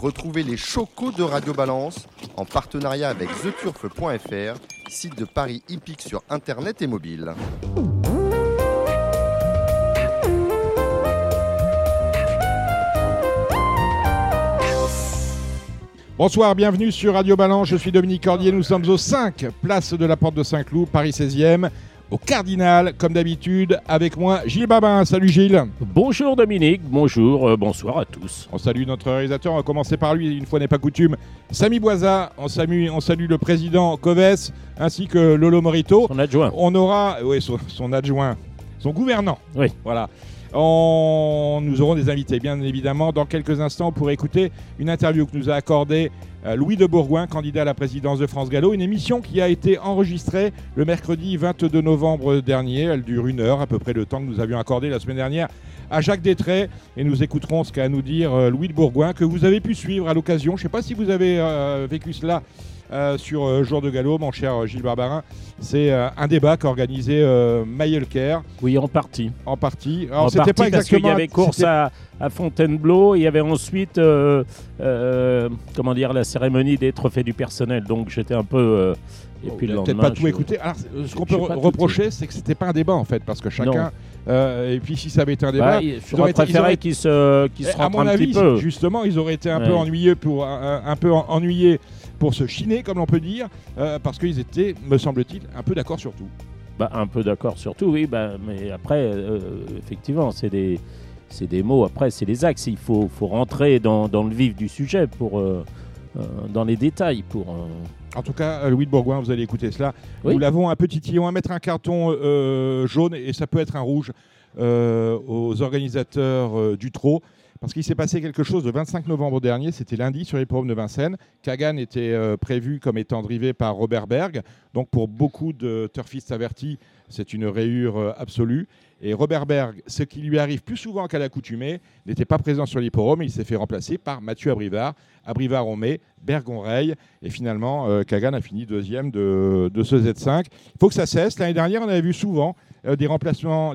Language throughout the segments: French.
Retrouvez les chocos de Radio Balance en partenariat avec theturf.fr, site de Paris hippique sur internet et mobile. Bonsoir, bienvenue sur Radio Balance. Je suis Dominique Cordier. Nous sommes au 5, place de la Porte de Saint-Cloud, Paris 16e, au Cardinal, comme d'habitude. Avec moi, Gilles Babin. Salut Gilles. Bonjour Dominique, bonjour, euh, bonsoir à tous. On salue notre réalisateur. On va commencer par lui, une fois n'est pas coutume. Samy Boisa. On salue, on salue le président Coves ainsi que Lolo Morito. Son adjoint. On aura, oui, son, son adjoint, son gouvernant. Oui. Voilà. On- nous aurons des invités, bien évidemment. Dans quelques instants, pour écouter une interview que nous a accordée Louis de Bourgoin, candidat à la présidence de France Gallo. Une émission qui a été enregistrée le mercredi 22 novembre dernier. Elle dure une heure, à peu près le temps que nous avions accordé la semaine dernière à Jacques Détray. Et nous écouterons ce qu'a à nous dire euh, Louis de Bourgoin, que vous avez pu suivre à l'occasion. Je ne sais pas si vous avez euh, vécu cela. Euh, sur euh, Jour de Gallo, mon cher Gilles Barbarin, c'est euh, un débat euh, Maïelker Oui, en partie. en partie. Alors c'était pas parce qu'il exactement. y avait course à, à Fontainebleau, il y avait ensuite, euh, euh, comment dire, la cérémonie des trophées du personnel. Donc j'étais un peu. euh, et puis le avez peut-être pas tout je- écouté. Alors, euh, ce qu'on peut reprocher, c'est que c'était pas un débat en fait, parce que chacun. euh, et puis si ça avait été un débat, Bah, il- ils auraient préféré qu'ils se, qu'ils se Eh, à mon un avis, petit peu. justement, ils auraient été un peu ennuyés pour un, un peu en- ennuyés pour se chiner, comme l'on peut dire, euh, parce qu'ils étaient, me semble-t-il, un peu d'accord sur tout. Bah, un peu d'accord sur tout, oui. Bah, mais après, euh, effectivement, c'est des, c'est des mots. Après, c'est les axes. Il faut, faut rentrer dans, dans le vif du sujet pour, euh, dans les détails pour. En tout cas, Louis de Bourgoin, vous allez écouter cela. Oui. Nous l'avons un petit tillon à mettre un carton jaune et ça peut être un rouge aux organisateurs du trot. Parce qu'il s'est passé quelque chose le 25 novembre dernier, c'était lundi sur l'hippodrome de Vincennes. Kagan était euh, prévu comme étant drivé par Robert Berg. Donc pour beaucoup de turfistes avertis, c'est une rayure euh, absolue. Et Robert Berg, ce qui lui arrive plus souvent qu'à l'accoutumée, n'était pas présent sur l'hippodrome. Il s'est fait remplacer par Mathieu Abrivard. Abrivard on met, Berg on raye. Et finalement, euh, Kagan a fini deuxième de, ce Z5. Il faut que ça cesse. L'année dernière, on avait vu souvent des remplaçants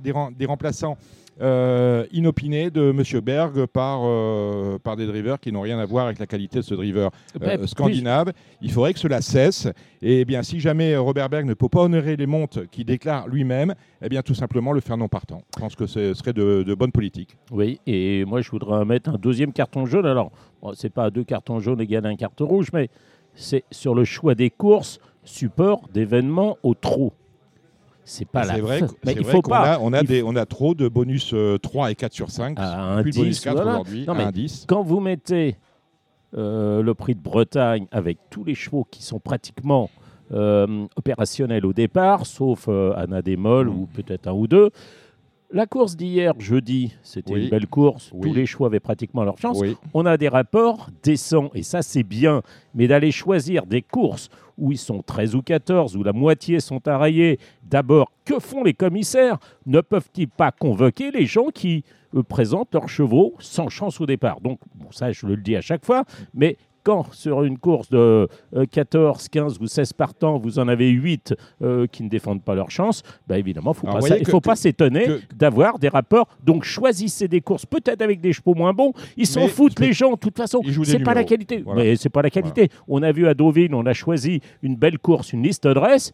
euh, inopinés de M. Berg par, euh, par des drivers qui n'ont rien à voir avec la qualité de ce driver euh, scandinave. Il faudrait que cela cesse. Et bien, si jamais Robert Berg ne peut pas honorer les montes qu'il déclare lui-même, eh bien, tout simplement le faire non partant. Je pense que ce serait de, de bonne politique. Oui, et moi je voudrais mettre un deuxième carton jaune. Alors, bon, c'est pas deux cartons jaunes égale un carton rouge, mais c'est sur le choix des courses, support d'événements au trot. C'est pas la vrai, Mais il vrai faut qu'on pas. a, on a, des, on a trop de bonus euh, 3 et 4 sur 5. À un plus de bonus 10, 4 voilà. aujourd'hui, 10. Quand vous mettez euh, le prix de Bretagne avec tous les chevaux qui sont pratiquement euh, opérationnels au départ, sauf euh, Anna Démol Mm. ou peut-être un ou deux, la course d'hier, jeudi, c'était Oui. une belle course. Oui. Tous les chevaux avaient pratiquement leur chance. Oui. On a des rapports décents, et ça c'est bien, mais d'aller choisir des courses où ils sont 13 ou 14, où la moitié sont arraillés, d'abord, que font les commissaires? Ne peuvent-ils pas convoquer les gens qui euh, présentent leurs chevaux sans chance au départ? Donc, bon, ça je le dis à chaque fois, mais quand sur une course de euh, 14, 15 ou 16 partants, vous en avez 8 euh, qui ne défendent pas leur chance, bah évidemment, faut pas ça- il ne faut pas s'étonner que- d'avoir des rapports. Donc choisissez des courses, peut-être avec des chevaux moins bons. Ils s'en foutent, les gens, de toute façon. C'est pas la numéros. qualité. Mais c'est pas la qualité. On a vu à Deauville, on a choisi une belle course, une liste d'adresses.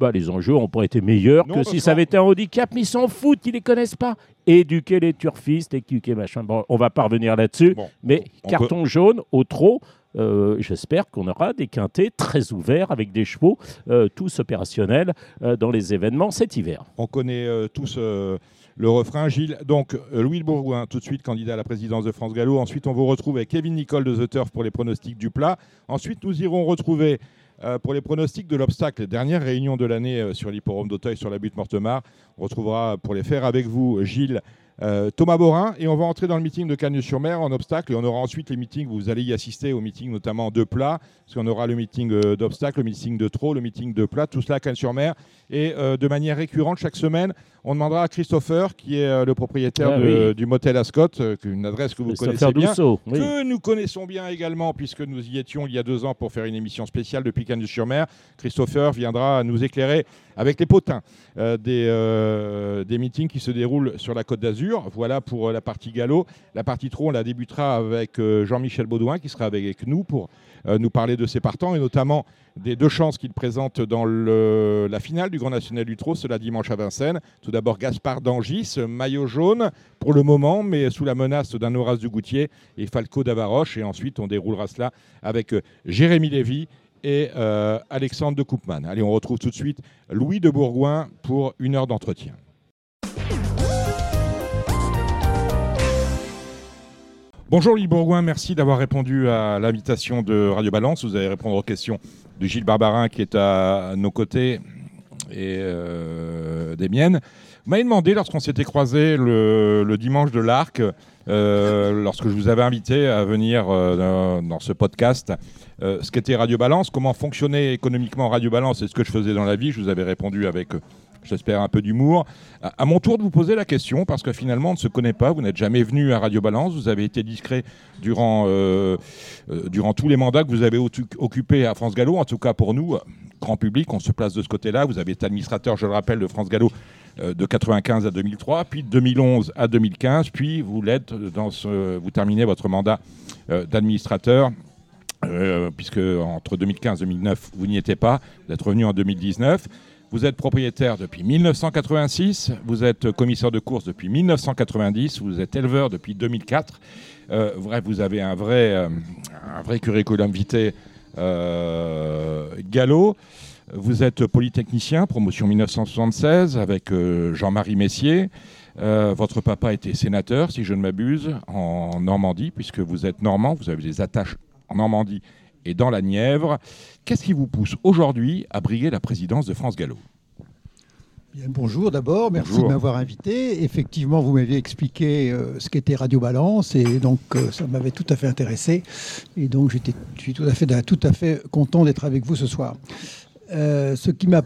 Bah, les enjeux ont pas été meilleurs Non, que si ça avait été un handicap, mais ils s'en foutent, ils les connaissent pas. Éduquer les turfistes, éduquer machin. Bon, on va pas revenir là-dessus, Bon, mais on carton jaune au trot. euh, J'espère qu'on aura des quintés très ouverts avec des chevaux euh, tous opérationnels euh, dans les événements cet hiver. On connaît tous le refrain, Gilles. Donc, Louis de Bourgoin, tout de suite candidat à la présidence de France Gallo. Ensuite, on vous retrouve avec Kevin Nicole de The Turf pour les pronostics du plat. Ensuite, nous irons retrouver euh, pour les pronostics de l'obstacle, dernière réunion de l'année euh, sur l'hipporome d'Auteuil sur la butte Mortemar. On retrouvera pour les faire avec vous, Gilles, euh, Thomas Borin. Et on va entrer dans le meeting de Cagnes-sur-Mer en obstacle. Et on aura ensuite les meetings, vous allez y assister au meeting notamment de plat, parce qu'on aura le meeting euh, d'obstacle, le meeting de trot, le meeting de plat, tout cela à Cagnes-sur-Mer. Et euh, de manière récurrente, chaque semaine, on demandera à Christopher, qui est le propriétaire Ah de- oui. du motel Ascot, une adresse que vous connaissez bien. Dousseau, oui. Que nous connaissons bien également, puisque nous y étions il y a deux ans pour faire une émission spéciale depuis Cagnes-sur-Mer. Christopher viendra nous éclairer avec les potins des, des meetings qui se déroulent sur la Côte d'Azur. Voilà pour la partie galop. La partie trot, on la débutera avec Jean-Michel Baudouin qui sera avec nous pour nous parler de ses partants et notamment des deux chances qu'il présente dans la finale du Grand National du Trot, cela dimanche à Vincennes. Tout d'abord Gaspard Dangis, maillot jaune pour le moment, mais sous la menace d'un Horace du Goutier et Falco d'Avaroche. Et ensuite, on déroulera cela avec euh, Jérémy Lévy et euh, Alexandre de Koopman. Allez, on retrouve tout de suite Louis de Bourgoin pour une heure d'entretien. Bonjour Louis Bourgoin, merci d'avoir répondu à l'invitation de Radio Balance. Vous allez répondre aux questions de Gilles Barbarin qui est à nos côtés et euh, des miennes. Vous m'avez demandé lorsqu'on s'était croisé le, dimanche de l'Arc, lorsque je vous avais invité à venir euh, dans, ce podcast, ce qu'était Radio Balance, comment fonctionnait économiquement Radio Balance et ce que je faisais dans la vie. Je vous avais répondu avec j'espère un peu d'humour. À mon tour de vous poser la question, parce que finalement on ne se connaît pas, vous n'êtes jamais venu à Radio Balance, vous avez été discret durant, euh, euh, durant tous les mandats que vous avez occupés à France Gallo, en tout cas pour nous, grand public, on se place de ce côté-là, vous avez été administrateur, je le rappelle, de France Gallo euh, de 95 à 2003, puis de 2011 à 2015, puis vous l'êtes dans ce, vous terminez votre mandat d'administrateur puisque entre 2015 et 2009, vous n'y étiez pas, vous êtes revenu en 2019. Vous êtes propriétaire depuis 1986, vous êtes commissaire de course depuis 1990, vous êtes éleveur depuis 2004. Euh, bref, vous avez un vrai, euh, un vrai curriculum vitae euh, gallo. Vous êtes polytechnicien, promotion 1976 avec Jean-Marie Messier. votre papa était sénateur, si je ne m'abuse, en Normandie, puisque vous êtes normand, vous avez des attaches en Normandie et dans la Nièvre. Qu'est-ce qui vous pousse aujourd'hui à briguer la présidence de France Gallo? Bonjour d'abord, merci de m'avoir invité. Effectivement, vous m'aviez expliqué euh, ce qu'était Radio Balance et donc euh, ça m'avait tout à fait intéressé. Et donc je suis tout à fait, tout à fait content d'être avec vous ce soir. Euh, m'a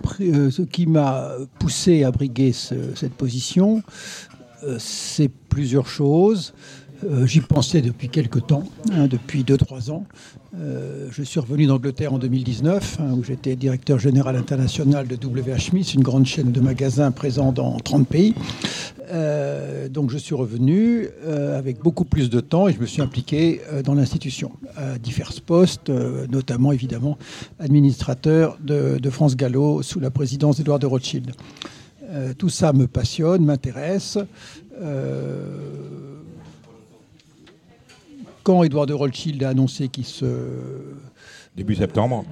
ce qui m'a poussé à briguer cette position, c'est plusieurs choses. Euh, j'y pensais depuis quelques temps, hein, depuis 2-3 ans. Euh, je suis revenu d'Angleterre en 2019, hein, où j'étais directeur général international de WH Smith, une grande chaîne de magasins présents dans 30 pays. Euh, donc je suis revenu avec beaucoup plus de temps et je me suis impliqué dans l'institution, à divers postes, notamment évidemment administrateur de, France Gallo sous la présidence d'Edouard de Rothschild. tout ça me passionne, m'intéresse quand Édouard de Rothschild a annoncé qu'il se. Début septembre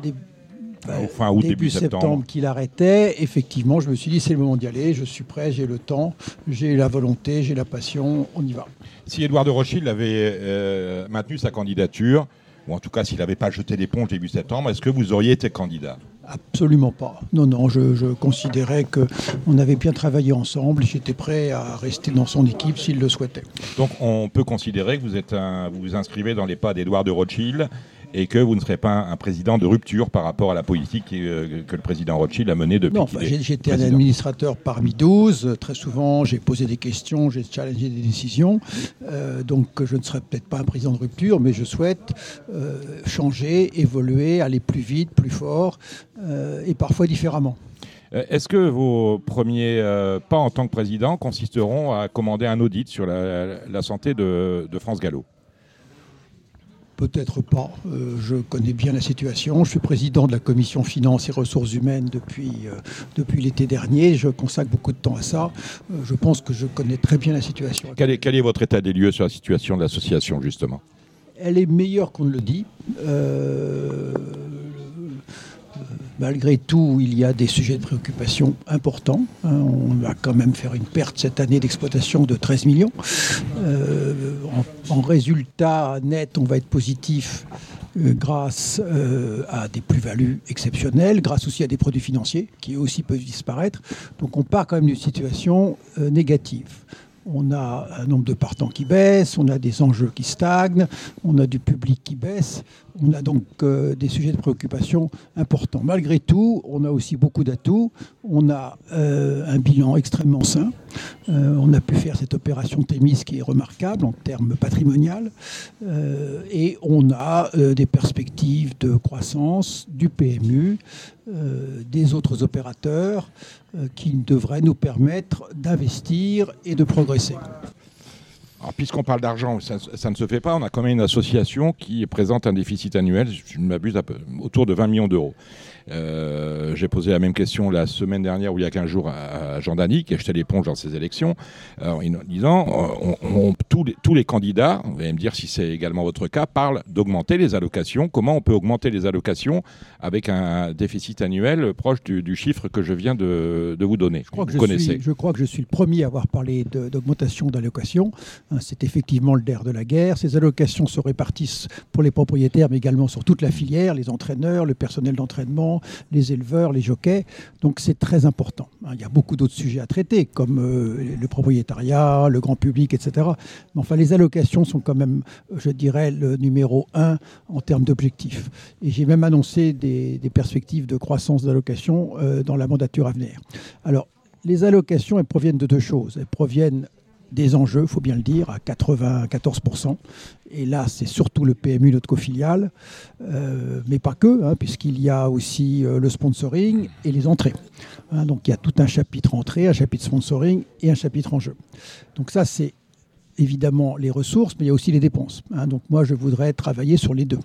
Enfin, août, début, septembre, qu'il arrêtait, effectivement, je me suis dit c'est le moment d'y aller, je suis prêt, j'ai le temps, j'ai la volonté, j'ai la passion, on y va. Si Édouard de Rothschild avait euh, maintenu sa candidature, ou en tout cas s'il n'avait pas jeté l'éponge début septembre, est-ce que vous auriez été candidat? Absolument pas. Non, non, je, je considérais qu'on avait bien travaillé ensemble. J'étais prêt à rester dans son équipe s'il le souhaitait. Donc on peut considérer que vous, êtes un, vous vous inscrivez dans les pas d'Édouard de Rothschild et que vous ne serez pas un président de rupture par rapport à la politique euh, que le président Rothschild a menée depuis. Non, j'étais un administrateur parmi 12. Très souvent, j'ai posé des questions, j'ai challengé des décisions. Euh, donc, je ne serai peut-être pas un président de rupture, mais je souhaite euh, changer, évoluer, aller plus vite, plus fort et parfois différemment. Est-ce que vos premiers pas en tant que président consisteront à commander un audit sur la, santé de, de France Gallo? Peut-être pas. Euh, je connais bien la situation. Je suis président de la commission finances et ressources humaines depuis, euh, depuis l'été dernier. Je consacre beaucoup de temps à ça. Euh, je pense que je connais très bien la situation. Quel est, quel est votre état des lieux sur la situation de l'association, justement? Elle est meilleure qu'on ne le dit malgré tout, il y a des sujets de préoccupation importants. Hein. on va quand même faire une perte cette année d'exploitation de 13 millions. Euh, en, résultat net, on va être positif euh, grâce euh, à des plus-values exceptionnelles, grâce aussi à des produits financiers qui aussi peuvent disparaître. Donc on part quand même d'une situation négative. On a un nombre de partants qui baisse, on a des enjeux qui stagnent, on a du public qui baisse. On a donc euh, des sujets de préoccupation importants. Malgré tout, on a aussi beaucoup d'atouts. On a euh, un bilan extrêmement sain. Euh, on a pu faire cette opération Thémis qui est remarquable en termes patrimonial. et on a des perspectives de croissance du PMU des autres opérateurs qui devraient nous permettre d'investir et de progresser. Puisqu'on parle d'argent, ça, ça, ne se fait pas. On a quand même une association qui présente un déficit annuel, je ne m'abuse, autour de 20 millions d'euros. Euh, j'ai posé la même question la semaine dernière ou il y a 15 jours à Jean Dany, qui a jeté l'éponge dans ces élections, en disant on, tous, les, tous les candidats, vous allez me dire si c'est également votre cas, parlent d'augmenter les allocations. Comment on peut augmenter les allocations avec un déficit annuel proche du, chiffre que je viens de, vous donner? Je crois, que je, connaissez. Suis, je crois que je suis le premier à avoir parlé d'augmentation d'allocations. Hein, c'est effectivement le DER de la guerre. Ces allocations se répartissent pour les propriétaires, mais également sur toute la filière, les entraîneurs, le personnel d'entraînement les éleveurs, les jockeys. Donc c'est très important. Hein, il y a beaucoup d'autres sujets à traiter, comme euh, le propriétariat, le grand public, etc. Mais enfin, les allocations sont quand même, je dirais, le numéro un en termes d'objectifs. Et j'ai même annoncé des, perspectives de croissance d'allocations euh, dans la mandature à venir. Alors, les allocations, elles proviennent de deux choses. Elles proviennent des enjeux, il faut bien le dire, à 94%. Et là, c'est surtout le PMU, notre cofiliale, euh, mais pas que, hein, puisqu'il y a aussi euh, le sponsoring et les entrées. Hein, donc il y a tout un chapitre entrée, un chapitre sponsoring et un chapitre enjeu. Donc ça, c'est évidemment les ressources, mais il y a aussi les dépenses. Hein. donc moi, je voudrais travailler sur les deux.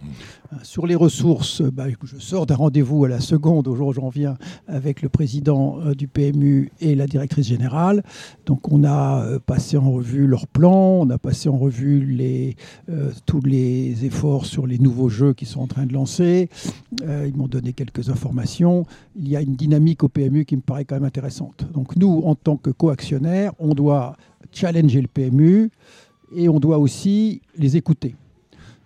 Hein, sur les ressources, bah, je sors d'un rendez-vous à la seconde, au jour où j'en viens, avec le président euh, du PMU et la directrice générale. Donc on a euh, passé en revue leur plan, on a passé en revue euh, tous les efforts sur les nouveaux jeux qu'ils sont en train de lancer. ils m'ont donné quelques informations. Il y a une dynamique au PMU qui me paraît quand même intéressante. Donc nous, en tant que coactionnaires, on doit challenger le PMU et on doit aussi les écouter.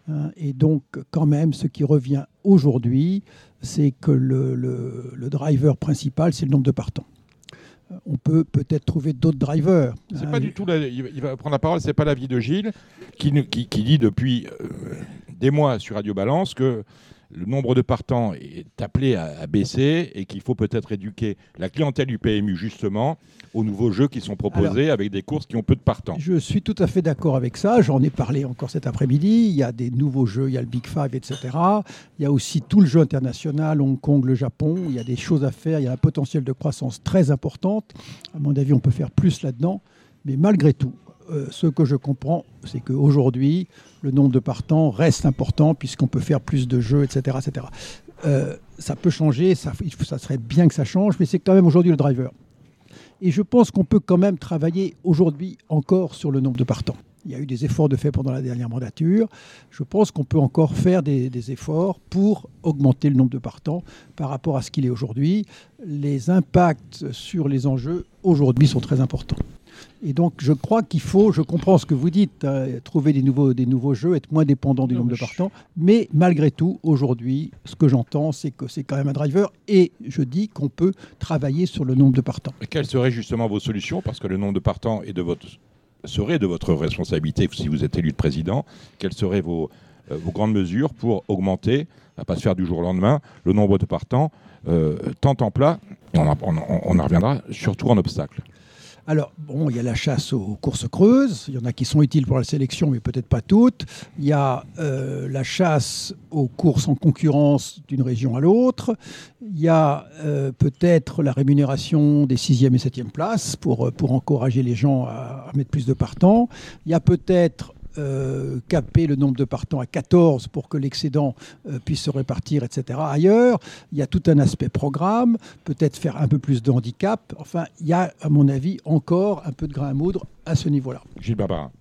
Hein, et donc, quand même, ce qui revient aujourd'hui, c'est que le, le, driver principal, c'est le nombre de partants. On peut peut-être trouver d'autres drivers. C'est pas du tout. il va prendre la parole. C'est pas l'avis de Gilles qui, qui, qui dit depuis euh, des mois sur Radio Balance que le nombre de partants est appelé à, baisser et qu'il faut peut-être éduquer la clientèle du PMU justement aux nouveaux jeux qui sont proposés avec des courses qui ont peu de partants. Je suis tout à fait d'accord avec ça. J'en ai parlé encore cet après-midi. Il y a des nouveaux jeux, il y a le Big Five, etc. Il y a aussi tout le jeu international, Hong Kong, le Japon. Il y a des choses à faire. Il y a un potentiel de croissance très importante. À mon avis, on peut faire plus là-dedans. Mais malgré tout, euh, ce que je comprends, c'est qu'aujourd'hui, le nombre de partants reste important puisqu'on peut faire plus de jeux, etc. etc. Euh, ça peut changer, ça, serait bien que ça change, mais c'est quand même aujourd'hui le driver. Et je pense qu'on peut quand même travailler aujourd'hui encore sur le nombre de partants. Il y a eu des efforts de fait pendant la dernière mandature. Je pense qu'on peut encore faire des, efforts pour augmenter le nombre de partants par rapport à ce qu'il est aujourd'hui. Les impacts sur les enjeux aujourd'hui sont très importants. Et donc, je crois qu'il faut, je comprends ce que vous dites, euh, trouver des nouveaux, des nouveaux jeux, être moins dépendant du nombre de partants. Mais malgré tout, aujourd'hui, ce que j'entends, c'est que c'est quand même un driver. Et je dis qu'on peut travailler sur le nombre de partants. Et quelles seraient justement vos solutions? Parce que le nombre de partants est de votre, serait de votre responsabilité si vous êtes élu de président. Quelles seraient vos, euh, vos grandes mesures pour augmenter, à pas se faire du jour au lendemain, le nombre de partants, euh, tant en plat, on, on en reviendra, surtout en obstacle alors, bon, il y a la chasse aux courses creuses. Il y en a qui sont utiles pour la sélection, mais peut-être pas toutes. Il y a euh, la chasse aux courses en concurrence d'une région à l'autre. Il y a euh, peut-être la rémunération des sixième et septième places pour, euh, pour encourager les gens à, à mettre plus de partants. Il y a peut-être euh, caper le nombre de partants à 14 pour que l'excédent euh, puisse se répartir, etc. Ailleurs, il y a tout un aspect programme, peut-être faire un peu plus de handicap. Enfin, il y a, à mon avis, encore un peu de grain à moudre à ce niveau-là. Gilles Barbarin.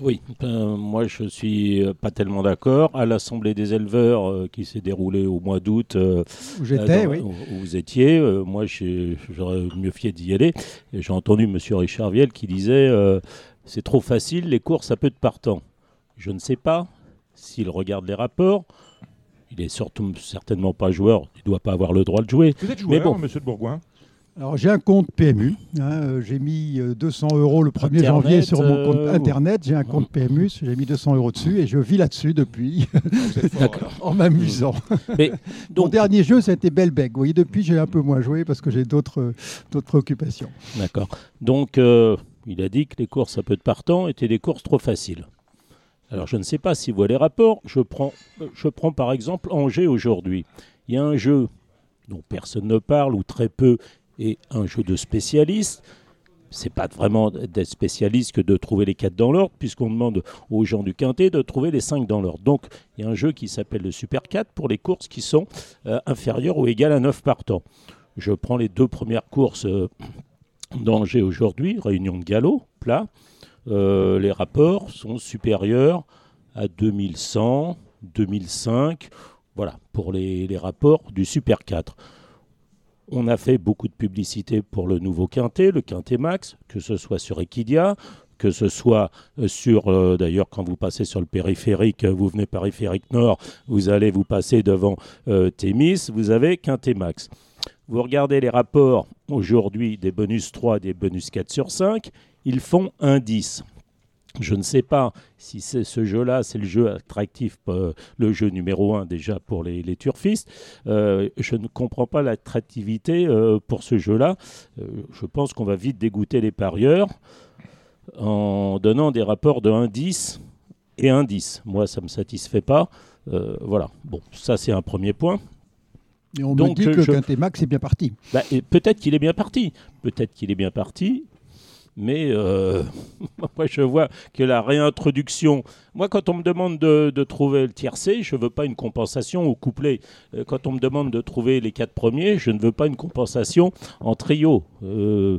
Oui, ben, moi je suis pas tellement d'accord. À l'Assemblée des éleveurs euh, qui s'est déroulée au mois d'août, où j'étais, oui. Où, vous étiez, moi j'aurais mieux fié d'y aller. J'ai entendu M. Richard Viel qui disait c'est trop facile, les courses à peu de partants. Je ne sais pas s'il regarde les rapports. Il est surtout certainement pas joueur, il ne doit pas avoir le droit de jouer. Vous êtes joueur, Mais bon. monsieur de Bourgoin alors j'ai un compte PMU, hein, euh, j'ai mis 200 euh, euros le 1er janvier sur mon compte euh, Internet, j'ai un compte PMU, j'ai mis 200 euros dessus et je vis là-dessus depuis, en m'amusant. Mais Mon dernier jeu, c'était Belbec. Vous voyez, depuis j'ai un peu moins joué parce que j'ai d'autres préoccupations. D'accord. Donc il a dit que les courses à peu de partants étaient des courses trop faciles. Alors je ne sais pas si vous les rapports. Je prends, je prends par exemple Angers aujourd'hui. Il y a un jeu dont personne ne parle ou très peu est un jeu de spécialistes c'est pas vraiment d'être spécialiste que de trouver les 4 dans l'ordre, puisqu'on demande aux gens du quintet de trouver les 5 dans l'ordre. Donc il y a un jeu qui s'appelle le Super 4 pour les courses qui sont euh, inférieures ou égales à 9 partants. Je prends les deux premières courses euh, d'Angers aujourd'hui, Réunion de Galop, plat. Euh, les rapports sont supérieurs à 2100, 2005, voilà, pour les, les rapports du Super 4. On a fait beaucoup de publicité pour le nouveau Quintet, le Quintet Max, que ce soit sur Equidia, que ce soit euh, sur, euh, d'ailleurs, quand vous passez sur le périphérique, vous venez périphérique nord, vous allez vous passer devant euh, Thémis, vous avez Quintet Max. Vous regardez les rapports aujourd'hui des bonus 3, des bonus 4 sur 5, ils font un 10. Je ne sais pas si c'est ce jeu-là, c'est le jeu attractif, euh, le jeu numéro un déjà pour les, turfistes. Euh, je ne comprends pas l'attractivité euh, pour ce jeu-là. je pense qu'on va vite dégoûter les parieurs en donnant des rapports de 1-10 et 1-10. Moi, ça ne me satisfait pas. voilà. Bon, ça, c'est un premier point. Et on Donc, me dit que je... Quintet Max est bien parti. Bah, peut-être qu'il est bien parti. Peut-être qu'il est bien parti mais euh, moi je vois que la réintroduction. Moi, quand on me demande de, trouver le tiercé, je ne veux pas une compensation au couplet. Euh, quand on me demande de trouver les quatre premiers, je ne veux pas une compensation en trio. Euh,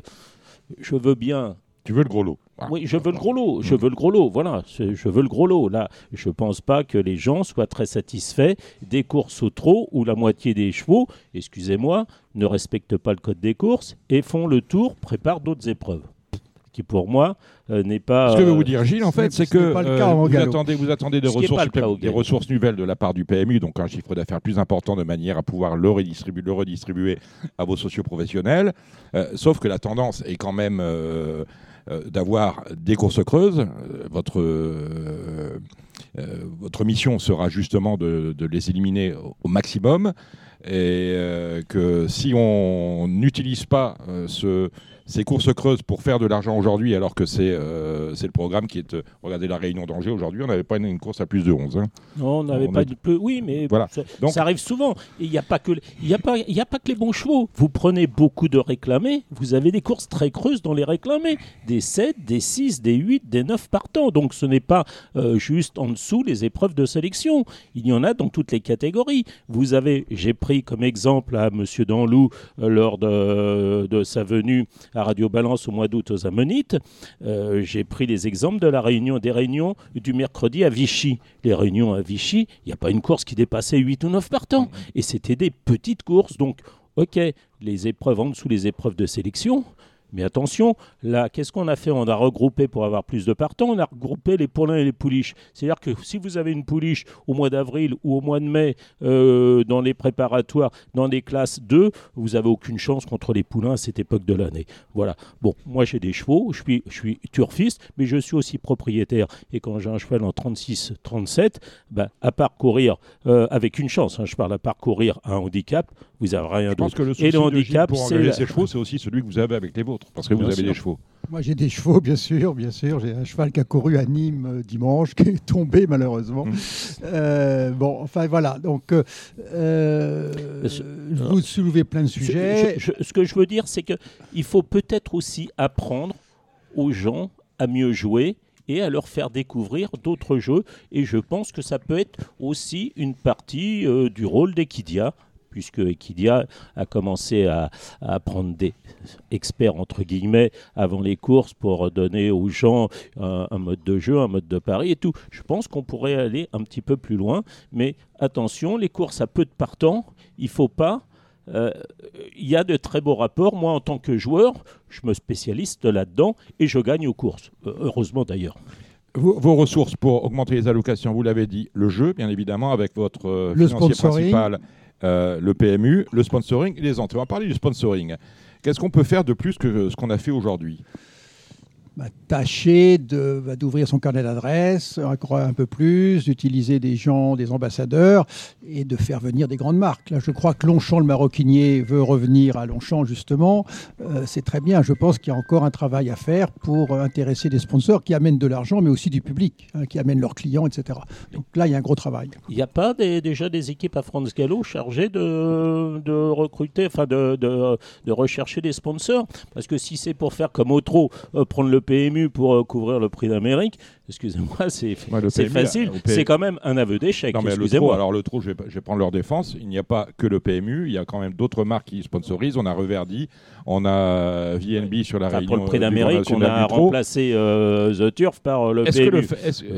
je veux bien. Tu veux le gros lot Oui, je veux le gros lot. Je veux le gros lot. Voilà, je veux le gros lot. Là, je ne pense pas que les gens soient très satisfaits des courses au trot où la moitié des chevaux, excusez-moi, ne respectent pas le code des courses et font le tour, préparent d'autres épreuves qui pour moi euh, n'est pas. Ce que veut vous dire Gilles, en fait, c'est que euh, vous, attendez, vous attendez des ressources, des ressources nouvelles de la part du PMU, donc un chiffre d'affaires plus important de manière à pouvoir le redistribuer, le redistribuer à vos socioprofessionnels. Euh, sauf que la tendance est quand même d'avoir des courses creuses. votre votre mission sera justement de, de les éliminer au, maximum et que si on n'utilise pas ce, ces courses creuses pour faire de l'argent aujourd'hui, alors que c'est euh, le programme qui est. Euh, regardez la réunion d'Angers aujourd'hui, on n'avait pas une, course à plus de 11. Hein. Non, on n'avait pas de plus. Oui, mais voilà. ça, ça, arrive souvent. Il n'y a, pas que, a, pas, a pas que les bons chevaux. Vous prenez beaucoup de réclamés, vous avez des courses très creuses dans les réclamés. Des 7, des 6, des 8, des 9 partants. Donc ce n'est pas euh, juste en dessous les épreuves de sélection. Il y en a dans toutes les catégories. Vous avez, j'ai pris comme exemple à M. Danlou lors de, de sa venue à Radio Balance au mois d'août aux Ammonites, euh, j'ai pris les exemples de la réunion, des réunions du mercredi à Vichy. Les réunions à Vichy, il n'y a pas une course qui dépassait 8 ou 9 partants. Et c'était des petites courses. Donc, ok, les épreuves en dessous les épreuves de sélection, mais attention, là, qu'est-ce qu'on a fait? On a regroupé pour avoir plus de partants, on a regroupé les poulains et les pouliches. C'est-à-dire que si vous avez une pouliche au mois d'avril ou au mois de mai euh, dans les préparatoires, dans les classes 2, vous n'avez aucune chance contre les poulains à cette époque de l'année. Voilà. Bon, moi j'ai des chevaux, je suis, je suis turfiste, mais je suis aussi propriétaire. Et quand j'ai un cheval en 36-37, ben, à parcourir, euh, avec une chance, hein, je parle à parcourir un handicap, vous n'avez rien d'autre. Et le handicap, c'est. ces chevaux, c'est aussi celui que vous avez avec les vôtres parce que vous avez des chevaux. Moi, j'ai des chevaux, bien sûr, bien sûr. J'ai un cheval qui a couru à Nîmes euh, dimanche, qui est tombé malheureusement. Mmh. Euh, bon, enfin voilà. Donc, euh, vous soulevez plein de sujets. ce que je veux dire, c'est qu'il faut peut-être aussi apprendre aux gens à mieux jouer et à leur faire découvrir d'autres jeux. Et je pense que ça peut être aussi une partie du rôle d'Equidia puisque Equidia a commencé à, prendre des experts, entre guillemets, avant les courses pour donner aux gens un, mode de jeu, un mode de pari et tout. Je pense qu'on pourrait aller un petit peu plus loin, mais attention, les courses à peu de partants, il faut pas euh, il y a de très beaux rapports. Moi, en tant que joueur, je me spécialise là-dedans et je gagne aux courses. Euh, heureusement d'ailleurs. Vos, ressources pour augmenter les allocations, vous l'avez dit, le jeu, bien évidemment, avec votre euh, financier principal euh, le PMU, le sponsoring et les entrées. On va parler du sponsoring. Qu'est-ce qu'on peut faire de plus que ce qu'on a fait aujourd'hui? Bah, tâcher d'ouvrir son carnet d'adresses un peu plus, d'utiliser des gens, des ambassadeurs et de faire venir des grandes marques. Là, je crois que Longchamp, le maroquinier, veut revenir à Longchamp justement. Euh, c'est très bien. Je pense qu'il y a encore un travail à faire pour intéresser des sponsors qui amènent de l'argent, mais aussi du public, hein, qui amènent leurs clients, etc. Donc là, il y a un gros travail. Il n'y a pas déjà des équipes à France Gallo chargées de, de recruter, enfin de, de, de, rechercher des sponsors? Parce que si c'est pour faire comme Otro, euh, prendre le PMU pour euh, couvrir le prix d'Amérique, excusez-moi, c'est facile. C'est quand même un aveu d'échec. Excusez-moi. Alors le trou, je vais, je vais, prendre leur défense. Il n'y a pas que le PMU, il y a quand même d'autres marques qui sponsorisent. On a Reverdi, on a VNB sur la enfin, Réunion. Pour le prix d'Amérique, on a remplacé euh, The Turf par le PMU.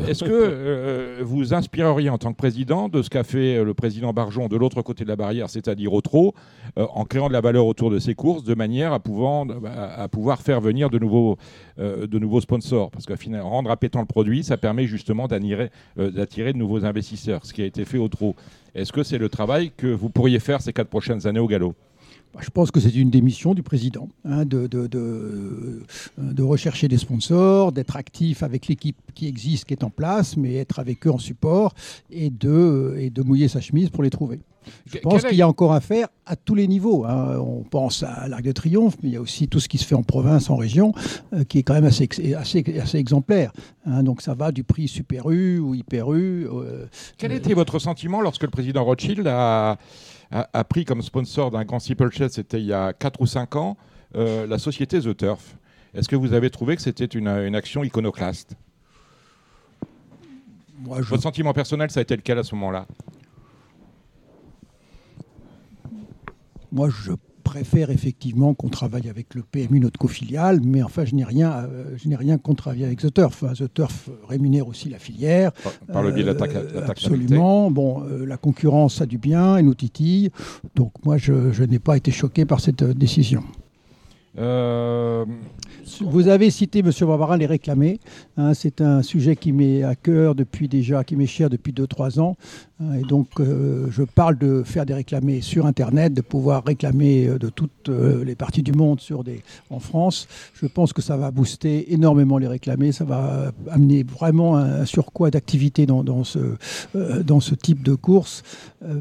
Est-ce que, vous inspireriez en tant que président de ce qu'a fait le président Barjon de l'autre côté de la barrière, c'est-à-dire au trot, en créant de la valeur autour de ces courses, de manière à pouvoir, à pouvoir faire venir de nouveaux, de nouveaux sponsors? Parce qu'à final, rendre appétant le ça permet justement euh, d'attirer de nouveaux investisseurs, ce qui a été fait au trot. Est-ce que c'est le travail que vous pourriez faire ces quatre prochaines années au galop? Bah, je pense que c'est une des missions du président, hein, de, rechercher des sponsors, d'être actif avec l'équipe qui existe, qui est en place, mais être avec eux en support et de mouiller sa chemise pour les trouver. Je pense qu'il y a encore à faire à tous les niveaux. Hein. On pense à l'Arc de Triomphe, mais il y a aussi tout ce qui se fait en province, en région, euh, qui est quand même assez, assez, assez exemplaire. Hein. Donc ça va du prix Super U ou Hyper U. Euh, Quel était votre sentiment lorsque le président Rothschild a, a, pris comme sponsor d'un grand steeplechase, c'était il y a 4 ou 5 ans, euh, la société The Turf? Est-ce que vous avez trouvé que c'était une, une action iconoclaste? Votre sentiment personnel, ça a été lequel à ce moment-là? Moi, je préfère effectivement qu'on travaille avec le PMU, notre co-filiale, mais enfin, je n'ai rien, euh, je n'ai rien contre travailler avec The Turf. The Turf rémunère aussi la filière. Par, le biais de l'attaque euh, Absolument. Bon, euh, la concurrence a du bien et nous titille. Donc moi, je, je n'ai pas été choqué par cette décision. Euh, vous avez cité, Monsieur Barbarin, les réclamés. Hein, c'est un sujet qui m'est à cœur depuis déjà, qui m'est cher depuis 2-3 ans. Et donc, euh, je parle de faire des réclamés sur Internet, de pouvoir réclamer euh, de toutes les parties du monde sur des, en France. Je pense que ça va booster énormément les réclamés. Ça va amener vraiment un surcroît d'activité dans, dans, ce, dans ce type de course.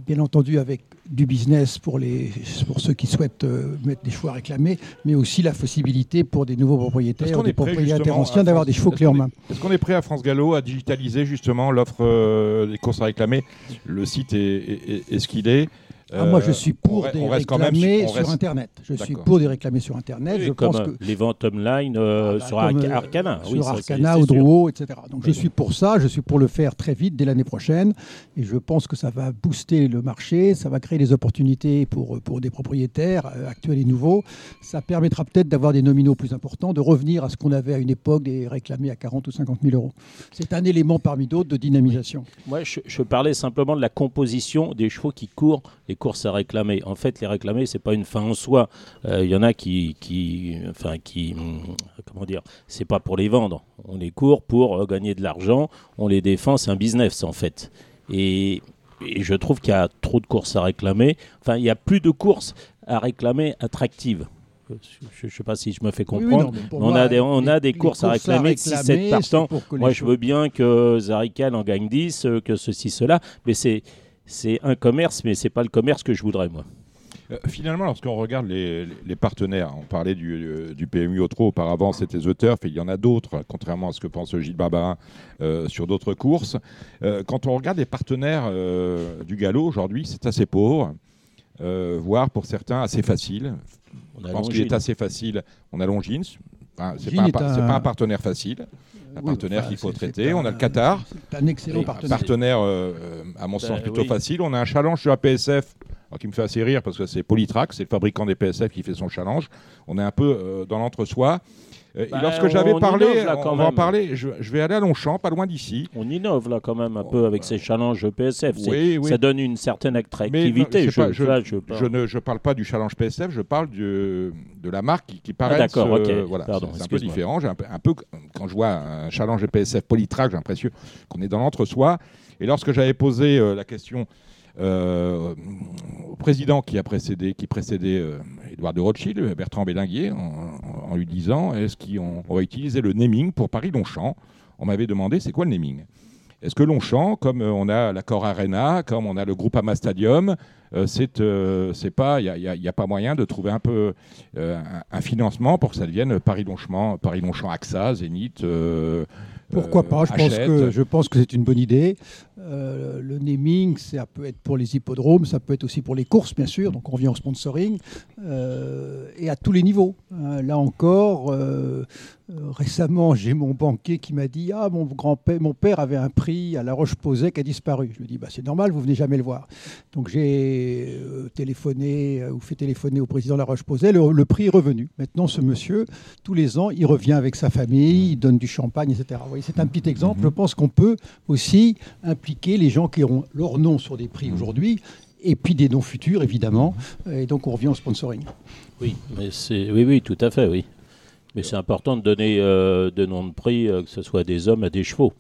bien entendu, avec du business pour, les, pour ceux qui souhaitent euh, mettre des chevaux à réclamer, mais aussi la possibilité pour des nouveaux propriétaires, des propriétaires anciens d'avoir des chevaux clés en main. Est-ce qu'on est prêt à France Gallo à digitaliser justement l'offre euh, des courses à réclamer Le site est ce qu'il est. Ah, moi, je suis pour des réclamés sur Internet. Je suis pour des réclamés sur Internet. je pense que... Les ventes online euh, ah, bah, sur euh, Arcana. sur oui, Arcana, ou Drouot, etc. Donc je suis pour ça. Je suis pour le faire très vite, dès l'année prochaine. Et je pense que ça va booster le marché. Ça va créer des opportunités pour, pour des propriétaires euh, actuels et nouveaux. Ça permettra peut-être d'avoir des nominaux plus importants, de revenir à ce qu'on avait à une époque, des réclamés à 40 ou 50 000 euros. C'est un élément parmi d'autres de dynamisation. Moi, je, je, parlais simplement de la composition des chevaux qui courent les à réclamer. En fait, les réclamer, c'est pas une fin en soi. Il euh, y en a qui, qui, enfin, qui, hum, comment dire, c'est pas pour les vendre. On les court pour euh, gagner de l'argent. On les défend, c'est un business en fait. Et, je trouve qu'il y a trop de courses à réclamer. Enfin, il y a plus de courses à réclamer attractives. Je ne sais pas si je me fais comprendre. on, a des, on a des courses à réclamer, 6-7 partants. Moi, je veux bien que Zarical en gagne 10, euh, que ceci, cela, mais c'est c'est un commerce, mais c'est pas le commerce que je voudrais moi. Euh, finalement, lorsqu'on regarde les, partenaires, on parlait du, euh, du PMU Autro auparavant, c'était The Turf, et il y en a d'autres, contrairement à ce que pense Gilles Barbarin euh, sur d'autres courses. quand on regarde les partenaires du galop aujourd'hui, c'est assez pauvre, voire pour certains assez facile. On je pense qu'il est assez facile. On a Longines, enfin, c'est pas, pas, un partenaire facile un partenaire qu'il faut traiter. on a le Qatar. un excellent partenaire. partenaire, euh, à mon sens, ben plutôt facile. On a un challenge sur la PSF qui me fait assez rire parce que c'est Polytrack, c'est le fabricant des PSF qui fait son challenge. On est un peu euh, dans l'entre-soi. Euh, bah, lorsque j'avais parlé, on va en parler, je, vais aller à Longchamp, pas loin d'ici. On innove là quand même un peu avec ces challenges PSF. Ça donne une certaine attractivité. je, ne parle pas du challenge PSF, je parle de la marque qui, qui ah, paraît. D'accord, ok. Voilà, c'est un peu différent. Un peu, un peu, quand je vois un challenge PSF Polytrack, j'ai l'impression qu'on est dans l'entre-soi. Et lorsque j'avais posé euh, la question euh, au président qui a précédé, qui précédait De Rothschild, Bertrand Bélinguier, en, lui disant est-ce qu'on va utiliser le naming pour Paris-Longchamp On m'avait demandé c'est quoi le naming? Est-ce que Longchamp, comme on a l'accord Arena, comme on a le groupe Ama Stadium, c'est pas, il n'y a, pas moyen de trouver un peu un, financement pour que ça devienne Paris-Longchamp, Paris-Longchamp AXA, Zénith, pourquoi euh, pas je pense, que, je pense que c'est une bonne idée. Euh, le naming, ça peut être pour les hippodromes, ça peut être aussi pour les courses, bien sûr. Donc on vient au sponsoring euh, et à tous les niveaux. Hein. là encore, récemment, j'ai mon banquier qui m'a dit Ah, mon grand-père, mon père avait un prix à La Roche-Posay qui a disparu. Je lui dis bah, C'est normal, vous venez jamais le voir. Donc j'ai téléphoné ou fait téléphoner au président de La Roche-Posay. Le, le, prix est revenu. Maintenant, ce monsieur, tous les ans, il revient avec sa famille, il donne du champagne, etc c'est un petit exemple. Je pense qu'on peut aussi les gens qui auront leur nom sur des prix aujourd'hui et puis des noms futurs, évidemment. Et donc, on revient au sponsoring. Oui, mais c'est... oui, oui, tout à fait, oui. Mais c'est important de donner euh, de noms de prix, euh, que ce soit des hommes à des chevaux.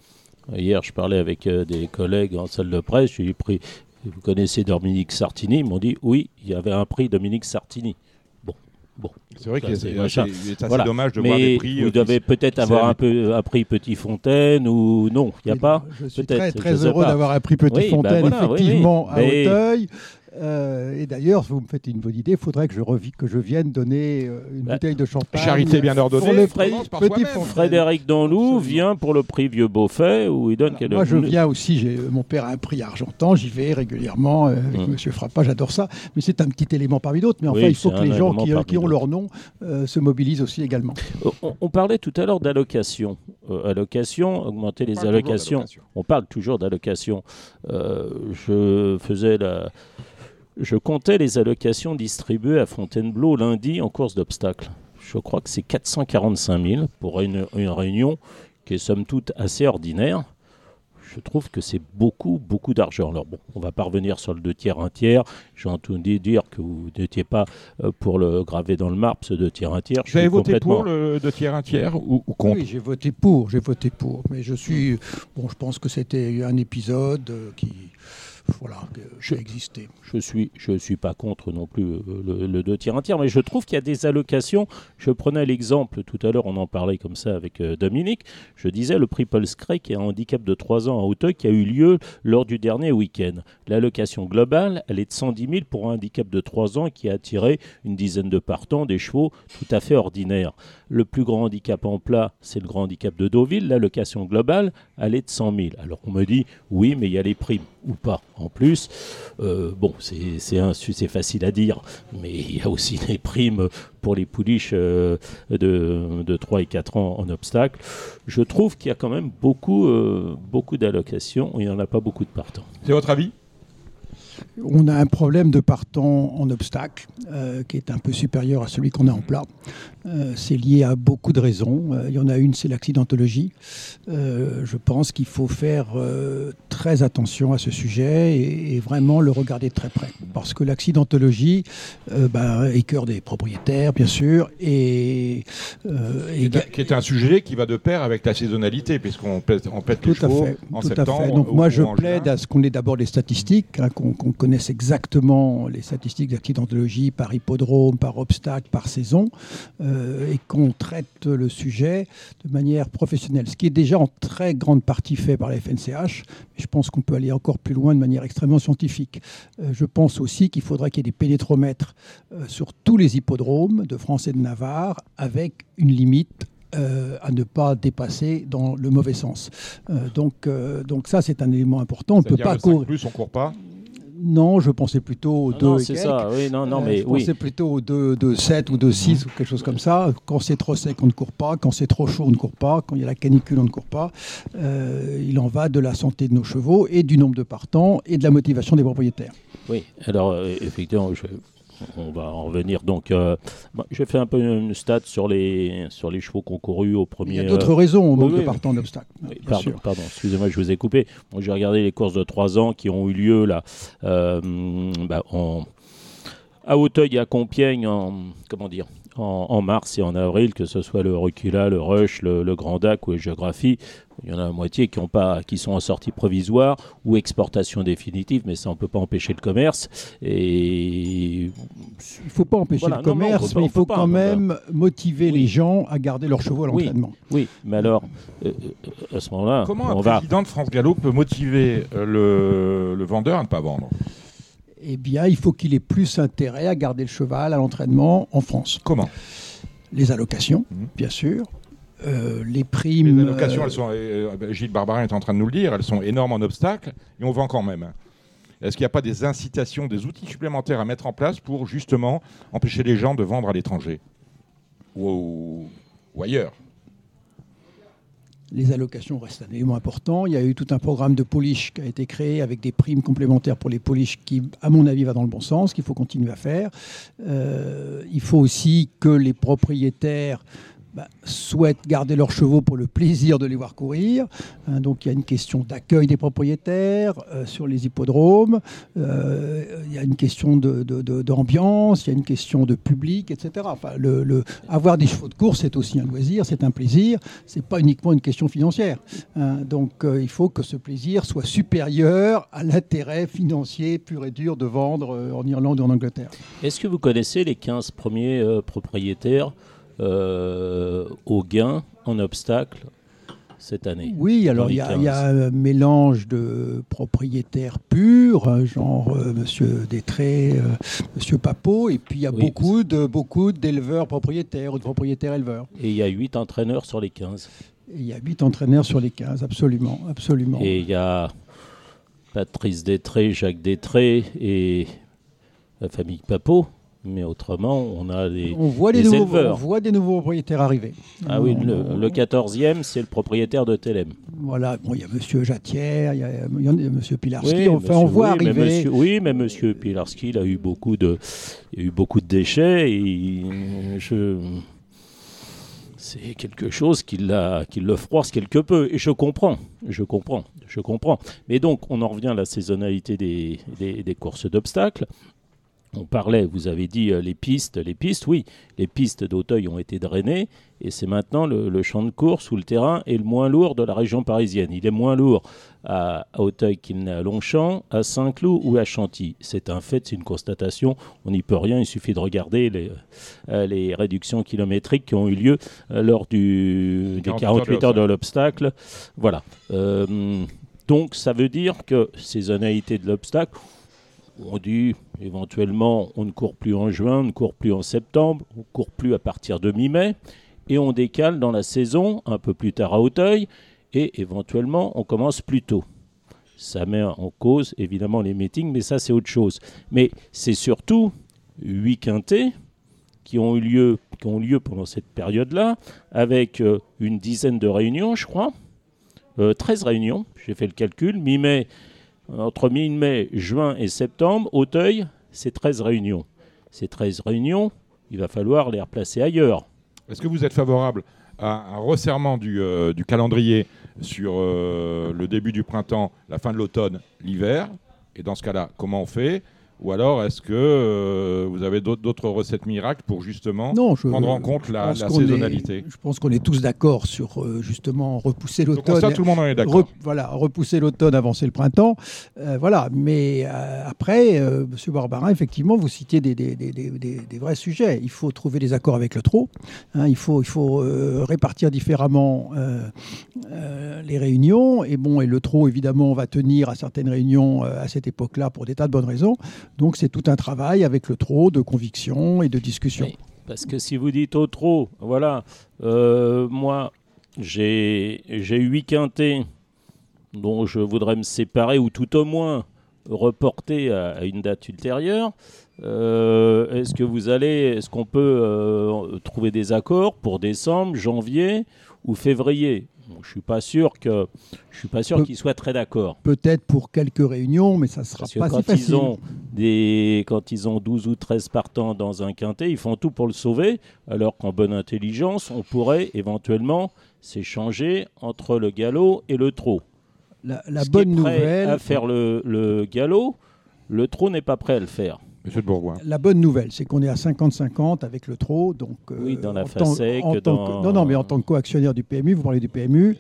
Hier, je parlais avec euh, des collègues en salle de presse. J'ai pris, vous connaissez Dominique Sartini Ils m'ont dit oui, il y avait un prix Dominique Sartini. Bon, c'est vrai que c'est assez dommage de voir des prix. Vous euh, devez peut-être avoir un peu un prix Petit Fontaine ou non, il n'y a pas. Je suis très, très heureux d'avoir un prix Petit ben Fontaine effectivement à Hauteuil. Euh, et d'ailleurs, vous me faites une bonne idée, il faudrait que je, que je vienne donner euh, une bah, bouteille de champagne. Charité bien ordonnée. Frédéric Danlou vient pour le prix Vieux Beaufait où il donne Moi, je viens aussi, mon père a un prix argentan, j'y vais régulièrement euh, avec M. Mmh. Frappa, j'adore ça. Mais c'est un petit élément parmi d'autres. Mais enfin, il faut que les gens qui, ont leur nom se mobilisent aussi également. On, parlait tout à l'heure d'allocation. allocation, augmenter les allocations. On parle toujours d'allocation. je faisais la je comptais les allocations distribuées à Fontainebleau lundi en course d'obstacles. Je crois que c'est 445 000 pour une, réunion qui est somme toute assez ordinaire. Je trouve que c'est beaucoup, beaucoup d'argent. Alors bon, on va pas revenir sur le deux tiers, un tiers. J'ai entendu dire que vous n'étiez pas euh, pour le graver dans le marbre, ce deux tiers, un tiers. Vous avez voté pour le deux tiers, un tiers ou, contre? Oui, j'ai voté pour, j'ai voté pour. Mais je suis, bon, je pense que c'était un épisode euh, qui voilà, j'ai existé. Je suis, je suis pas contre non plus euh, le, deux tiers un tiers, mais je trouve qu'il y a des allocations. Je prenais l'exemple tout à l'heure, on en parlait comme ça avec euh, Dominique. Je disais le prix Paul Scray qui a un handicap de 3 ans à Hauteuil qui a eu lieu lors du dernier week-end. L'allocation globale, elle est de 110 000 pour un handicap de 3 ans qui a attiré une dizaine de partants, des chevaux tout à fait ordinaires. Le plus grand handicap en plat, c'est le grand handicap de Deauville. L'allocation globale, elle est de 100 000. Alors on me dit, oui, mais il y a les primes ou pas en plus. Euh, bon, c'est facile à dire, mais il y a aussi des primes pour les pouliches euh, de, de, 3 et 4 ans en obstacle. Je trouve qu'il y a quand même beaucoup, euh, beaucoup d'allocations et il n'y en a pas beaucoup de partants. C'est votre avis? On a un problème de partant en obstacle euh, qui est un peu supérieur à celui qu'on a en plat. Euh, c'est lié à beaucoup de raisons. Euh, il y en a une, c'est l'accidentologie. je pense qu'il faut faire très attention à ce sujet et, vraiment le regarder de très près. Parce que l'accidentologie bah, écœure des propriétaires, bien sûr. Et, qui, est un, sujet qui va de pair avec la saisonnalité, puisqu'on pète, on pète les chevaux en tout septembre. À fait. Donc moi, je plaide à ce qu'on ait d'abord les statistiques, hein, qu'on connaisse exactement les statistiques d'accidentologie par hippodrome, par obstacle, par saison, euh, et qu'on traite le sujet de manière professionnelle. Ce qui est déjà en très grande partie fait par la FNCH, mais je pense qu'on peut aller encore plus loin de manière extrêmement scientifique. Euh, je pense aussi qu'il faudrait qu'il y ait des pénétromètres euh, sur tous les hippodromes de France et de Navarre, avec une limite à ne pas dépasser dans le mauvais sens. donc, donc ça, c'est un élément important. On peut pas courir. Plus, on court pas? Non, je pensais plutôt aux 2 C'est ça, oui, non, non, euh, mais je pensais plutôt aux 2, 7 ou 2, 6 ou quelque chose comme ça. Quand c'est trop sec, on ne court pas. Quand c'est trop chaud, on ne court pas. Quand il y a la canicule, on ne court pas. Euh, il en va de la santé de nos chevaux et du nombre de partants et de la motivation des propriétaires. Oui, alors euh, effectivement, je, on va en revenir. Donc, euh, bah, j'ai fait un peu une stat sur les, sur les chevaux concourus au premier. Il y a d'autres raisons au manque de partants d'obstacles. pardon, pardon excusez-moi, je vous ai coupé. j'ai regardé les courses de 3 ans qui ont eu lieu là, euh, bah, à Hauteuil et à Compiègne en, comment dire, en, mars et en avril, que ce soit le Recula, le Rush, le, Grand DAC ou la Géographie. Il y en a la moitié qui, ont pas, qui sont en sortie provisoire ou exportation définitive, mais ça, on ne peut pas empêcher le commerce. Et... Il ne faut pas empêcher le commerce, mais il faut quand même motiver les gens à garder leurs chevaux à l'entraînement. Oui, mais alors, euh, euh, à ce moment-là, comment un président de France Gallo peut motiver euh, le, le vendeur à ne pas vendre? Eh bien, il faut qu'il ait plus intérêt à garder le cheval à l'entraînement en France. Comment? Les allocations, mhm. bien sûr. Euh, les primes. Les allocations, elles sont, euh, euh, Gilles Barbarin est en train de nous le dire, elles sont énormes en obstacles et on vend quand même. Est-ce qu'il n'y a pas des incitations, des outils supplémentaires à mettre en place pour justement empêcher les gens de vendre à l'étranger? Ou ailleurs? Les allocations restent un élément important. Il y a eu tout un programme de polish qui a été créé avec des primes complémentaires pour les polish qui, à mon avis, va dans le bon sens, qu'il faut continuer à faire. Euh, il faut aussi que les propriétaires bah, souhaitent garder leurs chevaux pour le plaisir de les voir courir. Hein, donc il y a une question d'accueil des propriétaires euh, sur les hippodromes, euh, il y a une question d'ambiance, de, il y a une question de public, etc. Enfin, le, avoir des chevaux de course, c'est aussi un loisir, c'est un plaisir, c'est pas uniquement une question financière. Hein. donc euh, il faut que ce plaisir soit supérieur à l'intérêt financier pur et dur de vendre en Irlande ou en Angleterre. Est-ce que vous connaissez les 15 premiers propriétaires euh, au gain en obstacle cette année. Oui, alors il y, a un mélange de propriétaires purs, hein, genre M. Euh, Monsieur Détré, euh, Monsieur Papot, et puis il y a beaucoup de beaucoup d'éleveurs propriétaires ou de propriétaires éleveurs. Et il y a 8 entraîneurs sur les 15. il y a 8 entraîneurs sur les 15, absolument, absolument. Et il y a Patrice Détré, Jacques Détré et la famille Papot. Mais autrement, on a des, on voit des, nouveaux, On voit des nouveaux propriétaires arriver. Ah oui, le, 14e, c'est le propriétaire de Telem. Voilà, bon, il y a M. Jatière, il y a, M. Pilarski. enfin, on voit arriver. oui, mais M. Pilarski, il a eu beaucoup de, il a eu beaucoup de déchets. Et je, c'est quelque chose qui, qui le froisse quelque peu. Et je comprends, je comprends, je comprends. Mais donc, on en revient à la saisonnalité des, des, des courses d'obstacles on parlait, vous avez dit euh, les pistes, les pistes, oui, les pistes d'Auteuil ont été drainées et c'est maintenant le, champ de course où le terrain est le moins lourd de la région parisienne. Il est moins lourd à, Auteuil qu'il n'est à Longchamp, à Saint-Cloud ou à Chantilly. C'est un fait, c'est une constatation. On n'y peut rien, il suffit de regarder les, euh, réductions kilométriques qui ont eu lieu euh, lors du, des 48 heures de l'obstacle. Voilà. donc ça veut dire que ces saisonnalité de l'obstacle, on dit éventuellement on ne court plus en juin, on ne court plus en septembre, on ne court plus à partir de mi-mai, et on décale dans la saison un peu plus tard à Hauteuil, et éventuellement on commence plus tôt. Ça met en cause évidemment les meetings, mais ça c'est autre chose. Mais c'est surtout huit quintés qui ont eu lieu, qui ont lieu pendant cette période-là, avec euh, une dizaine de réunions, je crois, 13 euh, réunions, j'ai fait le calcul, mi-mai entre mi-mai, juin et septembre, Auteuil, c'est 13 réunions. Ces 13 réunions, il va falloir les replacer ailleurs. Est-ce que vous êtes favorable à un resserrement du, euh, calendrier sur euh, le début du printemps, la fin de l'automne, l'hiver? Et dans ce cas-là, comment on fait? Ou alors est-ce que euh, vous avez d'autres recettes miracles pour justement prendre en compte la, saisonnalité? Je pense qu'on est tous d'accord sur euh, justement repousser l'automne. Ça, tout le monde en est d'accord. voilà, repousser l'automne, avancer le printemps. Euh, voilà, mais après, Monsieur Barbarin, effectivement, vous citiez des, des, vrais sujets. Il faut trouver des accords avec le trot. Hein, il faut, il faut répartir différemment les réunions. Et bon, et le trot, évidemment, va tenir à certaines réunions à cette époque-là pour des tas de bonnes raisons. Donc c'est tout un travail avec le trop de conviction et de discussion. parce que si vous dites au trop, voilà, euh, moi j'ai huit quintés dont je voudrais me séparer ou tout au moins reporter à, une date ultérieure. Euh, est-ce que vous allez, est-ce qu'on peut euh, trouver des accords pour décembre, janvier ou février? Je suis pas sûr que je suis pas sûr qu'ils soient très d'accord. Peut-être pour quelques réunions, mais ça sera pas quand si facile. Ils ont des, quand ils ont 12 ou 13 partants dans un quintet, ils font tout pour le sauver, alors qu'en bonne intelligence, on pourrait éventuellement s'échanger entre le galop et le trot. La, bonne nouvelle à faire le, le galop, le trot n'est pas prêt à le faire. Monsieur de Bourgoin. La bonne nouvelle, c'est qu'on est à 50-50 avec le TRO. Donc, oui, dans la FASEC. Dans... non, non, mais en tant que co-actionnaire du PMU, vous parlez du PMU,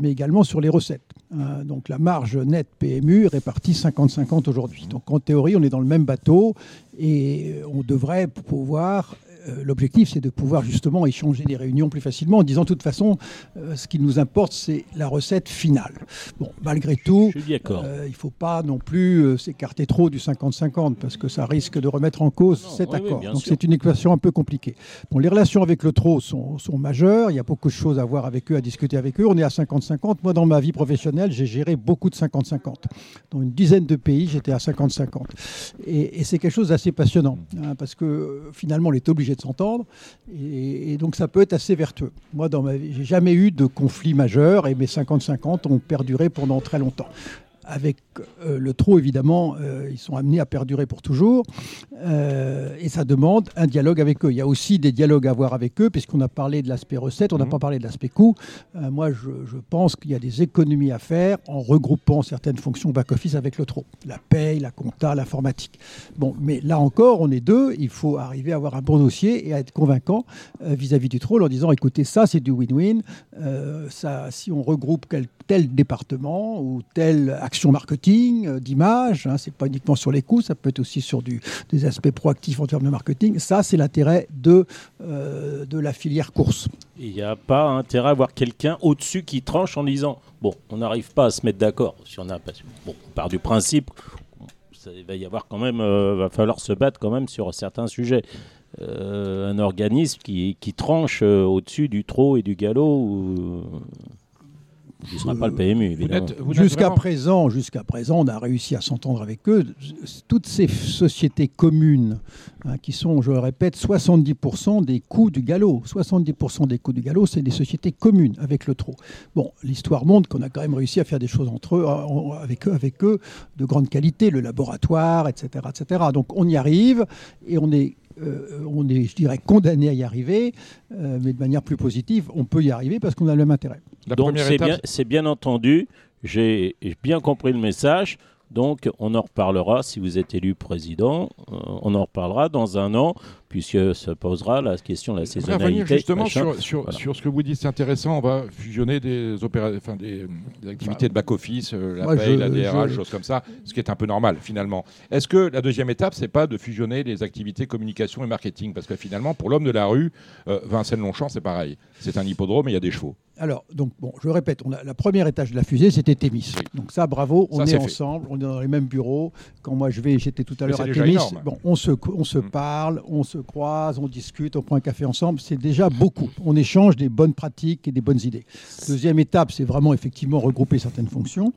mais également sur les recettes. Hein. donc la marge nette PMU est répartie 50-50 aujourd'hui. Donc en théorie, on est dans le même bateau et on devrait pouvoir euh, l'objectif, c'est de pouvoir justement échanger des réunions plus facilement en disant, de toute façon, euh, ce qui nous importe, c'est la recette finale. Bon, malgré tout, euh, il ne faut pas non plus s'écarter trop du 50-50 parce que ça risque de remettre en cause cet accord. Donc c'est une équation un peu compliquée. Bon, les relations avec le TRO sont, sont, majeures. Il y a beaucoup de choses à voir avec eux, à discuter avec eux. On est à 50-50. Moi, dans ma vie professionnelle, j'ai géré beaucoup de 50-50. Dans une dizaine de pays, j'étais à 50-50. Et, c'est quelque chose d'assez passionnant hein, parce que finalement, on est obligé de s'entendre. Et, donc ça peut être assez vertueux. Moi, dans ma vie, j'ai jamais eu de conflit majeur et mes 50-50 ont perduré pendant très longtemps avec euh, le trop, évidemment, euh, ils sont amenés à perdurer pour toujours. Euh, et ça demande un dialogue avec eux. Il y a aussi des dialogues à avoir avec eux, puisqu'on a parlé de l'aspect recette, on n'a mhm. pas parlé de l'aspect coût. moi, je, pense qu'il y a des économies à faire en regroupant certaines fonctions back-office avec le trop. La paye, la compta, l'informatique. Bon, mais là encore, on est deux. Il faut arriver à avoir un bon dossier et à être convaincant vis-à-vis du trop en disant écoutez, ça, c'est du win-win. ça, si on regroupe tel département ou telle action marketing, euh, d'image. Hein, c'est pas uniquement sur les coûts, ça peut être aussi sur des aspects proactifs en termes de marketing. Ça, c'est l'intérêt de, euh, de la filière course. Il n'y a pas intérêt à avoir quelqu'un au-dessus qui tranche en disant bon, on n'arrive pas à se mettre d'accord. Si on a, part du principe, il va y avoir quand même, euh, va falloir se battre quand même sur certains sujets. un organisme qui, qui tranche au-dessus du trot et du galop. Ce ne sera pas le PMU, évidemment. Jusqu'à présent, jusqu'à présent, on a réussi à s'entendre avec eux. Toutes ces sociétés communes, hein, qui sont, je le répète, 70% des coûts du galop. 70% des coûts du galop, c'est des sociétés communes avec le trot. Bon, l'histoire montre qu'on a quand même réussi à faire des choses entre eux, avec eux, avec eux, de grande qualité, le laboratoire, etc., etc. Donc on y arrive et on est euh, on est, je dirais, condamné à y arriver, euh, mais de manière plus positive, on peut y arriver parce qu'on a le même intérêt. Donc c'est bien, bien entendu, j'ai bien compris le message. Donc, on en reparlera si vous êtes élu président. Euh, on en reparlera dans un an, puisque se posera la question de la saisonnalité. justement sur, sur, sur, ce que vous dites, c'est intéressant. On va fusionner des, enfin, des, activités de back-office, euh, la paye, la DRH, choses comme ça, ce qui est un peu normal finalement. Est-ce que la deuxième étape, c'est pas de fusionner les activités communication et marketing? Parce que finalement, pour l'homme de la rue, euh, Vincennes Longchamp, c'est pareil. C'est un hippodrome et il y a des chevaux. Alors, donc, bon, je répète, on a, la première étage de la fusée, c'était Témis. Donc ça, bravo, on est, ensemble, on est dans les mêmes bureaux. Quand moi je vais, j'étais tout à l'heure à Témis, bon, on se, on se mm. parle, on se croise, on discute, on prend un café ensemble, c'est déjà beaucoup. On échange des bonnes pratiques et des bonnes idées. Deuxième étape, c'est vraiment effectivement regrouper certaines fonctions.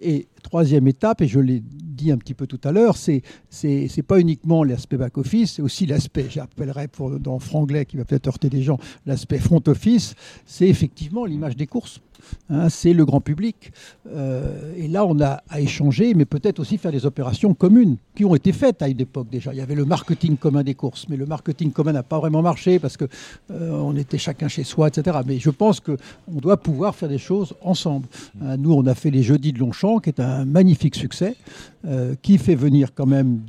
Et troisième étape, et je l'ai dit un petit peu tout à l'heure, c'est c'est pas uniquement l'aspect back office, c'est aussi l'aspect, j'appellerais pour dans franglais qui va peut-être heurter des gens, l'aspect front office, c'est effectivement l'image des courses. Hein, c'est le grand public. Euh, et là, on a à échanger, mais peut-être aussi faire des opérations communes qui ont été faites à une époque déjà. Il y avait le marketing commun des courses, mais le marketing commun n'a pas vraiment marché parce que euh, on était chacun chez soi, etc. Mais je pense qu'on doit pouvoir faire des choses ensemble. Hein, nous, on a fait les Jeudis de Longchamp, qui est un magnifique succès, euh, qui fait venir quand même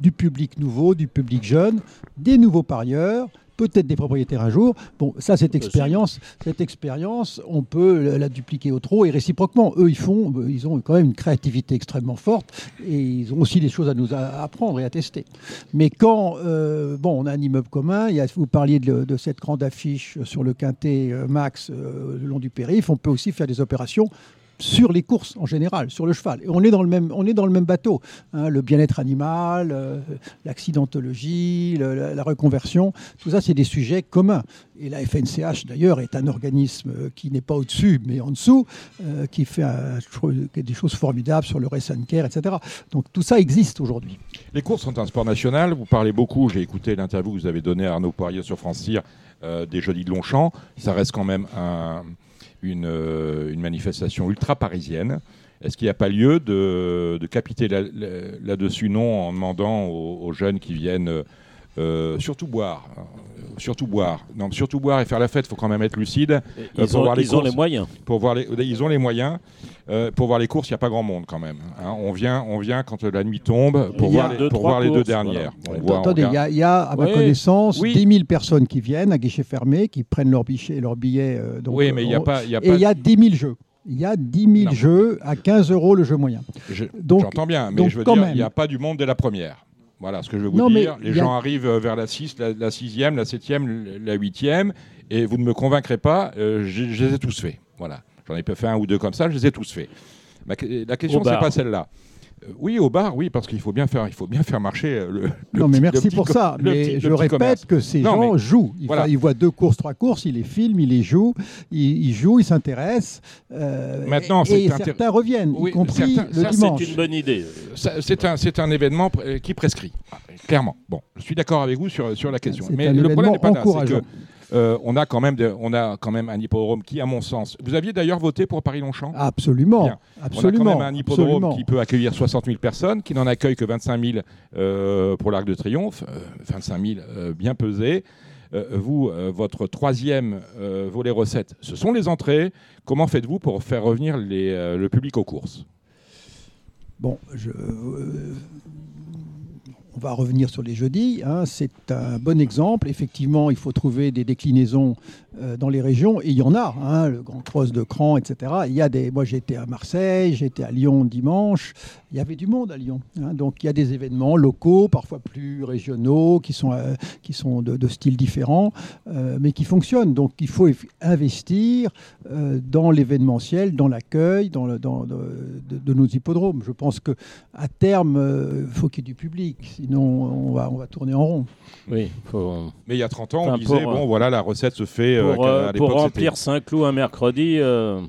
du public nouveau, du public jeune, des nouveaux parieurs peut-être des propriétaires un jour. Bon, ça, cette expérience, cette expérience, on peut la dupliquer au trop et réciproquement. Eux, ils font, ils ont quand même une créativité extrêmement forte et ils ont aussi des choses à nous apprendre et à tester. Mais quand, euh, bon, on a un immeuble commun, il y a, vous parliez de, cette grande affiche sur le quintet euh, Max euh, le long du périph', on peut aussi faire des opérations sur les courses en général, sur le cheval. Et on est dans le même, on est dans le même bateau. Hein, le bien-être animal, euh, l'accidentologie, la, reconversion, tout ça, c'est des sujets communs. Et la FNCH, d'ailleurs, est un organisme qui n'est pas au-dessus, mais en dessous, euh, qui fait des choses formidables sur le race care, etc. Donc tout ça existe aujourd'hui. Les courses sont un sport national. Vous parlez beaucoup, j'ai écouté l'interview que vous avez donnée à Arnaud Poirier sur France Cyr euh, des Jeudis de Longchamp. Ça reste quand même un euh, une, manifestation ultra parisienne. Est-ce qu'il n'y a pas lieu de, capiter là-dessus Non, en demandant aux, jeunes qui viennent Euh, surtout boire. Euh, surtout boire. Non, surtout boire et faire la fête, il faut quand même être lucide. Ils, Euh, pour ont, voir les ils ont courses. les moyens. Pour voir les, ils ont les moyens. Euh, pour voir les courses, il n'y a pas grand monde quand même. hein. on, vient, on vient quand la nuit tombe pour Il y a voir les, deux, pour voir les deux dernières. voilà. Voit- Attendez, il y, a- il y a, à ma Oui. connaissance, Oui. 10 000 personnes qui viennent à guichet fermé, qui prennent leur, bichet, leur billet. euh, donc, oui, mais il n'y a on- pas. il Y a Et il y a 10 000 jeux. Il y a 10 000 Non. jeux à 15 euros le jeu moyen. je- J'entends bien, mais donc je veux dire, il n'y a pas du monde dès la première. Voilà ce que je veux vous Non, dire. Les a- gens arrivent euh, vers la 6, la, la 6e, la 7e, la 8e, et vous ne me convaincrez pas, euh, je, je les ai tous faits. Voilà. J'en ai pas fait un ou deux comme ça, je les ai tous faits. Ma la question, Au c'est bar. pas celle-là. Oui, au bar, oui, parce qu'il faut bien faire, il faut bien faire marcher euh, le. le non, mais merci pour ça. Mais petit- je répète commerce. que ces Non, gens mais- jouent. Ils, voilà. ils voient deux courses, trois courses, ils les filment, ils les jouent, ils, ils jouent, ils s'intéressent. euh, Maintenant, et, certains reviennent, Oui, y compris certains- le ça, dimanche. C'est une bonne idée. C'est un, c'est un événement qui prescrit, clairement. Bon, je suis d'accord avec vous sur, sur la question. Mais un le problème n'est pas là, que euh, on a quand même, de- on a quand même un hippodrome qui, à mon sens, vous aviez d'ailleurs voté pour Paris-Longchamp? Absolument, Bien. absolument. On a quand même un hippodrome absolument. qui peut accueillir 60 000 personnes, qui n'en accueille que 25 000 euh, pour l'Arc de Triomphe, euh, 25 000 euh, bien pesés. Vous, euh, votre troisième euh, volet recettes, ce sont les entrées. Comment faites-vous pour faire revenir les, euh, le public aux courses? Bon, je, on va revenir sur les jeudis. hein. C'est un bon exemple. Effectivement, il faut trouver des déclinaisons euh, dans les régions. Et il y en a. hein, le Grand Cross de Cran, etc. Il y a des. Moi, j'étais à Marseille, j'étais à Lyon dimanche. Il y avait du monde à Lyon. hein. Donc, il y a des événements locaux, parfois plus régionaux, qui sont, euh, qui sont de, styles différents, euh, mais qui fonctionnent. Donc, il faut investir dans l'événementiel, dans l'accueil, dans, dans de, nos hippodromes. Je pense que à terme, il faut qu'il y ait du public, sinon on va, on va tourner en rond. Oui, faut- Mais il y a 30 ans, on disait, pour, bon, voilà, la recette se fait. euh, pour, euh, à pour l'époque, remplir c'était- Saint-Cloud un mercredi, euh,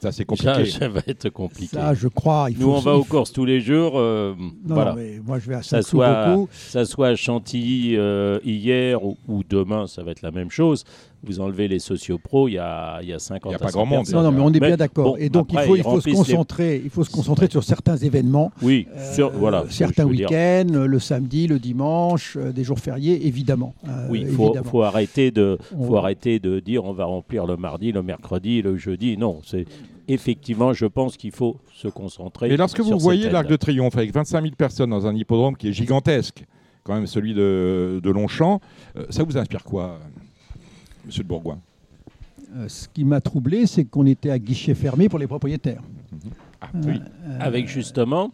c'est assez compliqué. ça va être compliqué. Ça, je crois. Il Nous, on va aux courses tous les jours. euh, Non, voilà. mais moi, je vais à ça Saint-Cloud soit, beaucoup. ça soit à Chantilly euh, hier ou, ou demain, ça va être la même chose. Vous enlevez les sociopros, il y a, il y a 50 Il y a pas 100 grand monde. Non, non, mais on est Mais bien d'accord. bon, Et donc, après, il faut, il faut se les- concentrer. Il faut se concentrer sur certains événements. Oui, Euh, sur, voilà. certains week-ends, le samedi, le dimanche, euh, des jours fériés, évidemment. euh, Oui, il faut, arrêter de, On- faut arrêter de dire on va remplir le mardi, le mercredi, le jeudi. Non, c'est effectivement, je pense qu'il faut se concentrer. Et lorsque vous voyez l'Arc de Triomphe avec 25 000 personnes dans un hippodrome qui est gigantesque, quand même celui de, de Longchamp, euh, ça vous inspire quoi, euh, monsieur de Bourgoin Euh, ce qui m'a troublé, c'est qu'on était à guichet fermé pour les propriétaires. Ah, Euh, oui. avec justement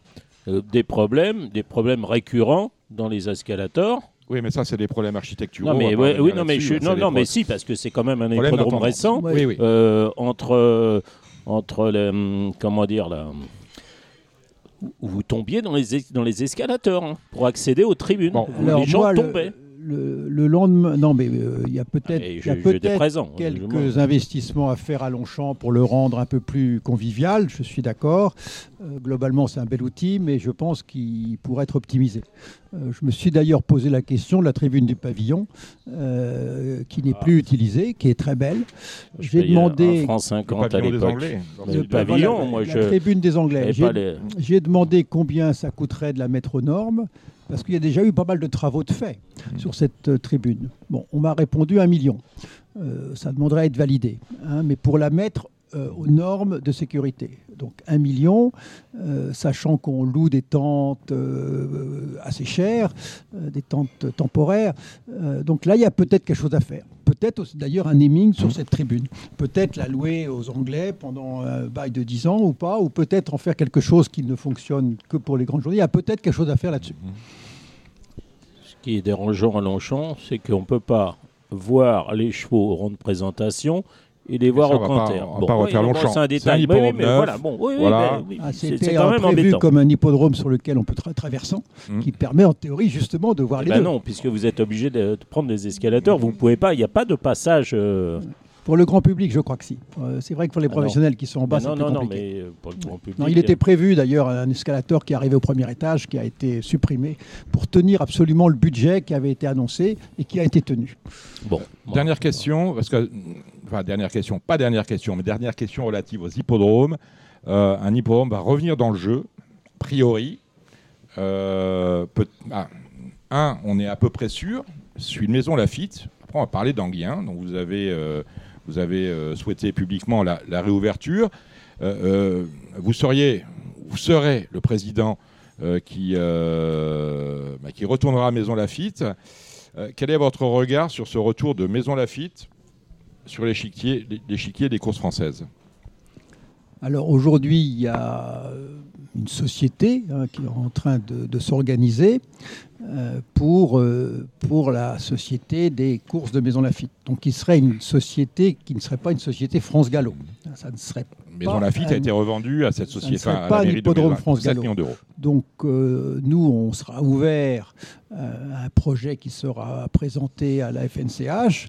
euh, des problèmes, des problèmes récurrents dans les escalators. Oui, mais ça, c'est des problèmes architecturaux. Non on mais ouais, oui, non mais là-dessus, je- c'est non des non mais pro- si parce que c'est quand même un hippodrome récent. Oui, oui. Euh, entre euh, entre les, hum, comment dire là où vous tombiez dans les es- dans les escalators hein, pour accéder aux tribunes. Bon, Où les gens moi, tombaient. le, le lendemain, non, mais euh, il y a peut-être, Et il y je- a j'étais peut-être présent. je- quelques investissements à faire à Longchamp pour le rendre un peu plus convivial. Je suis d'accord. Euh, globalement, c'est un bel outil, mais je pense qu'il pourrait être optimisé. Euh, je me suis d'ailleurs posé la question de la tribune du pavillon, euh, qui n'est Ah. plus utilisée, qui est très belle. J'ai demandé un franc Le 50 à l'époque. Le pavillon, voilà, moi, la je- tribune des Anglais. Les- j'ai demandé combien ça coûterait de la mettre aux normes, parce qu'il y a déjà eu pas mal de travaux de fait sur cette euh, tribune. Bon, on m'a répondu un million. Euh, ça demanderait à être validé. hein, mais pour la mettre euh, aux normes de sécurité. Donc un million, euh, sachant qu'on loue des tentes euh, assez chères, des tentes temporaires. Donc là, il y a peut-être quelque chose à faire. Peut-être d'ailleurs un naming sur cette tribune. Peut-être la louer aux Anglais pendant un bail de 10 ans ou pas, ou peut-être en faire quelque chose qui ne fonctionne que pour les grandes journées. Il y a peut-être quelque chose à faire là-dessus. Ce qui est dérangeant à Longchamp, c'est qu'on ne peut pas voir les chevaux au rond de présentation et les voir ça, au canter. on va pas refaire oui, Longchamp. C'est un C'est un détail. Hippodrome oui, voilà, bon, oui, oui, Voilà. Ah, c'est C'était c'est quand même prévu embêtant. comme un hippodrome sur lequel on peut tra- traversant, Hmm. qui permet en théorie justement de voir les ben deux. non, puisque vous êtes obligé de, prendre des escalators, vous ne pouvez pas, il n'y a pas de passage. euh, Pour le grand public, je crois que si. Euh, c'est vrai que pour les Ah non. professionnels qui sont en bas, c'est non, plus non, non, compliqué. mais euh, pour le grand public. Non, il était prévu d'ailleurs un escalator qui arrivait au premier étage, qui a été supprimé pour tenir absolument le budget qui avait été annoncé et qui a été tenu. Bon, bon. Dernière question, parce que, enfin, dernière question, pas dernière question, mais dernière question relative aux hippodromes. Euh, un hippodrome va revenir dans le jeu, a priori. Euh, ah, un, on est à peu près sûr, suis une maison Lafitte. Après, on va parler d'Anguien, dont vous avez, euh, vous avez souhaité publiquement la, réouverture. vous seriez, vous serez le président qui, bah, qui retournera à Maison Lafitte. quel est votre regard sur ce retour de Maison Lafitte sur l'échiquier des courses françaises alors aujourd'hui, il y a une société hein, qui est en train de, s'organiser euh, pour, euh, pour la société des courses de Maison Lafitte. Donc il serait une société qui ne serait pas une société France Gallo. Ça ne serait Maison Lafitte a été revendue à cette société, à la mairie de France millions d'euros. Donc euh, nous, on sera ouvert euh, à un projet qui sera présenté à la FNCH.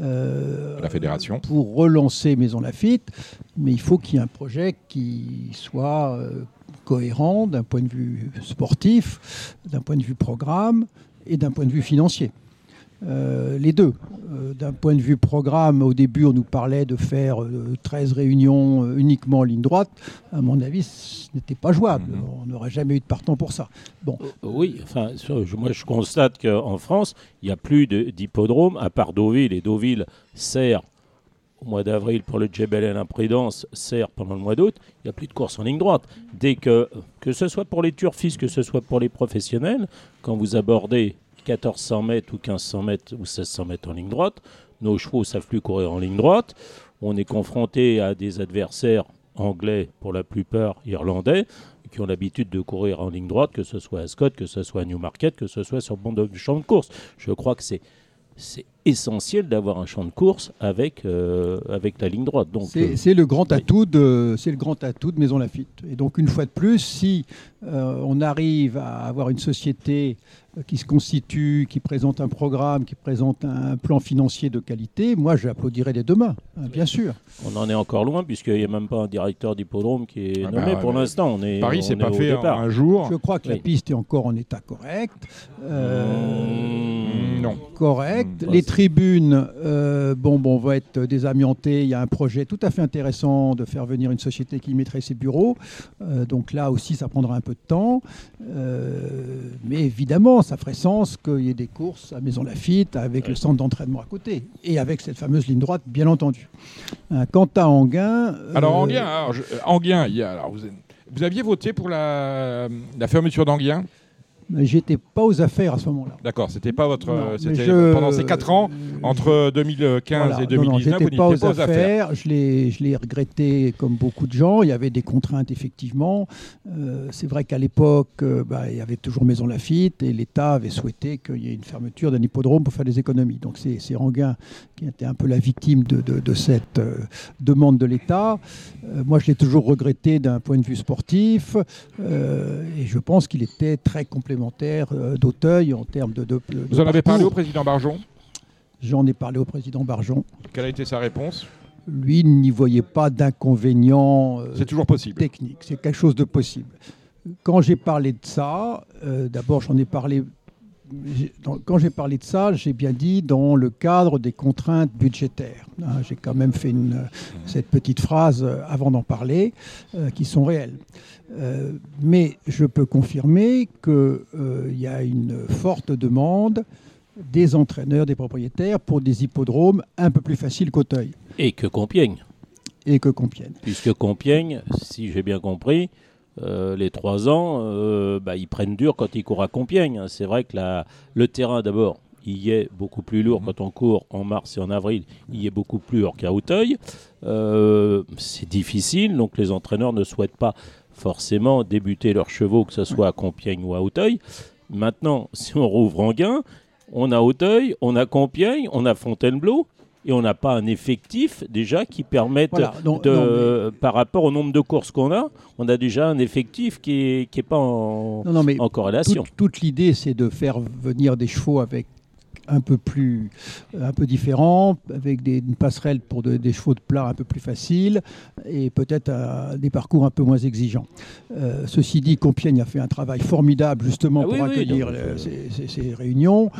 Euh, la fédération. Pour relancer Maison Lafitte. Mais il faut qu'il y ait un projet qui soit cohérent d'un point de vue sportif, d'un point de vue programme et d'un point de vue financier. Euh, les deux. Euh, d'un point de vue programme, au début, on nous parlait de faire 13 euh, réunions uniquement en ligne droite. À mon avis, ce n'était pas jouable. Mhm. On n'aurait jamais eu de partant pour ça. Bon. oui, enfin, moi je constate qu'en France, il n'y a plus d'hippodrome, à part Deauville. Et Deauville sert au mois d'avril pour le Djebel et l'imprudence, sert pendant le mois d'août, il n'y a plus de course en ligne droite. Dès que, que ce soit pour les turfistes, que ce soit pour les professionnels, quand vous abordez 1400 mètres ou 1500 mètres ou 1600 mètres en ligne droite. Nos chevaux savent plus courir en ligne droite. On est confronté à des adversaires anglais pour la plupart, irlandais, qui ont l'habitude de courir en ligne droite, que ce soit à Scott, que ce soit à Newmarket, que ce soit sur le de champ de course. Je crois que c'est essentiel d'avoir un champ de course avec, euh, avec la ligne droite. Euh, c'est, le grand atout de c'est le grand atout de Maison Lafitte. Et donc une fois de plus, si euh, on arrive à avoir une société qui se constitue, qui présente un programme, qui présente un plan financier de qualité, moi j'applaudirais dès demain, hein, bien sûr. On en est encore loin puisqu'il n'y a même pas un directeur d'hippodrome qui est ah nommé bah, pour l'instant. On est, Paris, c'est pas fait un jour. Je crois que la piste est encore en état correct. Mmh, non. Correct. Mmh, Les tribunes, euh, bon, bon, vont être désamiantées. Il y a un projet tout à fait intéressant de faire venir une société qui mettrait ses bureaux. Euh, donc là aussi, ça prendra un peu de temps. Euh, mais évidemment, ça ferait sens qu'il y ait des courses à Maison Lafitte avec le centre d'entraînement à côté et avec cette fameuse ligne droite, bien entendu. Euh, quant à Anguin. Alors, Anguin, Anguin il y a, alors, vous, vous, aviez voté pour la, la fermeture d'Anguien J'étais pas aux affaires à ce moment-là. D'accord, c'était pas votre. c'était pendant ces quatre ans, entre 2015 et 2019, vous pas aux, pas aux affaires. Je l'ai regretté comme beaucoup de gens. Il y avait des contraintes, effectivement. Euh, c'est vrai qu'à l'époque, euh, bah, il y avait toujours Maison Lafitte et l'État avait souhaité qu'il y ait une fermeture d'un hippodrome pour faire des économies. Donc c'est Ranguin qui était un peu la victime de, de, cette euh, demande de l'État. moi, je l'ai toujours regretté d'un point de vue sportif et je pense qu'il était très complémentaire euh, d'Auteuil en termes de, Vous en avez parlé au président Barjon? J'en ai parlé au président Barjon. Quelle a été sa réponse? Lui n'y voyait pas d'inconvénient euh, C'est toujours possible. technique. C'est quelque chose de possible. Quand j'ai parlé de ça, euh, d'abord j'en ai parlé quand j'ai parlé de ça, j'ai bien dit dans le cadre des contraintes budgétaires. Hein, j'ai quand même fait une, cette petite phrase avant d'en parler, qui sont réelles. Euh, mais je peux confirmer qu'il euh, y a une forte demande des entraîneurs, des propriétaires pour des hippodromes un peu plus faciles qu'Auteuil. Et que Compiègne. Et que Compiègne. Puisque Compiègne, si j'ai bien compris, euh, les trois ans, bah, ils prennent dur quand ils courent à Compiègne. C'est vrai que la, le terrain, d'abord, il y est beaucoup plus lourd quand on court en mars et en avril, il y est beaucoup plus lourd qu'à Auteuil. c'est difficile, donc les entraîneurs ne souhaitent pas forcément débuter leurs chevaux, que ce soit à Compiègne ou à Auteuil. Maintenant, si on rouvre Anguin, on a Auteuil, on a Compiègne, on a Fontainebleau, et on n'a pas un effectif déjà qui permette de, par rapport au nombre de courses qu'on a, on a déjà un effectif qui n'est qui est pas en, en corrélation. Toute, toute l'idée, c'est de faire venir des chevaux avec un peu plus, un peu différent, avec des, une passerelle pour des chevaux de plat un peu plus faciles et peut-être des parcours un peu moins exigeants. ceci dit, Compiègne a fait un travail formidable justement ah pour accueillir ces, réunions.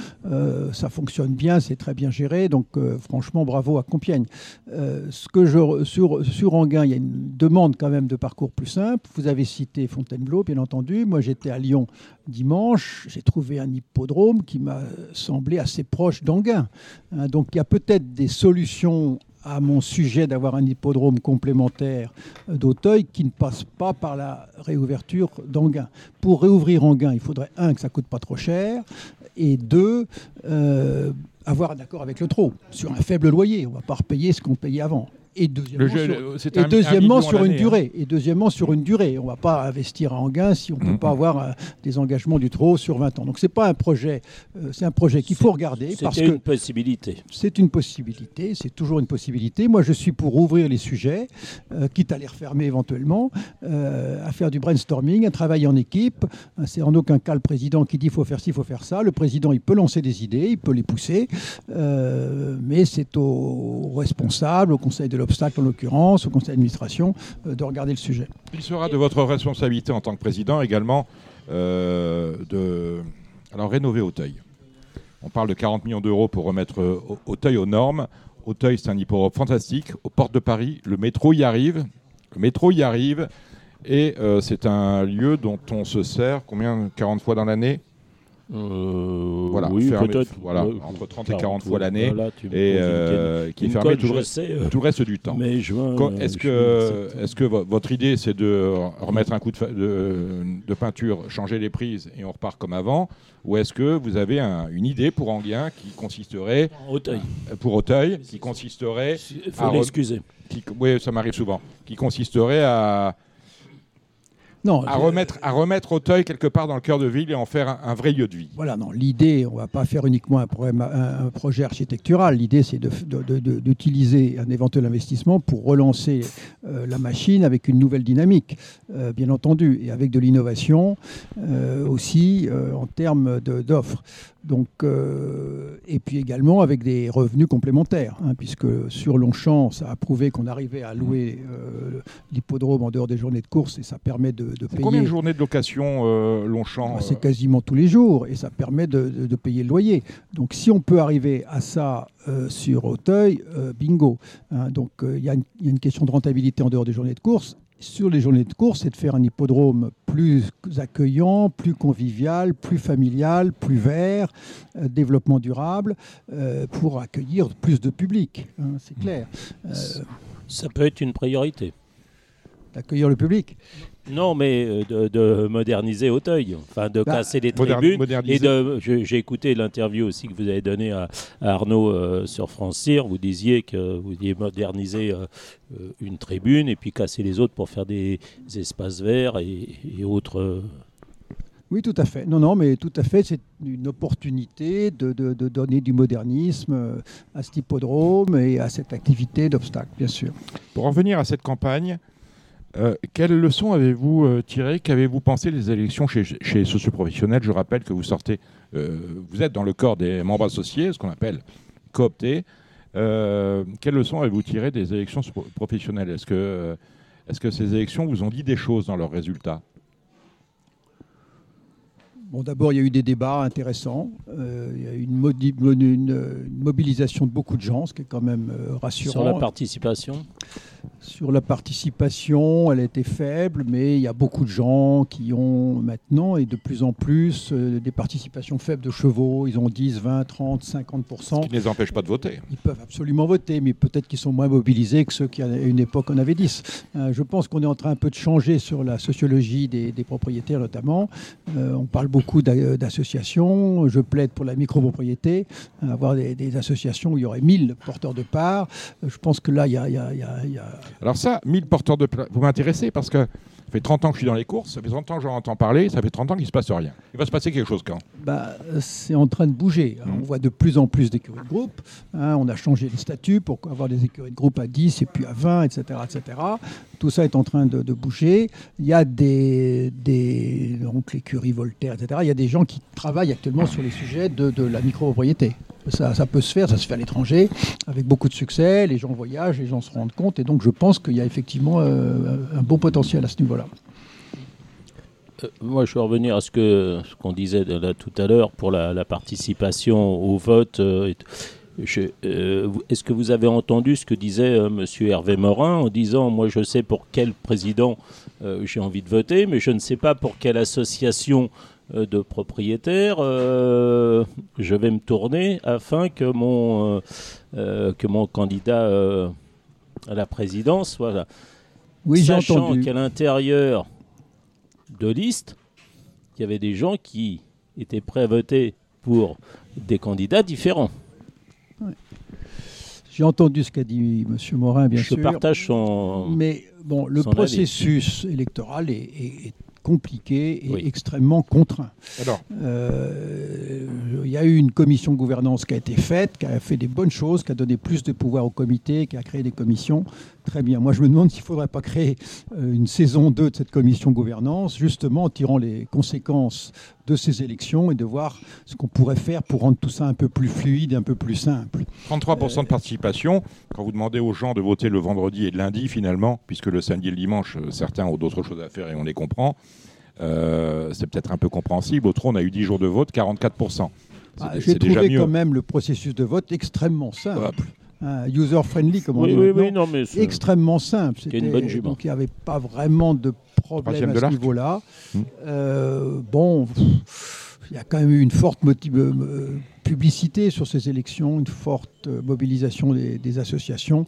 ça fonctionne bien, c'est très bien géré, donc franchement bravo à Compiègne. ce que je, sur, sur Anguin, il y a une demande quand même de parcours plus simple. Vous avez cité Fontainebleau, bien entendu. Moi, j'étais à Lyon dimanche. J'ai trouvé un hippodrome qui m'a semblé assez proche d'Anguin. Hein, donc, il y a peut-être des solutions à mon sujet d'avoir un hippodrome complémentaire d'Auteuil qui ne passe pas par la réouverture d'Anguin. Pour réouvrir Anguin, il faudrait, un, que ça coûte pas trop cher, et deux, euh, avoir un accord avec le trot sur un faible loyer. On ne va pas repayer ce qu'on payait avant et deuxièmement, sur, une hein. durée. Et deuxièmement sur une durée. On ne va pas investir à Anguin si on ne peut pas avoir euh, des engagements du trop sur 20 ans. Donc c'est pas un projet, euh, c'est un projet qu'il faut regarder parce que une possibilité. C'est une possibilité, c'est toujours une possibilité. Moi je suis pour ouvrir les sujets, euh, quitte à les refermer éventuellement, à faire du brainstorming, à travailler en équipe. C'est en aucun cas le président qui dit il faut faire ci, il faut faire ça. Le président il peut lancer des idées, il peut les pousser, mais c'est aux responsables, au conseil de l'obstacle en l'occurrence, au conseil d'administration, euh, de regarder le sujet. Il sera de votre responsabilité en tant que président également euh, de alors, rénover Auteuil. On parle de 40 millions d'euros pour remettre euh, Auteuil aux normes. Auteuil, c'est un hippodrome fantastique. Aux portes de Paris, le métro y arrive. Le métro y arrive. Et c'est un lieu dont on se sert combien? 40 fois dans l'année? Euh, voilà, oui, peut-être. Voilà, entre 30 et 40 fois l'année, et euh, qui est fermé tout, euh, tout, le reste du temps. Est-ce que, est que votre idée, c'est de remettre un coup de, de, peinture, changer les prises et on repart comme avant Ou est-ce que vous avez une idée pour Anguien qui consisterait. Auteuil. Pour Auteuil, qui consisterait. Il faut l'excuser. Oui, ça m'arrive souvent. Qui consisterait à non, à, remettre, à remettre Auteuil quelque part dans le cœur de ville et en faire un, vrai lieu de vie. Voilà, non, l'idée, on ne va pas faire uniquement un, un, projet architectural, l'idée c'est d'utiliser un éventuel investissement pour relancer euh, la machine avec une nouvelle dynamique, euh, bien entendu, et avec de l'innovation euh, aussi en termes d'offres. Donc, euh, et puis également avec des revenus complémentaires, hein, puisque sur Longchamp, ça a prouvé qu'on arrivait à louer euh, l'hippodrome en dehors des journées de course et ça permet de, payer. Combien de journées de location euh, Longchamp bah, C'est quasiment tous les jours et ça permet de, payer le loyer. Donc, si on peut arriver à ça sur Auteuil, bingo. Hein. donc, il y, a une question de rentabilité en dehors des journées de course sur les journées de course, c'est de faire un hippodrome plus accueillant, plus convivial, plus familial, plus vert, euh, développement durable, euh, pour accueillir plus de public. Hein, c'est clair. Euh, ça peut être une priorité. D'accueillir le public non, mais euh, de, moderniser Auteuil, enfin de bah, casser les tribunes. Et de, j'ai écouté l'interview aussi que vous avez donnée à, Arnaud euh, sur France Cyr. Vous disiez que vous vouliez moderniser euh, une tribune et puis casser les autres pour faire des, espaces verts et, autres. Oui, tout à fait. Non, non, mais tout à fait. C'est une opportunité de, de, donner du modernisme à cet hippodrome et à cette activité d'obstacle, bien sûr. Pour en venir à cette campagne, euh, quelles leçons avez-vous euh, tirées Qu'avez-vous pensé des élections chez, chez Socioprofessionnels Je rappelle que vous sortez, euh, vous êtes dans le corps des membres associés, ce qu'on appelle cooptés. quelles leçons avez-vous tirées des élections professionnelles? Est-ce que, est que ces élections vous ont dit des choses dans leurs résultats? Bon, d'abord, il y a eu des débats intéressants. il y a eu une, une, mobilisation de beaucoup de gens, ce qui est quand même rassurant. Sur la participation? Sur la participation, elle était faible, mais il y a beaucoup de gens qui ont maintenant et de plus en plus euh, des participations faibles de chevaux. Ils ont 10, 20, 30, 50% Ce qui ne les empêche pas de voter. Ils peuvent absolument voter, mais peut-être qu'ils sont moins mobilisés que ceux qui, à une époque, en avaient 10. Euh, je pense qu'on est en train un peu de changer sur la sociologie des, propriétaires, notamment. Euh, on parle beaucoup d'associations. Je plaide pour la micropropriété, avoir des, associations où il y aurait 1000 porteurs de parts. Je pense que là, il y a alors ça, 1000 porteurs de vous m'intéressez parce que ça fait 30 ans que je suis dans les courses, ça fait 30 ans que j'en entends parler, ça fait 30 ans qu'il ne se passe rien. Il va se passer quelque chose quand? Bah, C'est en train de bouger. Mmh. On voit de plus en plus d'écuries de groupe. Hein. on a changé les statuts pour avoir des écuries de groupe à 10 et puis à 20, etc. etc. Tout ça est en train de, bouger. Il y a des, des donc l'écurie Voltaire, etc. Il y a des gens qui travaillent actuellement sur les sujets de, de la micropropriété. Ça, ça, peut se faire, ça se fait à l'étranger, avec beaucoup de succès, les gens voyagent, les gens se rendent compte, et donc je pense qu'il y a effectivement un bon potentiel à ce niveau-là. moi, je vais revenir à ce qu'on ce qu'on disait tout à l'heure pour la, participation au vote. Euh, est-ce que vous avez entendu ce que disait euh, M. Hervé Morin en disant Moi, je sais pour quel président euh, j'ai envie de voter, mais je ne sais pas pour quelle association de propriétaires je vais me tourner afin que mon, que mon candidat à la présidence soit Oui, Sachant qu'à l'intérieur de liste, il y avait des gens qui étaient prêts à voter pour des candidats différents. J'ai entendu ce qu'a dit M. Morin, bien sûr. Je partage son. Mais bon, le processus électoral est, compliqué et extrêmement contraint. Euh, il y a eu une commission de gouvernance qui a été faite, qui a fait des bonnes choses, qui a donné plus de pouvoir au comité, qui a créé des commissions. Très bien. Moi, je me demande s'il ne faudrait pas créer euh, une saison 2 de cette commission gouvernance, justement en tirant les conséquences de ces élections et de voir ce qu'on pourrait faire pour rendre tout ça un peu plus fluide, un peu plus simple. 33% de participation, quand vous demandez aux gens de voter le vendredi et le lundi, finalement, puisque le samedi et le dimanche, euh, certains ont d'autres choses à faire et on les comprend, euh, c'est peut-être un peu compréhensible. Au on a eu 10 jours de vote, 44%. Ah, J'ai trouvé quand même le processus de vote extrêmement simple. User-friendly, comme on dit. Oui, oui, non, mais extrêmement simple. C'était une bonne jument. Donc il n'y avait pas vraiment de problème à ce niveau-là. Hmm. Euh, bon, il y a quand même eu une forte euh, publicité sur ces élections, une forte euh, mobilisation des associations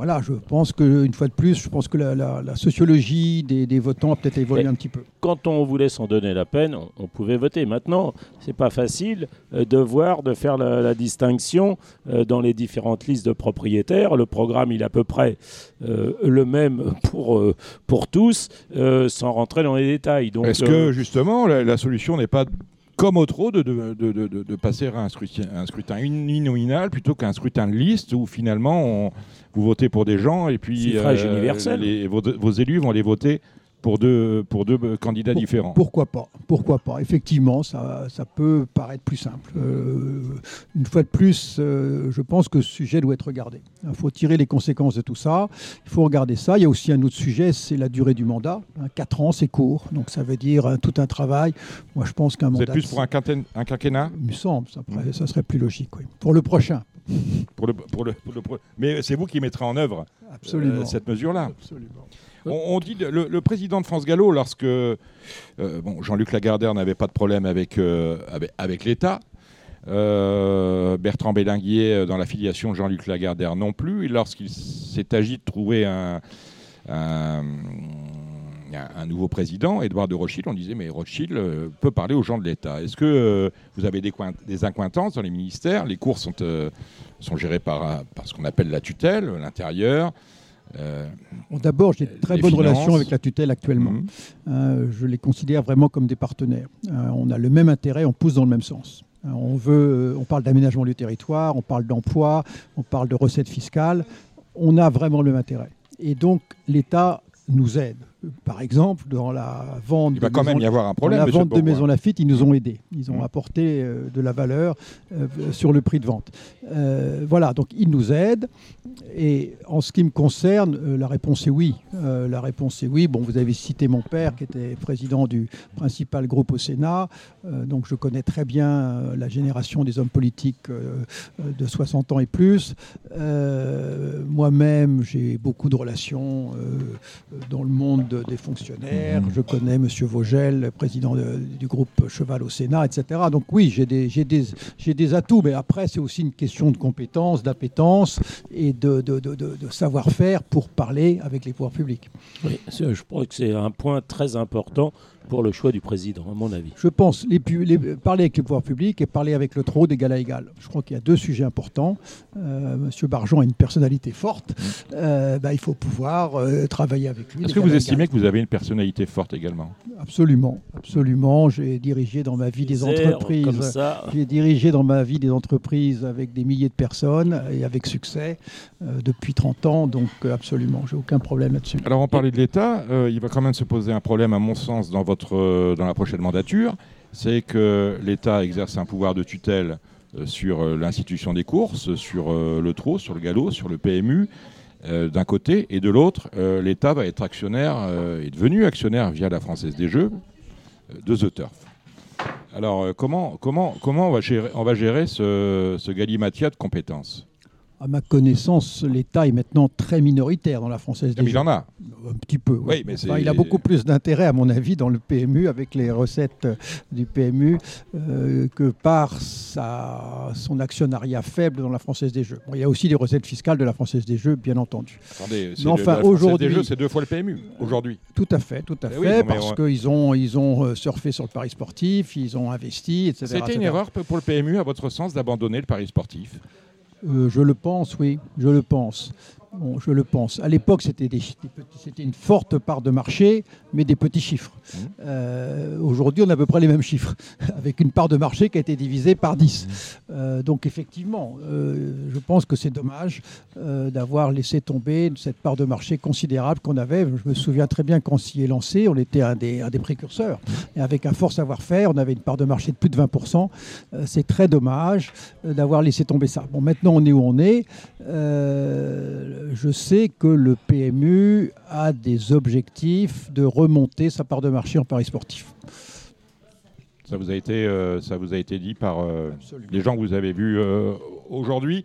voilà, je pense qu'une fois de plus, je pense que la, sociologie des, votants a peut-être évolué un petit peu. Quand on voulait s'en donner la peine, on, pouvait voter. Maintenant, c'est pas facile euh, de voir, de faire la, distinction euh, dans les différentes listes de propriétaires. Le programme, il est à peu près euh, le même pour, pour tous, sans rentrer dans les détails. Est-ce que justement, la, solution n'est pas comme au trop, de, de, de, de, passer à un scrutin, un scrutin uninominal plutôt qu'un scrutin de liste où finalement on, vous votez pour des gens et puis euh, vos, élus vont les voter pour deux, pour deux candidats différents. Pourquoi pas Pourquoi pas Effectivement, ça, ça peut paraître plus simple. Euh, une fois de plus, euh, je pense que ce sujet doit être regardé. Il faut tirer les conséquences de tout ça. Il faut regarder ça. Il y a aussi un autre sujet, c'est la durée du mandat. Hein, quatre ans, c'est court. Donc ça veut dire tout un travail. Moi, je pense qu'un mandat... C'est plus pour un, un, quinquennat? Il me semble. Ça, ça serait plus logique. Pour le prochain. pour le, pour le, Mais c'est vous qui mettrez en œuvre euh, cette mesure-là. On, dit le, président de France Gallo, lorsque euh, Jean-Luc Lagardère n'avait pas de problème avec, euh, l'État, Bertrand Bélinguier dans l'affiliation Jean-Luc Lagardère non plus, lorsqu'il s'est agi de trouver un, nouveau président, Édouard de Rothschild, on disait mais Rothschild euh, peut parler aux gens de l'État. Est-ce que euh, vous avez des, des incointances dans les ministères? Les cours sont, euh, sont gérés par, par ce qu'on appelle la tutelle, l'intérieur. D'abord, j'ai de très bonnes relations avec la tutelle actuellement. Mhm. je les considère vraiment comme des partenaires. on a le même intérêt, on pousse dans le même sens. on, veut, on parle d'aménagement du territoire, on parle d'emploi, on parle de recettes fiscales. On a vraiment le même intérêt. Et donc, l'État nous aide par exemple, dans la vente, Il va quand même y avoir un problème, la vente de Maison Lafitte, ils nous ont aidés. Ils ont mmh. apporté euh, de la valeur euh, sur le prix de vente. Euh, voilà, donc ils nous aident. Et en ce qui me concerne, la réponse est oui. la réponse est oui. Bon, vous avez cité mon père, qui était président du principal groupe au Sénat. donc je connais très bien la génération des hommes politiques de 60 ans et plus. Moi-même, j'ai beaucoup de relations dans le monde des fonctionnaires. Mhm. Je connais M. Vogel, président du groupe Cheval au Sénat, etc. Donc oui, j'ai des, des, des, atouts, mais après, c'est aussi une question de compétence, d'appétence et de, de, de savoir-faire pour parler avec les pouvoirs publics. Oui, je crois que c'est un point très important pour le choix du président, à mon avis. Je pense les, parler avec les pouvoirs publics et parler avec le trop d'égal à égal. Je crois qu'il y a deux sujets importants. Euh, Monsieur Barjon a une personnalité forte. Mmh. Euh, bah, il faut pouvoir euh, travailler avec lui. Est-ce que vous estimez que vous avez une personnalité forte également? Absolument, absolument. J'ai dirigé dans ma vie des entreprises. J'ai dirigé dans ma vie des entreprises avec des milliers de personnes et avec succès depuis 30 ans. Donc absolument, j'ai aucun problème là-dessus. Alors on parlait de l'État. il va quand même se poser un problème, à mon sens, dans votre euh, dans la prochaine mandature, c'est que l'État exerce un pouvoir de tutelle sur l'institution des courses, sur le trot, sur le galop, sur le PMU. d'un côté, et de l'autre, l'État va être actionnaire, est devenu actionnaire via la Française des Jeux de The Turf. Alors, comment, comment, comment on va gérer, on va gérer ce, ce de compétences? À ma connaissance, l'État est maintenant très minoritaire dans la Française des Mais il en a. Un petit peu. Oui, mais il a beaucoup plus d'intérêt, à mon avis, dans le PMU, avec les recettes euh, du PMU, euh, que par sa, son actionnariat faible dans la Française des Jeux. il y a aussi des recettes fiscales de la Française des Jeux, bien entendu. Attendez, mais enfin, aujourd'hui, c'est deux fois le PMU, aujourd'hui. Tout à fait, tout à eh fait, parce qu'ils ont, ils ont euh, surfé sur le pari sportif, ils ont investi, etc. C'était une erreur pour le PMU, à votre sens, d'abandonner le pari sportif? Euh, je le pense, oui, je le pense. Bon, je le pense. À l'époque, c'était une forte part de marché, mais des petits chiffres. Mmh. Euh, aujourd'hui, on a à peu près les mêmes chiffres, avec une part de marché qui a été divisée par 10. Mmh. Euh, donc, effectivement, je pense que c'est dommage d'avoir laissé tomber cette part de marché considérable qu'on avait. Je me souviens très bien qu'on s'y est lancé, on était un des, un des précurseurs. Mmh. Et avec un fort savoir-faire, on avait une part de marché de plus de 20%. c'est très dommage d'avoir laissé tomber ça. Bon, maintenant, on est où on est je sais que le PMU a des objectifs de remonter sa part de marché en paris sportif. Ça vous a été, euh, ça vous a été dit par euh, les gens que vous avez vus euh, aujourd'hui.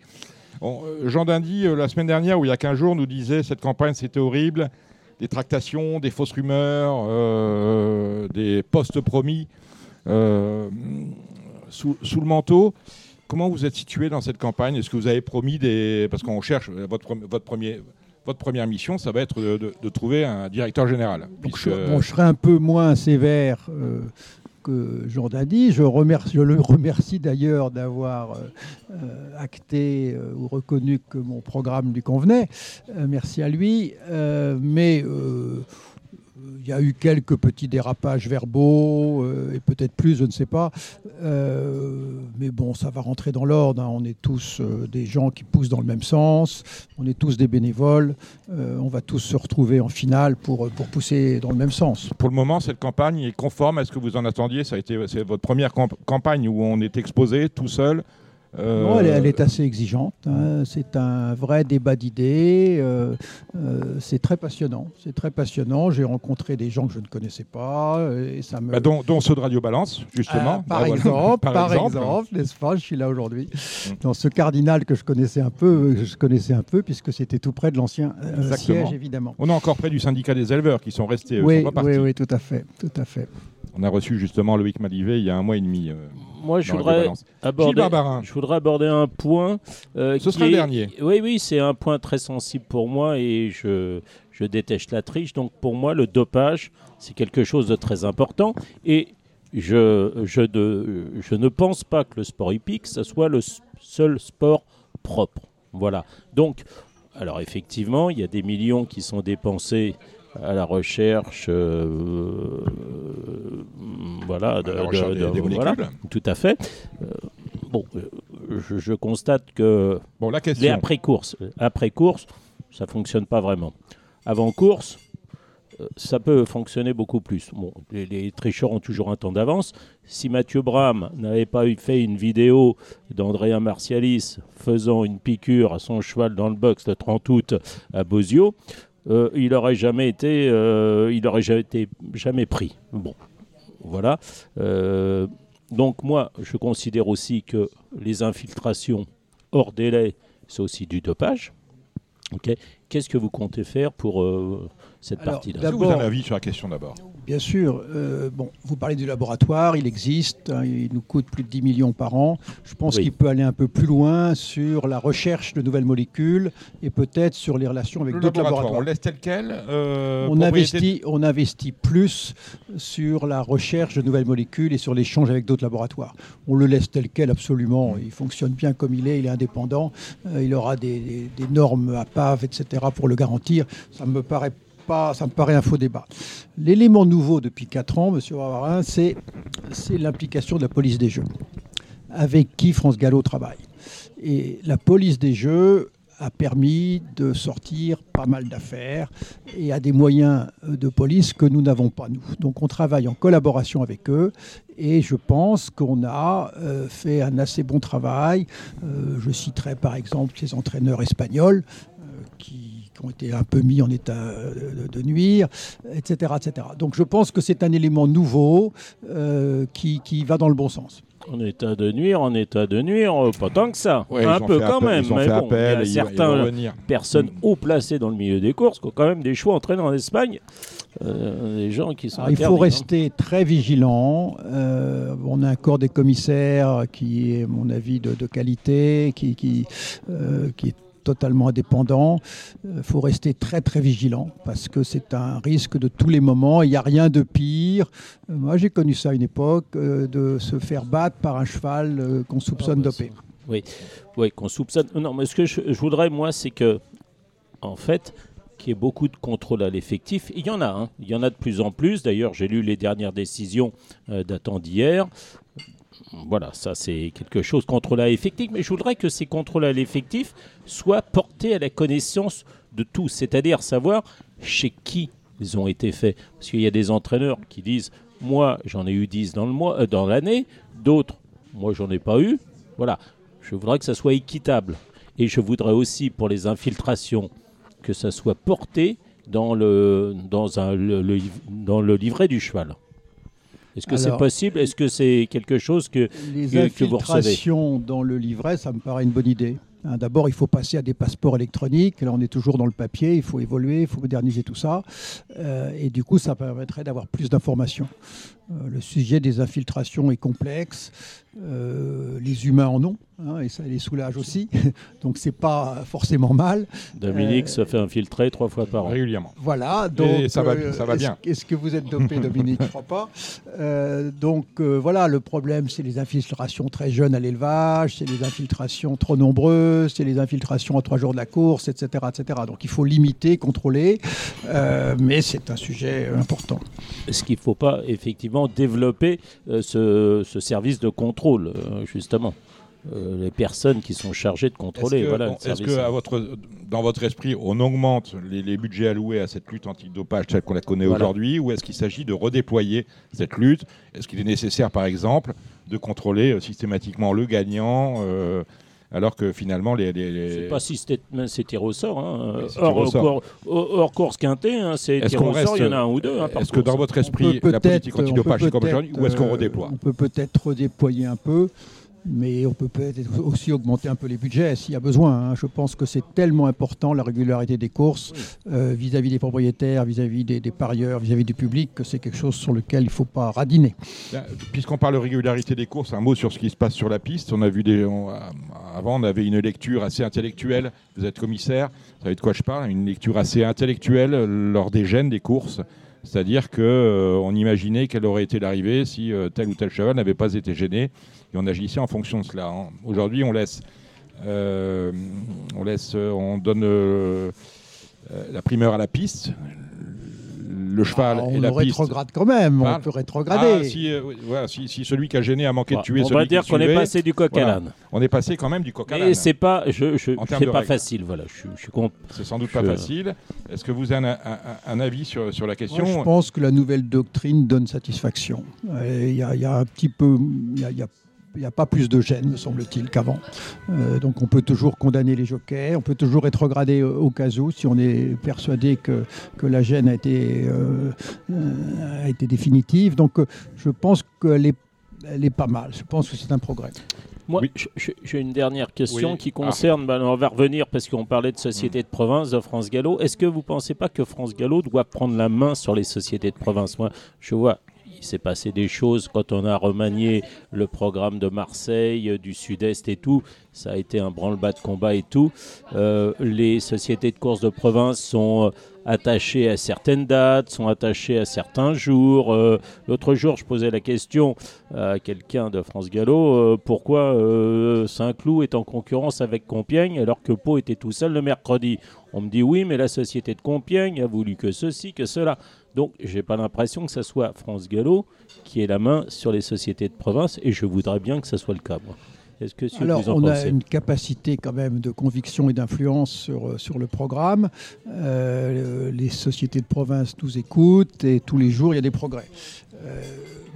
Jean Dindy, la semaine dernière, ou il y a 15 jours, nous disait cette campagne c'était horrible, des tractations, des fausses rumeurs, des postes promis sous, sous, le manteau. Comment vous êtes situé dans cette campagne? Est-ce que vous avez promis des... Parce qu'on cherche, euh, votre, votre, premier, votre première mission, ça va être de, trouver un directeur général. je, bon, je serai un peu moins sévère euh, que Jean Dady. Je, remercie, je le remercie d'ailleurs d'avoir euh, acté ou reconnu que mon programme lui convenait. merci à lui. mais il y a eu quelques petits dérapages verbaux, euh, et peut-être plus, je ne sais pas. Euh, mais bon, ça va rentrer dans l'ordre. Hein. On est tous euh, des gens qui poussent dans le même sens. On est tous des bénévoles. on va tous se retrouver en finale pour, pour pousser dans le même sens. Pour le moment, cette campagne est conforme à ce que vous en attendiez. Ça a été votre première campagne où on est exposé tout seul non, elle, est assez exigeante. Hein. C'est un vrai débat d'idées. Euh, euh, c'est très passionnant. C'est très passionnant. J'ai rencontré des gens que je ne connaissais pas. Et ça me... Bah, dont, ceux de Radio Balance, justement. Ah, par, bah, exemple, par, exemple, n'est-ce pas Je suis là aujourd'hui. Mm. Dans ce cardinal que je connaissais un peu, je connaissais un peu, puisque c'était tout près de l'ancien euh, siège, évidemment. On est encore près du syndicat des éleveurs qui sont restés. Oui, oui, oui, tout à fait. Tout à fait. On a reçu justement Loïc Malivet il y a un mois et demi. Euh, Moi, je voudrais, aborder, je voudrais aborder un point. Euh, Ce sera le dernier. Oui, oui, c'est un point très sensible pour moi et je, je déteste la triche. Donc pour moi, le dopage, c'est quelque chose de très important. Et je, je, de, je ne pense pas que le sport hippique, ce soit le seul sport propre. Voilà. Donc, alors effectivement, il y a des millions qui sont dépensés à la recherche, euh, voilà, de, tout à fait. Euh, bon, euh, je, constate que bon, la question. après course, après course, ça fonctionne pas vraiment. Avant course, ça peut fonctionner beaucoup plus. Bon, les, tricheurs ont toujours un temps d'avance. Si Mathieu Bram n'avait pas fait une vidéo d'Andrea Martialis faisant une piqûre à son cheval dans le box le 30 août à Bozio, euh, il n'aurait jamais été, euh, il aurait jamais été jamais pris. Bon, voilà. Euh, donc moi, je considère aussi que les infiltrations hors délai, c'est aussi du dopage. Qu'est-ce que vous comptez faire pour cette partie-là Vous avez un avis sur la question d'abord Bien sûr. Euh, bon, vous parlez du laboratoire, il existe, hein, il nous coûte plus de 10 millions par an. Je pense qu'il peut aller un peu plus loin sur la recherche de nouvelles molécules et peut-être sur les relations avec d'autres laboratoires. On laisse tel quel euh, on, investit, on investit plus sur la recherche de nouvelles molécules et sur l'échange avec d'autres laboratoires. On le laisse tel quel absolument. Il fonctionne bien comme il est, il est indépendant. Euh, il aura des, des normes à PAV, etc. pour le garantir. Ça me paraît ça me paraît un faux débat. L'élément nouveau depuis 4 ans, M. Ravarin, c'est l'implication de la police des jeux, avec qui France Gallo travaille. Et la police des jeux a permis de sortir pas mal d'affaires et à des moyens de police que nous n'avons pas, nous. Donc on travaille en collaboration avec eux et je pense qu'on a euh, fait un assez bon travail. Euh, je citerai par exemple ces entraîneurs espagnols euh, qui, ont été un peu mis en état de, nuire, etc., etc. Donc je pense que c'est un élément nouveau qui, qui va dans le bon sens. En état de nuire, en état de nuire, pas tant que ça. un peu quand même. mais bon, il y a certaines personnes haut placées dans le milieu des courses qui ont quand même des choix entraînés en Espagne. Euh, gens qui sont il faut rester très vigilant. Euh, on a un corps des commissaires qui est, à mon avis, de, qualité, qui, qui, euh, qui est totalement indépendant. Il faut rester très très vigilant parce que c'est un risque de tous les moments. Il n'y a rien de pire. Moi j'ai connu ça à une époque, de se faire battre par un cheval qu'on soupçonne ah, dopé. Oui, oui qu'on soupçonne. Non, mais ce que je voudrais, moi, c'est que, en fait, qu'il y ait beaucoup de contrôle à l'effectif. Il y en a, hein. il y en a de plus en plus. D'ailleurs, j'ai lu les dernières décisions euh, datant d'hier. Voilà, ça c'est quelque chose, contrôle à l'effectif. Mais je voudrais que ces contrôles à l'effectif soient portés à la connaissance de tous, c'est-à-dire savoir chez qui ils ont été faits. Parce qu'il y a des entraîneurs qui disent Moi, j'en ai eu 10 dans, le mois, euh, dans l'année, d'autres, moi, j'en ai pas eu. Voilà, je voudrais que ça soit équitable. Et je voudrais aussi, pour les infiltrations, que ça soit porté dans le livret du cheval. Est-ce que c'est possible? Est-ce que c'est quelque chose que, les que, vous infiltrations dans le livret, ça me paraît une bonne idée. Hein, d'abord, il faut passer à des passeports électroniques. Là, on est toujours dans le papier. Il faut évoluer, il faut moderniser tout ça. Euh, et du coup, ça permettrait d'avoir plus d'informations. Euh, le sujet des infiltrations est complexe. Euh, les humains en ont, hein, et ça les soulage aussi. Donc c'est pas forcément mal. Dominique se fait infiltrer trois fois par an. Régulièrement. Voilà. Donc ça va, ça va bien. Est-ce que vous êtes dopé, Dominique? Je ne crois pas. donc voilà, le problème, c'est les infiltrations très jeunes à l'élevage, c'est les infiltrations trop nombreuses c'est les infiltrations à trois jours de la course, etc. etc. Donc il faut limiter, contrôler, euh, mais c'est un sujet important. Est-ce qu'il ne faut pas effectivement développer euh, ce, service de contrôle, euh, justement. Les personnes qui sont chargées de contrôler. Est-ce que, voilà, que votre, dans votre esprit, on augmente les, budgets alloués à cette lutte anti-dopage telle qu'on la connaît aujourd'hui, ou est-ce qu'il s'agit de redéployer cette lutte? Est-ce qu'il est nécessaire, par exemple, de contrôler systématiquement le gagnant alors que finalement les. les, C'est pas si c'est tiré au sort. Hein. Hors, course quintet, hein, c'est tiré au sort, il y en a un ou deux. Hein, est-ce que dans votre esprit, la politique antidopage est comme aujourd'hui, ou est-ce qu'on redéploie On peut peut-être redéployer un peu mais on peut peut-être aussi augmenter un peu les budgets s'il y a besoin. Hein. Je pense que c'est tellement important la régularité des courses euh, vis-à-vis des propriétaires, vis-à-vis des, parieurs, vis-à-vis du public, que c'est quelque chose sur lequel il ne faut pas radiner. Puisqu'on parle de régularité des courses, un mot sur ce qui se passe sur la piste. On a vu des, avant, on avait une lecture assez intellectuelle. Vous êtes commissaire, vous savez de quoi je parle Une lecture assez intellectuelle lors des gènes des courses. C'est-à-dire qu'on euh, imaginait quelle aurait été l'arrivée si euh, tel ou tel cheval n'avait pas été gêné. Et on agissait en fonction de cela. Hein. Aujourd'hui, on laisse, euh, on laisse, on donne la primeur à la piste le cheval ah, et la piste. On rétrograde quand même, on peut rétrograder. Ah, si, si, celui qui a gêné a manqué de tuer on celui va dire qu'on est passé du coq à l'âne. On est passé quand même du coq à l'âne. Et c'est pas, je, je c'est pas facile, voilà. Je, je suis C'est sans doute pas facile. Est-ce que vous avez un, avis sur, sur la question Je pense que la nouvelle doctrine donne satisfaction. Il y, y, a un petit peu, il y a il n'y a pas plus de gêne, me semble-t-il, qu'avant. Euh, donc on peut toujours condamner les jockeys, on peut toujours rétrograder au, cas où si on est persuadé que, que la gêne a été, euh, a été définitive. Donc euh, je pense qu'elle est, elle est pas mal. Je pense que c'est un progrès. Moi, j'ai une dernière question qui concerne, ben, on va revenir parce qu'on parlait de sociétés de province, de France Gallo. Est-ce que vous ne pensez pas que France Gallo doit prendre la main sur les sociétés de province? Moi, je vois il s'est passé des choses quand on a remanié le programme de Marseille, euh, du Sud-Est et tout. Ça a été un branle-bas de combat et tout. Euh, les sociétés de course de province sont euh, attachées à certaines dates, sont attachées à certains jours. L'autre jour, je posais la question à quelqu'un de France Gallo pourquoi Saint-Cloud est en concurrence avec Compiègne alors que Pau était tout seul le mercredi? On me dit oui, mais la société de Compiègne a voulu que ceci, que cela. Donc, j'ai pas l'impression que ce soit France Gallo qui ait la main sur les sociétés de province, et je voudrais bien que ce soit le cas. Est-ce que Alors, vous en on pensez a une capacité quand même de conviction et d'influence sur, sur le programme. Euh, les sociétés de province nous écoutent et tous les jours, il y a des progrès. Euh,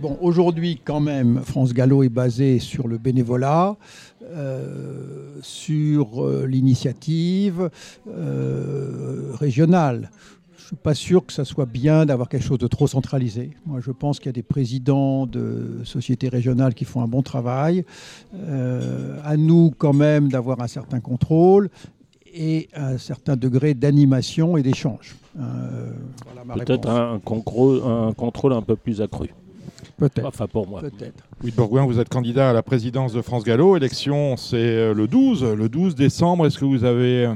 bon, aujourd'hui, quand même, France Gallo est basée sur le bénévolat, euh, sur euh, l'initiative euh, régionale. Je ne suis pas sûr que ça soit bien d'avoir quelque chose de trop centralisé. Moi, je pense qu'il y a des présidents de sociétés régionales qui font un bon travail. Euh, à nous, quand même, d'avoir un certain contrôle et un certain degré d'animation et d'échange. Euh, voilà Peut-être un, contrôle, un contrôle un peu plus accru. Peut-être. Enfin, pour moi. Peut-être. Oui, Bourgoin, vous êtes candidat à la présidence de France Gallo. Élection, c'est euh, le 12, le 12 décembre. Est-ce que vous avez euh,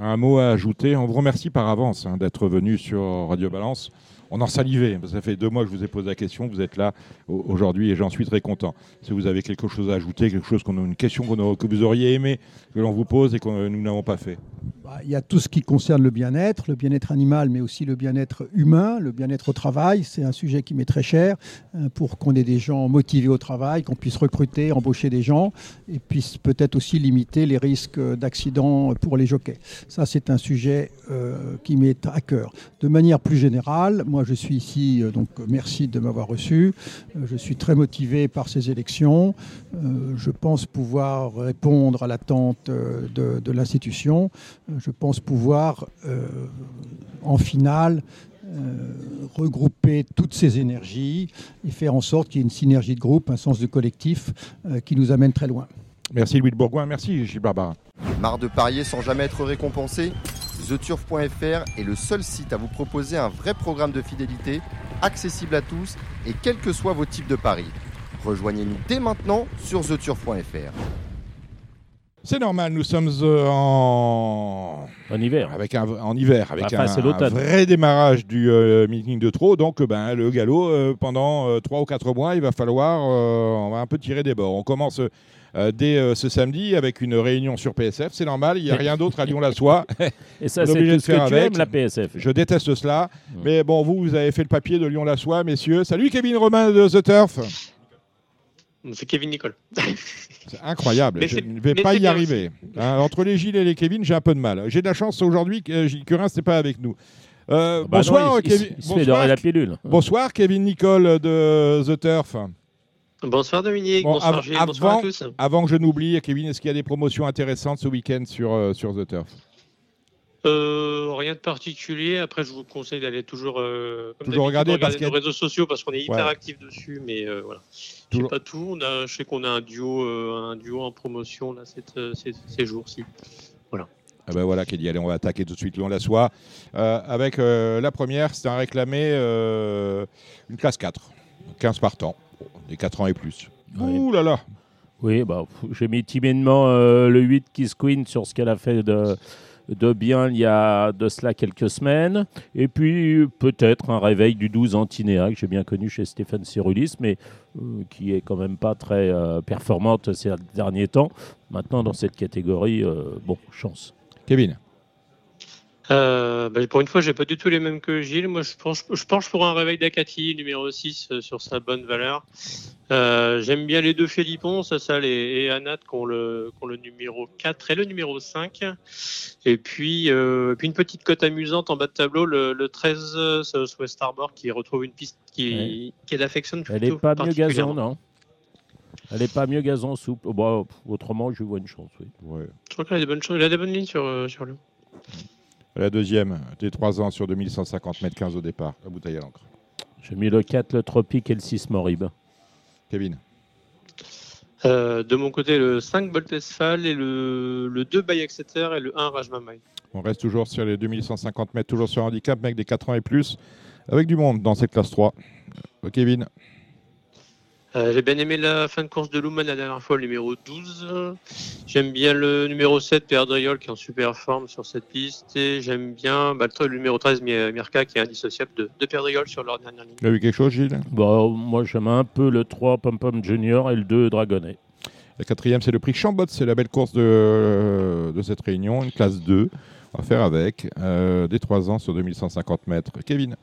un mot à ajouter On vous remercie par avance hein, d'être venu sur Radio Balance. On en salivait. Ça fait deux mois que je vous ai posé la question. Vous êtes là au- aujourd'hui et j'en suis très content. Si vous avez quelque chose à ajouter, quelque chose une question que vous auriez aimé que l'on vous pose et que nous n'avons pas fait. Bah, Il y a tout ce qui concerne le bien-être, le bien-être animal, mais aussi le bien-être humain, le bien-être au travail. C'est un sujet qui m'est très cher euh, pour qu'on ait des gens motivés au travail, qu'on puisse recruter, embaucher des gens et puisse peut-être aussi limiter les risques d'accidents pour les jockeys. Ça, c'est un sujet euh, qui m'est à cœur. De manière plus générale, je suis ici, euh, donc merci de m'avoir reçu. Euh, je suis très motivé par ces élections. Euh, je pense pouvoir répondre à l'attente de, l'institution. Je pense pouvoir, en finale, regrouper toutes ces énergies et faire en sorte qu'il y ait une synergie de groupe, un sens de collectif qui nous amène très loin. Merci Louis de Bourgoin. Merci Gilles Barbara. Marre de parier sans jamais être récompensé? TheTurf.fr est le seul site à vous proposer un vrai programme de fidélité, accessible à tous et quels que soient vos types de paris. Rejoignez-nous dès maintenant sur TheTurf.fr. C'est normal, nous sommes euh, en En hiver. avec un, en hiver, avec Enfin, un, vrai démarrage du euh, meeting de trop. Donc, ben, le galop, euh, pendant euh, trois ou quatre mois, il va falloir, euh, on va un peu tirer des bords. On commence euh, dès euh, ce samedi avec une réunion sur PSF. C'est normal, il n'y a rien d'autre à Lyon-la-Soie. Et ça, c'est tout ce que faire tu avec. aimes, la PSF. Je déteste cela. Mais bon, vous, vous avez fait le papier de Lyon-la-Soie, messieurs. Salut Kevin Romain de The Turf. C'est Kevin Nicole. C'est incroyable. Mais je ne vais pas y bien arriver. Hein, entre les Gilles et les Kevin, j'ai un peu de mal. J'ai de la chance aujourd'hui que euh, Gilles Curin, n'est pas avec nous. Euh, Bah bonsoir, il Kevin. il bonsoir, dorer la pilule. bonsoir, Kevin Nicole de The Turf. Bonsoir Dominique, Bon, bonsoir av- Gilles, bonsoir avant- à tous. Avant que je n'oublie, Kevin, est-ce qu'il y a des promotions intéressantes ce week-end sur, euh, sur The Turf? Euh, rien de particulier. Après, je vous conseille d'aller toujours, euh, comme Toujours regarder a- nos réseaux sociaux parce qu'on est hyper Ouais. actifs dessus. Mais euh, voilà, je sais Toujours- pas tout. On a, je sais qu'on a un duo, euh, un duo en promotion là cette, ces, ces jours-ci. Ah ben voilà, Kelly, allez, on va attaquer tout de suite Lyon la soie. Avec la première, c'est un réclamé, une classe 4, 15 partants, des 4 ans et plus. Ouh là là Oui, bah, j'ai mis timidement euh, le 8 Kiss Queen sur ce qu'elle a fait de, de bien il y a de cela quelques semaines. Et puis peut-être un réveil du 12 Antinéa, que j'ai bien connu chez Stéphane Cyrulis, mais euh, qui est quand même pas très euh, performante ces derniers temps. Maintenant, dans cette catégorie, bon, chance. Kevin Euh, bah, pour une fois, j'ai pas du tout les mêmes que Gilles. Moi, je penche, je penche pour un réveil d'Akati, numéro 6, euh, sur sa bonne valeur. Euh, J'aime bien les deux Philippons, Sassal et, et Anat, qui ont, le, qui ont le numéro 4 et le numéro 5. Et puis, euh, puis une petite cote amusante en bas de tableau, le, le 13 euh, Southwest Harbor, qui retrouve une piste qui, qui l'affectionne plutôt Elle est pas mieux gazon, non? Elle est pas mieux gazon souple. Oh, bah, autrement, je lui vois une chance, oui. Ouais. Je crois qu'il a des bonnes, choses- il a des bonnes lignes sur, euh, sur Lyon. La deuxième, des 3 ans sur 2150 mètres 15 au départ, la bouteille à l'encre. J'ai mis le 4, le Tropique et le 6 Morib. Kevin Euh, de mon côté, le 5 Boltesfal et le, le 2 Bay Exeter et le 1 Rajmamai. On reste toujours sur les 2150 mètres, toujours sur handicap, mec des 4 ans et plus, avec du monde dans cette classe 3. Euh, Kevin Euh, J'ai bien aimé la fin de course de Luman la dernière fois, le numéro 12. J'aime bien le numéro 7, Pierre Driol, qui est en super forme sur cette piste. Et j'aime bien bah, le numéro 13, Mi- Mirka, qui est indissociable de, de Pierre Driol sur leur dernière ligne. Tu as vu quelque chose, Gilles? Bon, moi, j'aime un peu le 3 Pom Pom Junior et le 2 Dragonnet. La quatrième, c'est le prix Chambot, c'est la belle course de, de cette réunion, une classe 2. On va faire avec euh, des 3 ans sur 2150 mètres. Kevin?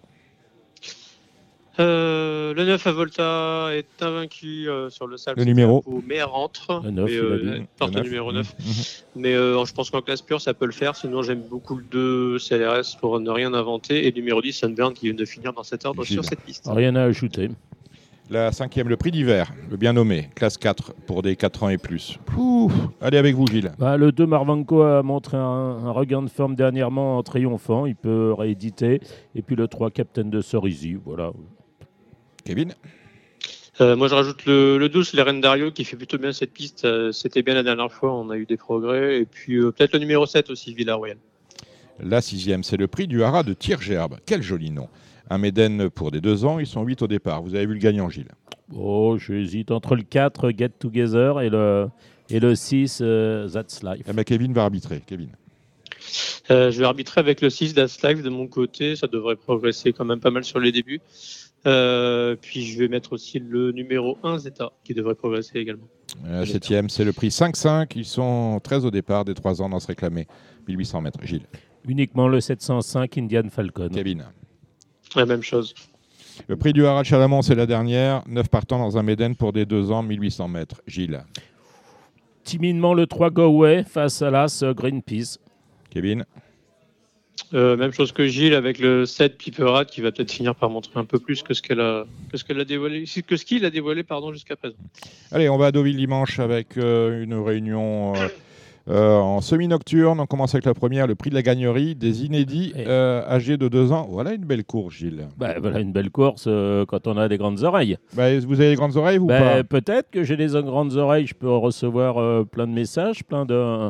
Euh, le 9 à Volta est invaincu euh, sur le sable. Le numéro Mais rentre. Le 9, mais, il a euh, dit. porte Le le neuf. numéro 9. Mhm. Mais euh, je pense qu'en classe pure, ça peut le faire. Sinon, j'aime beaucoup le 2 CLRS pour ne rien inventer. Et le numéro 10, Sunburn, qui vient de finir dans cet ordre Gilles. sur cette piste. Rien à ajouter. La cinquième, le prix d'hiver, le bien nommé, classe 4 pour des 4 ans et plus. Pouf. Allez avec vous, Gilles. Bah, le 2 Marvanko a montré un, un regain de forme dernièrement en triomphant. Il peut rééditer. Et puis le 3 Captain de Cerisi. Voilà. Kevin Euh, moi, je rajoute le, le 12, Dario, qui fait plutôt bien cette piste. Euh, C'était bien la dernière fois, on a eu des progrès. Et puis euh, peut-être le numéro 7 aussi, Villarroyal. La sixième, c'est le prix du haras de Tirgerbe. Quel joli nom. Un Méden pour des 2 ans, ils sont 8 au départ. Vous avez vu le gagnant, Gilles Oh, j'hésite entre le 4 Get Together et le, et le 6 euh, That's Life. Eh ben, Kevin va arbitrer. Kevin. Euh, je vais arbitrer avec le 6 Das Live de mon côté. Ça devrait progresser quand même pas mal sur les débuts. Euh, puis je vais mettre aussi le numéro 1 Zeta qui devrait progresser également. La septième, c'est le prix 5-5. Ils sont 13 au départ, des 3 ans dans ce réclamé. 1800 mètres. Gilles. Uniquement le 705 Indian Falcon. Kevin. La même chose. Le prix du haras de Chalamont, c'est la dernière. 9 partants dans un Méden pour des 2 ans, 1800 mètres. Gilles. Timidement le 3 Go face à l'As euh, Greenpeace. Kevin. Euh, même chose que Gilles avec le 7 Piperat qui va peut-être finir par montrer un peu plus que ce qu'elle a, que ce qu'elle a dévoilé, que ce qu'il a dévoilé pardon jusqu'à présent. Allez, on va à Deauville dimanche avec euh, une réunion euh, euh, en semi-nocturne. On commence avec la première, le prix de la gagnerie des inédits euh, âgés de 2 ans. Voilà une belle course, Gilles. Bah, voilà une belle course euh, quand on a des grandes oreilles. Bah, vous avez les grandes oreilles, vous ou Bah, pas? Peut-être que j'ai des grandes oreilles, je peux recevoir euh, plein de messages, plein de,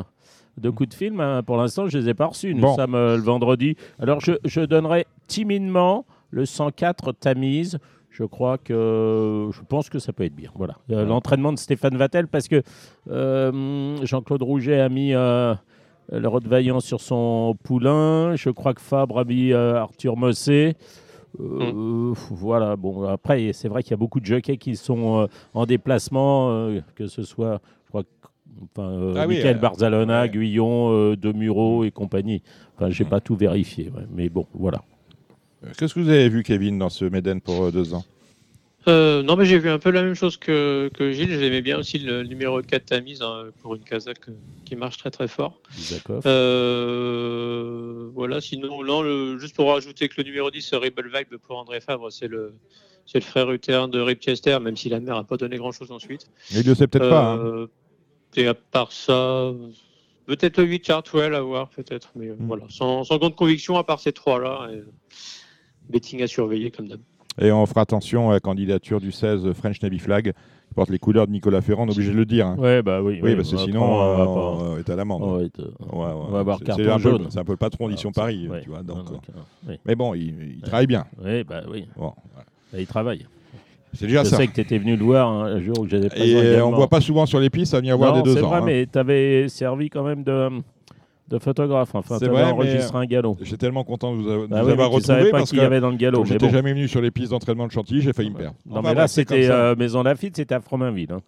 de coups de film. hein. Pour l'instant, je ne les ai pas reçus. Nous Bon. sommes euh, le vendredi. Alors, je, je donnerai timidement le 104 Tamise. Je crois que je pense que ça peut être bien. Voilà. Euh, L'entraînement de Stéphane Vattel, parce que euh, Jean-Claude Rouget a mis le Rottweiler sur son poulain. Je crois que Fabre a mis Arthur Mossé. Euh, Voilà, bon, après, c'est vrai qu'il y a beaucoup de jockeys qui sont euh, en déplacement, euh, que ce soit, je crois, que- enfin, euh, Ah oui, Michael euh, Barzalona, ouais. Guyon, euh, Demuro et compagnie. Enfin, j'ai Mm. pas tout vérifié, ouais, mais bon, voilà. Euh, Qu'est-ce que vous avez vu, Kevin, dans ce Méden pour 2 ans? Euh, non, mais j'ai vu un peu la même chose que, que Gilles. J'aimais bien aussi le numéro 4 Tamise hein, pour une Kazakh euh, qui marche très très fort. Euh, voilà, sinon, non, le- juste pour rajouter que le numéro 10, Rebel Vibe pour André Fabre, c'est le, c'est le frère utérin de Rip Chester, même si la mère n'a pas donné grand chose ensuite. Il ne le sait peut-être pas. hein. Euh, Et à part ça, peut-être le 8 Chartwell à voir, peut-être. Mais euh, Mm. voilà, sans, sans grande conviction, à part ces trois-là. et, Betting à surveiller, comme d'hab. Et on fera attention à la candidature du 16 French Navy Flag, qui porte les couleurs de Nicolas Ferrand, on est obligé de le dire. hein. Ouais, bah oui. Oui, oui, parce que sinon, prendre- on va euh, pas- on est à l'amende. on va être- Ouais, ouais. on va avoir C'est- carton c'est un peu- jaune. C'est un peu le patron d'Édition Ah, Paris, ouais. tu vois. Donc, donc, euh, euh, oui. Mais bon, il, il travaille bien. Oui, bah oui. Bon, voilà. Bah, il travaille. C'est déjà Je ça. sais que tu étais venu le voir hein, un jour où j'étais présent. Et on ne voit pas souvent sur les pistes, ça vient avoir des deux c'est ans. vrai, hein. mais tu avais servi quand même de, de photographe. Enfin, C'est tu vrai, avais mais- enregistré un galop. J'étais tellement content de vous, avoir- de Bah oui, avoir retrouvé pas parce qui y avait dans le galop. j'étais bon. jamais venu sur les pistes d'entraînement de Chantilly, j'ai failli me perdre. Non, Enfin, mais là, c'est c'était euh, Maison Lafitte, c'était à Fromainville. hein.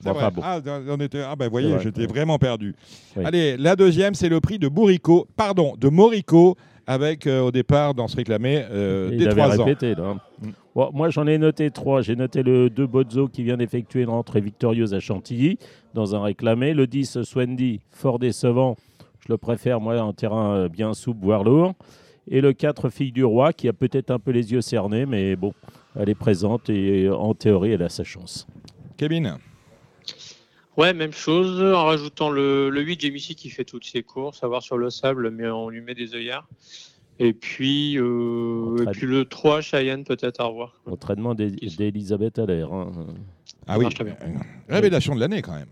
C'est Enfin, vrai. bon. Ah, on était... ah ben voyez, C'est vrai, j'étais vraiment perdu. Oui. Allez, la deuxième, c'est le prix de Bourrico, pardon, de Morico, avec euh, au départ dans ce réclamé euh, des il avait 3 ans. répété. Là. Mm. Bon, moi, j'en ai noté trois. J'ai noté le 2 Bozzo qui vient d'effectuer une rentrée victorieuse à Chantilly dans un réclamé. Le 10 Swendy, fort décevant. Je le préfère, moi, en terrain euh, bien souple, voire lourd. Et le 4 Fille du Roi qui a peut-être un peu les yeux cernés, mais bon, elle est présente et en théorie, elle a sa chance. Kevin, Ouais, même chose, en rajoutant le, le 8 Jemici qui fait toutes ses courses, à voir sur le sable, mais on lui met des œillères. Et puis, euh, et Très puis le 3 Cheyenne peut-être à revoir. Entraînement d'E- d'Elisabeth Allaire. hein. ah oui, euh, révélation de l'année quand même,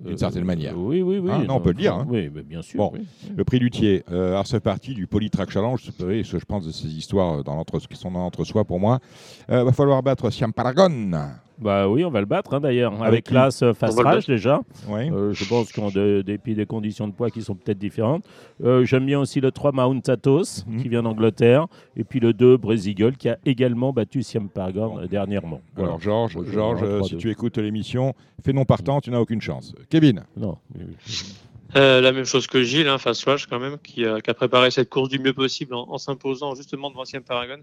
d'une Euh, certaine manière. Oui, oui, oui. Hein, non, on peut le dire, hein. Oui, mais bien sûr. Bon. oui. Le prix Luthier, euh, alors c'est parti du Polytrack Challenge, ce que je pense de ces histoires dans qui sont dans l'entre-soi pour moi. Euh, va falloir battre Siam Paragon. Bah oui, on va le battre hein, d'ailleurs. Avec Avec, classe euh, fast déjà. Oui. Euh, je pense qu'en de- dépit des conditions de poids qui sont peut-être différentes. Euh, J'aime bien aussi le 3 Mount Athos Mhm. qui vient d'Angleterre. Et puis le 2 Brésil qui a également battu Siam Paragon euh, dernièrement. Voilà. Alors Georges, euh, si 3-2. tu écoutes l'émission, fais non partant, tu n'as aucune chance. Kevin, Non. Euh, Euh, la même chose que Gilles, hein, Fast quand même, qui a, qui a, préparé cette course du mieux possible en, s'imposant justement devant Siam Paragon.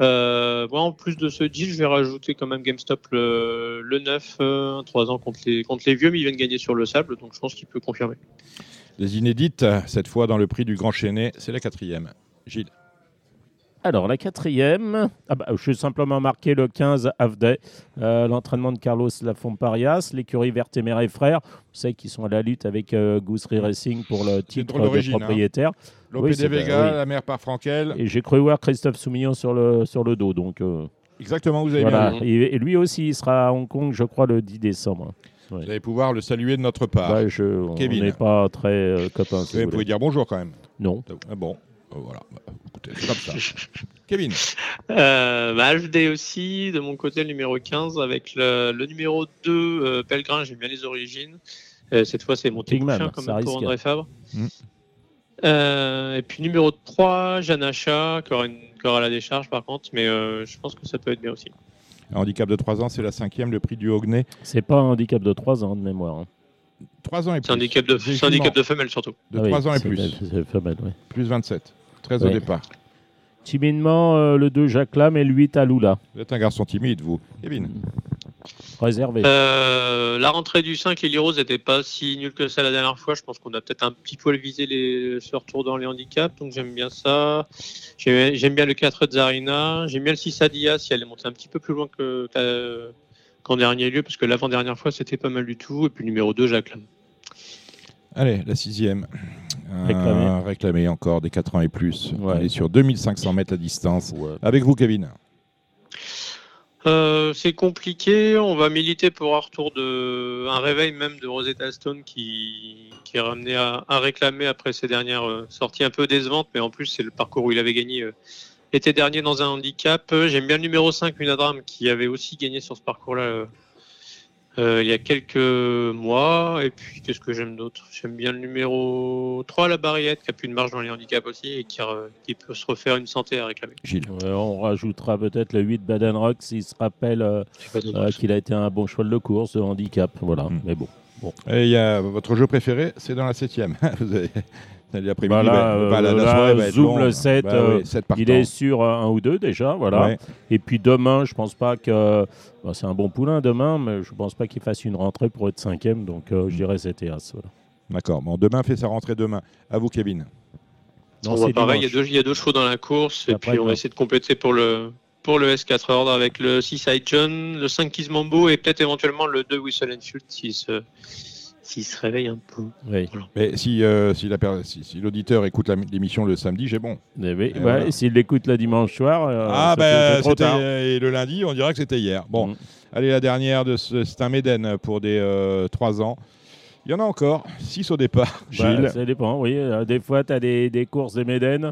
Euh, en plus de ce Gilles, je vais rajouter quand même GameStop le, le 9, euh, 3 ans contre les, contre les vieux, mais ils viennent gagner sur le sable, donc je pense qu'il peut confirmer. Les inédites, cette fois dans le prix du Grand Chenet, c'est la quatrième. Gilles. Alors, la quatrième, ah bah, je suis simplement marqué le 15 Avday, euh, l'entraînement de Carlos Lafomparias, l'écurie Vertémère et Frères. Vous savez qu'ils sont à la lutte avec euh, Goosery Racing pour le titre de propriétaire. Hein. Lopé oui, Vega, oui. la mère par Frankel. Et j'ai cru voir Christophe Soumillon sur le, sur le dos. Donc, euh, Exactement, vous avez voilà. bien et, et, lui aussi, il sera à Hong Kong, je crois, le 10 décembre. Ouais. Vous allez pouvoir le saluer de notre part. Bah, je. On n'est pas très euh, copains. Si vous, vous pouvez dire bonjour quand même. Non. Ah bon, voilà. Écoutez, c'est comme ça. Kevin euh, bah, HD aussi, de mon côté, le numéro 15, avec le, le numéro 2, euh, Pellegrin, j'aime bien les origines. Euh, cette fois, c'est mon Pigman, comme pour André Fabre. Mm. et puis numéro 3, Janacha, qui aura, une, qui aura la décharge par contre, mais je pense que ça peut être bien aussi. Un handicap de 3 ans, c'est la cinquième, le prix du Hognay. C'est pas un handicap de 3 ans de mémoire. Hein. 3 ans et plus. C'est un handicap de, c'est un handicap de femelle surtout. De ah 3 oui, ans et plus. C'est femelle, oui. Plus 27. 13 Oui. au départ. Timidement, euh, le 2 Jacques Lam et le 8 Aloula. Vous êtes un garçon timide, vous. Kevin Réservé. Euh, la rentrée du 5 et Rose n'était pas si nulle que ça la dernière fois. Je pense qu'on a peut-être un petit peu visé les, ce retour dans les handicaps. Donc j'aime bien ça. J'aime j'aime bien le 4 de Zarina. J'aime bien le 6 Adia si elle est montée un petit peu plus loin que, qu'en dernier lieu. Parce que l'avant-dernière fois, c'était pas mal du tout. Et puis numéro 2, Jacques Lam. Allez, la sixième. Réclamé. Euh, réclamé encore des 4 ans et plus. Ouais. Elle est sur 2500 mètres à distance. Ouais. Avec vous, Kevin Euh, c'est compliqué. On va militer pour un retour de, un réveil même de Rosetta Stone qui, qui est ramené à, à réclamer après ses dernières euh, sorties un peu décevantes, mais en plus c'est le parcours où il avait gagné euh, l'été dernier dans un handicap. J'aime bien le numéro 5, Unadram, qui avait aussi gagné sur ce parcours-là il y a quelques mois. Et puis qu'est-ce que j'aime d'autre? J'aime bien le numéro 3, la Barriette, qui a plus de marge dans les handicaps aussi et qui, qui peut se refaire une santé à réclamer. Gilles. Ouais, on rajoutera peut-être le 8 Baden Rock s'il se rappelle euh, euh, qu'il a été un bon cheval de course de handicap. Voilà, Mm. mais bon. Et il y a votre jeu préféré, c'est dans la septième. vous avez l'après-midi. Bah là, va- va- la- euh, la là, soirée va être zoom longue. le 7, Bah euh, oui, sept Il partants. est sur un ou deux déjà, voilà. Ouais. Et puis demain, je pense pas que. bon, c'est un bon poulain demain, mais je pense pas qu'il fasse une rentrée pour être cinquième, donc euh, je dirais c'était As. Voilà. D'accord. Bon, demain fait sa rentrée demain. À vous, Kevin. Non, on pareil, il y, a dimanche. deux, il y a deux chevaux dans la course, et Après, puis on va essayer de compléter pour le, pour le S4 ordre avec le 6 Side John, le 5 Kizmambo et peut-être éventuellement le 2 Whistle and Shoot s'il se, s'il se réveille un peu. Oui. Mais si, euh, si la si- si l'auditeur écoute la- l'émission le samedi, j'ai bon. Eh oui, voilà. S'il l'écoute le dimanche soir, euh, ah, ben, trop c'était tard. et le lundi, on dirait que c'était hier. Bon, Mm. allez, la dernière, de ce- c'est un Méden pour des euh, 3 ans. Il y en a encore, 6 au départ. Bah, Gilles. ça dépend, oui. Euh, Des fois, tu as des, des courses des Méden.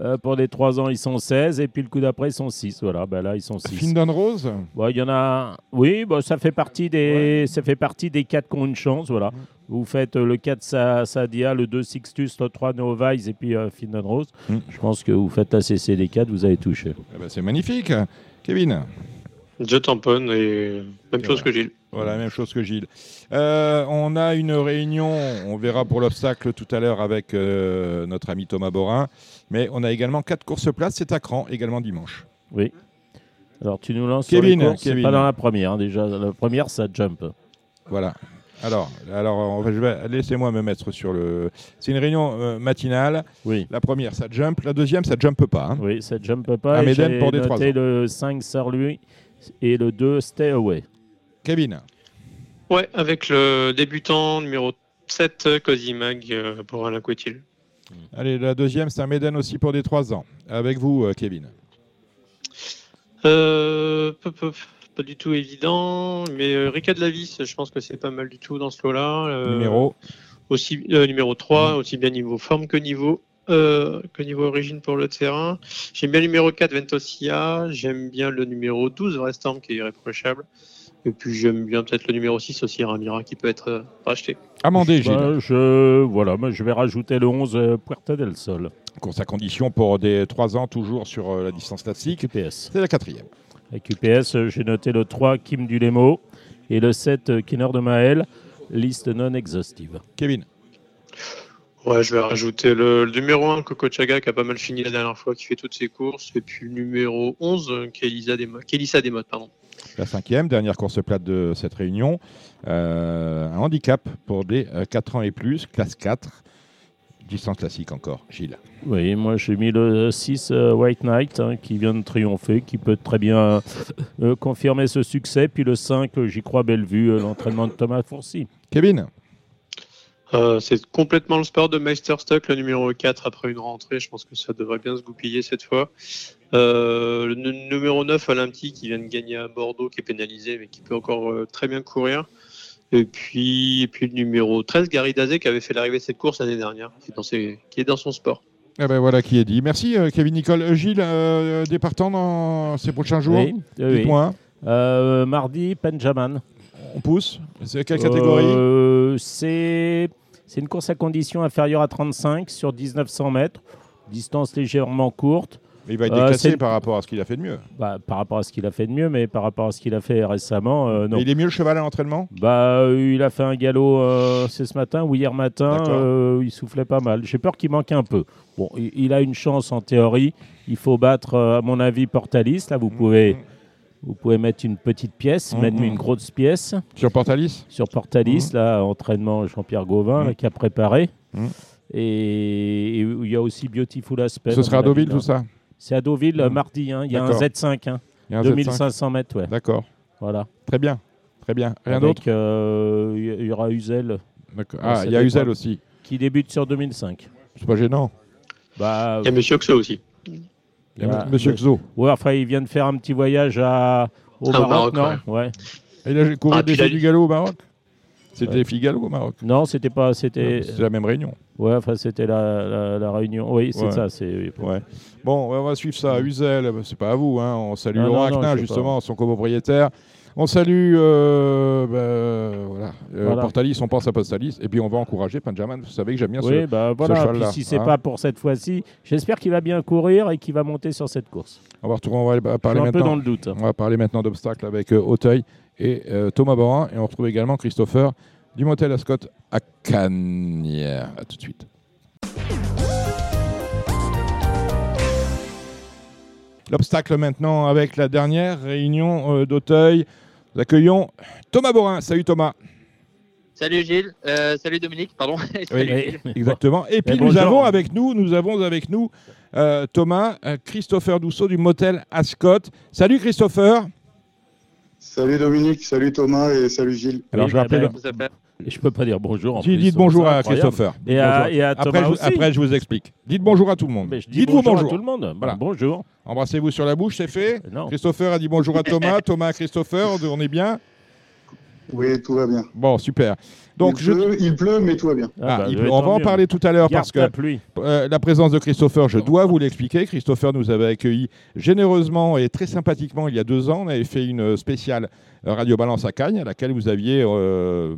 Euh, pour les 3 ans, ils sont 16. Et puis le coup d'après, ils sont 6. Voilà, ben là, ils sont 6. Findon Rose y en a. Oui, bon, ça fait partie des. Ça fait partie des 4 qui ont une chance, voilà. Vous faites euh, le 4 Sa- Sadia, le 2 Sixtus, le 3 Novice et puis euh, Findon Rose. Mm. Je pense que vous faites la CC des 4, vous avez touché. Eh ben, C'est magnifique. Kevin Je tamponne et même chose que Gilles. Voilà, même chose que Gilles. Euh, on a une réunion, on verra pour l'obstacle tout à l'heure avec euh, notre ami Thomas Borin, mais on a également quatre courses places, c'est à Cran, également dimanche. Oui. Alors, tu nous lances Kevin, sur les courses. Kevin. pas dans la première, hein, déjà. La première, ça jump. Voilà. Alors, alors on va- je vais, laissez-moi me mettre sur le. C'est une réunion euh, matinale. Oui. La première, ça jump. La deuxième, ça jump pas. hein. Oui, ça jump pas. J'ai pour des noté ans. le 5 Sir-Louis et le 2 Stay Away. Kevin, Ouais, avec le débutant numéro 7, Cosimag euh, pour Alain Couetil. allez, la deuxième, c'est un Méden aussi pour des 3 ans. Avec vous, euh, Kevin. Euh, peu, peu, pas du tout évident, mais Rika de la Vis, je pense que c'est pas mal du tout dans ce lot-là. Euh, Numéro aussi euh, numéro 3, aussi bien niveau forme que niveau que niveau origine pour le terrain. J'aime bien le numéro 4 Ventosia, j'aime bien le numéro 12 Restorm qui est irréprochable. Et puis j'aime bien peut-être le numéro 6 aussi Ramira qui peut être euh, racheté. Amandé, Gilles. Bah, je, voilà, moi, je vais rajouter le 11 euh, Puerta del Sol. Course à condition pour des 3 ans, toujours sur euh, la distance classique. QPS. C'est la quatrième. Avec UPS, euh, j'ai noté le 3 Kim Dulemo et le 7 euh, Kinner de Maël. Liste non exhaustive. Kevin. Ouais, je vais rajouter le, numéro 1, Coco Chaga, qui a pas mal fini la dernière fois, qui fait toutes ses courses. Et puis le numéro 11, Kélissa Desmottes. Pardon. La cinquième, dernière course plate de cette réunion. Euh, un handicap pour des 4 ans et plus, classe 4. Distance classique encore, Gilles. Oui, moi j'ai mis le 6 euh, White Knight hein, qui vient de triompher, qui peut très bien euh, confirmer ce succès. Puis le 5, j'y crois belle vue, l'entraînement de Thomas Fourcy. Kevin? Euh, c'est complètement le sport de Meisterstock, le numéro 4 après une rentrée. Je pense que ça devrait bien se goupiller cette fois. Euh, le numéro 9, Olympique, qui vient de gagner à Bordeaux, qui est pénalisé, mais qui peut encore euh, très bien courir. Et puis, et puis le numéro 13, Gary Dazé, qui avait fait l'arrivée de cette course l'année dernière, qui est, dans qui est dans son sport. Eh ben voilà qui est dit. Merci Kevin Nicole. Gilles, des partants dans ces prochains jours oui, Dites-moi. mardi, Benjamin on pousse C'est quelle catégorie? Euh, C'est une course à conditions inférieure à 35 sur 1900 mètres, distance légèrement courte. Mais il va être euh, déclassé par rapport à ce qu'il a fait de mieux. Bah, par rapport à ce qu'il a fait de mieux, mais par rapport à ce qu'il a fait récemment, euh, non. il est mieux le cheval à l'entraînement? Bah, Il a fait un galop, c'est ce matin ou hier matin, il soufflait pas mal. J'ai peur qu'il manque un peu. Bon, il, a une chance en théorie. Il faut battre, à mon avis, Portalis. Là, vous pouvez... Mmh. Vous pouvez mettre une petite pièce, mhm. mettre une grosse pièce. Sur Portalis Sur Portalis, mhm. là, entraînement Jean-Pierre Gauvin, mhm. qui a préparé. Et, il y a aussi Beautiful Aspect. Ce sera à Deauville, tout ça C'est à Deauville, mardi. Hein. Il y a un Z5. Hein. 2500 mètres, ouais. D'accord. Voilà. Très bien. Très bien. Rien d'autre euh, Il y aura Uzel. Ah, il y a Uzel aussi. Qui débute sur 2005. C'est pas gênant. Bah, il y a Monsieur Xo aussi. Monsieur Xo. Ouais, enfin, il vient de faire un petit voyage à, au, Maroc, non ouais. il a couru ah, des filles du galop au Maroc C'était des galop au Maroc Non, c'était pas. C'était la même réunion. Ouais, enfin, c'était la, la, réunion. Oui, c'est ça. C'est... Ouais. Bon, on va suivre ça. Uzel, c'est pas à vous. Hein. On salue ah, Laurent Acnin, justement, son copropriétaire. On salue euh, bah, euh, Portalis, on pense à Portalis, et puis on va encourager Benjamin. Vous savez que j'aime bien ce, bah, voilà. cheval-là. Si c'est n'est hein. pas pour cette fois-ci, j'espère qu'il va bien courir et qu'il va monter sur cette course. On va, retrouver, on va parler un maintenant. Peu dans le doute. On va parler maintenant d'obstacles avec euh, Auteuil et Thomas Borin, et on retrouve également Christopher du Motel Ascot à Cagnières. À tout de suite. L'obstacle maintenant avec la dernière réunion d'Auteuil. Nous accueillons Thomas Borin. Salut Thomas. Salut Gilles, euh, salut Dominique, pardon. exactement. Et puis nous avons avec nous, nous avons avec nous euh, Thomas, euh, Christopher Dousseau du motel Ascot. Salut Christopher. Salut Dominique, salut Thomas et salut Gilles. Alors je rappelle. Je peux pas dire bonjour. En plus, dites bonjour à Christopher. Et à, Thomas après, aussi. Je, après, je vous explique. Dites bonjour à tout le monde. Dites-vous bonjour, à tout le monde. Voilà. Bonjour. Embrassez-vous sur la bouche, c'est fait. Christopher a dit bonjour à Thomas. Thomas à Christopher, on est bien. Oui, tout va bien. Bon, super. Donc, il, je... pleut, il pleut, mais tout va bien. Ah, bah, on va en parler tout à l'heure parce que euh, la présence de Christopher, je dois vous l'expliquer. Christopher nous avait accueillis généreusement et très sympathiquement il y a deux ans. On avait fait une spéciale Radio Balance à Cagnes, à laquelle vous aviez euh,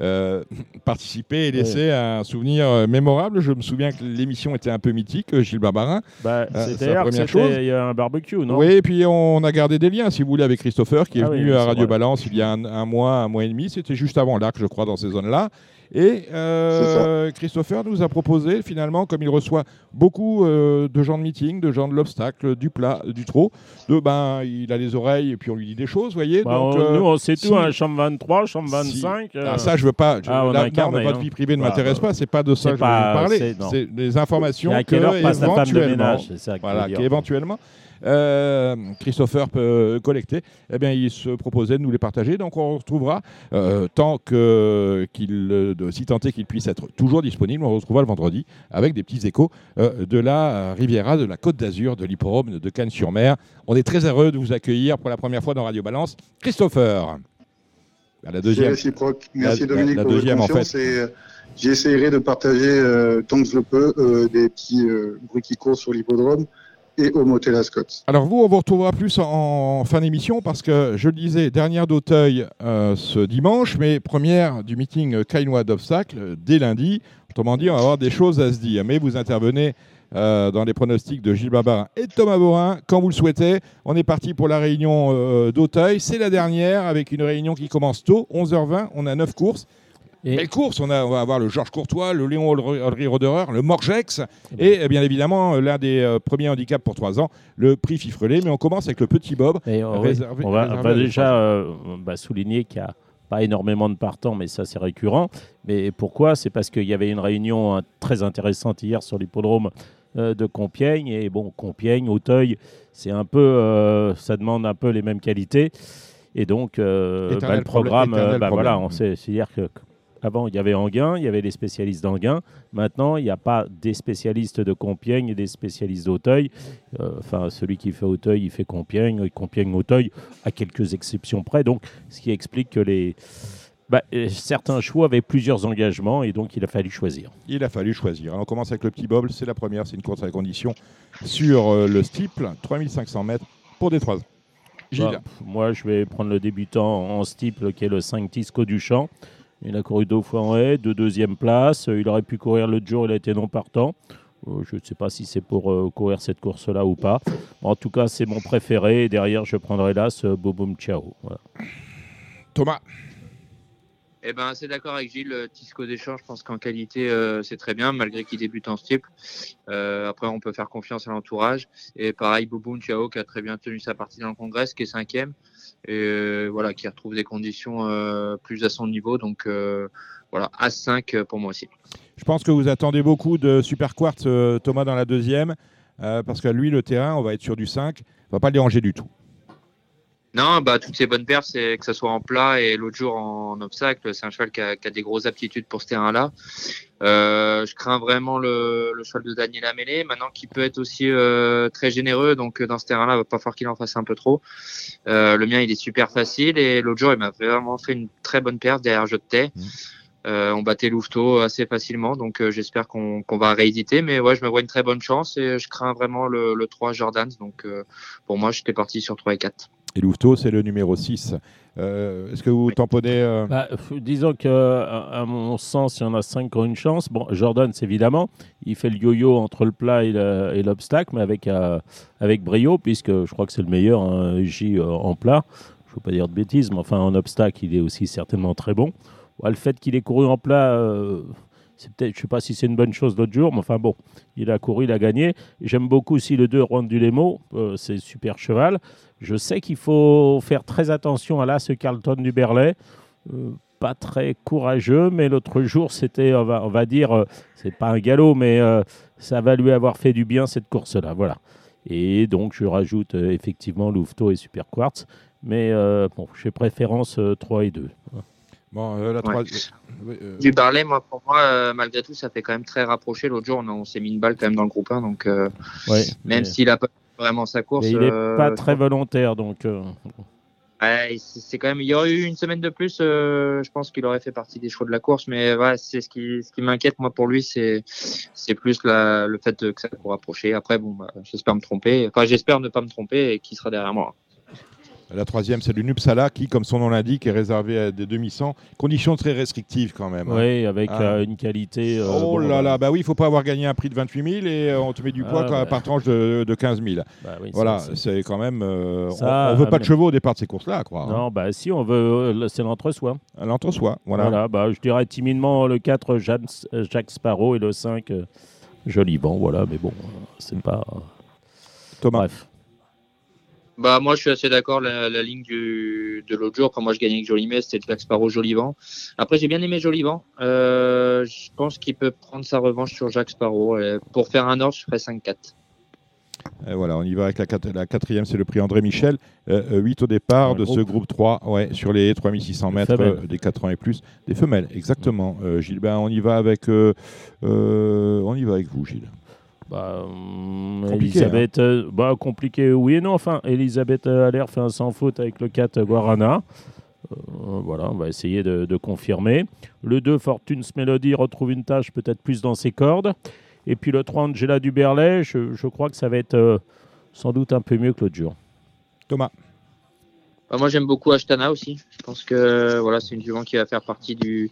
euh, participer et laisser un souvenir euh, mémorable. Je me souviens que l'émission était un peu mythique, euh, Gilles Barbarin. Bah, c'était la première chose. Il y a un barbecue, non? Oui, et puis on a gardé des liens, si vous voulez, avec Christopher, qui est ah venu à Radio Balance il y a un, mois, un mois et demi. C'était juste avant l'arc, je crois, dans ces zones-là. Et euh, Christopher nous a proposé, finalement, comme il reçoit beaucoup euh, de gens de meeting, de gens de l'obstacle, du plat, du trot, de, ben, il a les oreilles et puis on lui dit des choses, vous voyez. Bah, donc, nous, on sait tout, hein, chambre 23, chambre 25. Ah, ça, je veux pas. Je, ah, votre hein. vie privée ne m'intéresse pas, c'est pas de ça que je veux parler. C'est des informations que, éventuellement, voilà, éventuellement euh, Christopher peut collecter, eh bien, il se proposait de nous les partager. Donc, on retrouvera, euh, tant que, qu'il, si tant est qu'il puisse être toujours disponible, on retrouvera le vendredi avec des petits échos euh, de la Riviera, de la Côte d'Azur, de l'Hipporome de Cannes-sur-Mer. On est très heureux de vous accueillir pour la première fois dans Radio Balance. Christopher. La deuxième. Merci Dominique la, pour deuxième, en fait. J'essaierai de partager tant que je le peux des petits bruits qui courent sur l'hippodrome et au motel. Alors vous, on vous retrouvera plus en, fin d'émission parce que, je le disais, dernière d'Auteuil euh, ce dimanche, mais première du meeting Caillois d'obstacles dès lundi. Autrement dit, on va avoir des choses à se dire. Mais vous intervenez euh, dans les pronostics de Gilles Barbarin et de Thomas Borin quand vous le souhaitez. On est parti pour la réunion euh, d'Auteuil. C'est la dernière avec une réunion qui commence tôt, 11h20. On a 9 courses. Et... Belle course, on, a, on va avoir le Georges Courtois, le Léon Audrey Roderer, le Morgex et bien évidemment l'un des premiers handicaps pour 3 ans, le prix Fifrelet. Mais on commence avec le petit Bob. on, va, déjà bah, souligner qu'il y a pas énormément de partants, mais ça c'est récurrent. Mais pourquoi? C'est parce qu'il y avait une réunion hein, très intéressante hier sur l'hippodrome euh, de Compiègne. Et bon, Compiègne, Auteuil, c'est un peu, euh, ça demande un peu les mêmes qualités. Et donc, euh, bah, le programme, bah, voilà, on sait, c'est-à-dire que avant, il y avait Anguin, il y avait les spécialistes d'Anguin. Maintenant, il n'y a pas des spécialistes de Compiègne et des spécialistes d'Auteuil. Euh, enfin, celui qui fait Auteuil, il fait Compiègne, Compiègne, Auteuil, à quelques exceptions près. Donc, ce qui explique que les, bah, euh, certains chevaux avaient plusieurs engagements et donc il a fallu choisir. Il a fallu choisir. Alors on commence avec le petit Bob, c'est la première, c'est une course à la condition sur euh, le steeple, 3500 mètres pour des 3 ans. Bah, moi, je vais prendre le débutant en steeple qui est le 5 Tisco Duchamp. Il a couru deux fois en haie, de deuxième place. Il aurait pu courir l'autre jour, il a été non partant. Euh, je ne sais pas si c'est pour euh, courir cette course-là ou pas. En tout cas, c'est mon préféré. Et derrière, je prendrai là ce Boboum Ciao. Thomas eh ben, c'est d'accord avec Gilles. Tisco Deschamps, je pense qu'en qualité, euh, c'est très bien, malgré qu'il débute en steep. après, on peut faire confiance à l'entourage. Et pareil, Boboum Ciao, qui a très bien tenu sa partie dans le congrès, qui est cinquième et euh, voilà, qui retrouve des conditions euh, plus à son niveau. Donc euh, voilà, A5 pour moi aussi. Je pense que vous attendez beaucoup de Super Quartz, Thomas, dans la deuxième, parce que lui, le terrain, on va être sur du 5, on va pas le déranger du tout. Non, bah, toutes ces bonnes paires, c'est que ce soit en plat et l'autre jour en obstacle. C'est un cheval qui a, qui a, des grosses aptitudes pour ce terrain-là. Euh, je crains vraiment le, le cheval de Daniel Amélé, maintenant qui peut être aussi euh, très généreux. Donc dans ce terrain-là, il va pas falloir qu'il en fasse un peu trop. Euh, le mien, il est super facile et l'autre jour, il m'a vraiment fait une très bonne paire derrière je de mmh. Euh, on battait Louveteau assez facilement, donc euh, j'espère qu'on va rééditer. Mais ouais, je me vois une très bonne chance et je crains vraiment le, le 3 Jordans. Donc euh, pour moi, j'étais parti sur 3 et 4. Et Louveteau, c'est le numéro 6. Euh, est-ce que vous tamponnez euh bah, Disons qu'à mon sens, il y en a 5 qui ont une chance. Bon, Jordan, évidemment, il fait le yo-yo entre le plat et l'obstacle, mais avec, euh, avec brio, puisque je crois que c'est le meilleur hein, J en plat. Je ne veux pas dire de bêtises, mais enfin, en obstacle, il est aussi certainement très bon. le fait qu'il ait couru en plat c'est peut-être, je sais pas si c'est une bonne chose l'autre jour, mais enfin bon, il a couru, il a gagné. J'aime beaucoup aussi le 2 Juan du Lemo, euh, c'est super cheval. Je sais qu'il faut faire très attention à là ce Carlton du Berlay. Euh, pas très courageux, mais l'autre jour, c'était, on va, dire, euh, c'est pas un galop, mais ça va lui avoir fait du bien cette course-là. Voilà. Et donc, je rajoute effectivement Louveteau et Super Quartz, mais bon, j'ai préférence 3 et 2. Bon, euh, la euh, Du Barley, moi, pour moi, euh, malgré tout, ça fait quand même très rapproché. L'autre jour, on, s'est mis une balle quand même dans le groupe 1, donc même s'il a pas vraiment sa course. il n'est pas très volontaire, donc. c'est quand même. Il y aurait eu une semaine de plus. je pense qu'il aurait fait partie des choix de la course, mais ouais, c'est ce qui, ce qui m'inquiète moi pour lui, c'est, c'est plus la, le fait que ça court rapproché. Après, bon, bah, j'espère me tromper. Enfin, j'espère ne pas me tromper et qu'il sera derrière moi. La troisième, c'est le Nupsala qui, comme son nom l'indique, est réservé à des demi-cents. Conditions très restrictives quand même. Hein. Oui, avec ah. euh, une qualité. Euh, oh là là, bah oui, il faut pas avoir gagné un prix de 28 000 et euh, on te met du poids ah, par tranche de, 15 000. Bah voilà, c'est quand même. on, ne veut pas de chevaux au départ de ces courses-là, quoi. Hein. Non, bah si, on veut. c'est l'entre-soi. L'entre-soi, voilà. Voilà, bah, je dirais timidement le 4, Jacques Sparrow et le 5, Joliban. Voilà, mais bon, c'est pas. Thomas. Bref. Bah moi je suis assez d'accord la, la, ligne du, de l'autre jour quand moi je gagnais avec Jolimet c'était Jack Sparrow Jolivant. Après j'ai bien aimé Jolivant. Euh, je pense qu'il peut prendre sa revanche sur Jacques Sparrow. pour faire un ordre je ferais 5-4. Et voilà, on y va avec la, la quatrième, c'est le prix André Michel. Euh, 8 euh, au départ de ce groupe 3, ouais, sur les 3600 mètres, euh, des 4 ans et plus. Des femelles, exactement. Euh, Gilles, ben, on y va avec, on y va avec vous, Gilles. Bah, compliqué, Elisabeth, hein. euh, bah, compliqué, oui et non. Enfin, Elisabeth l'air fait un sans faute avec le 4 Guarana. Euh, voilà, on va essayer de, confirmer. Le 2, Fortune's Melody, retrouve une tâche peut-être plus dans ses cordes. Et puis le 3, Angela Duberlet, je, je crois que ça va être euh, sans doute un peu mieux que l'autre jour. Thomas bah, moi, j'aime beaucoup Ashtana aussi. Je pense que voilà, c'est une jument qui va faire partie du.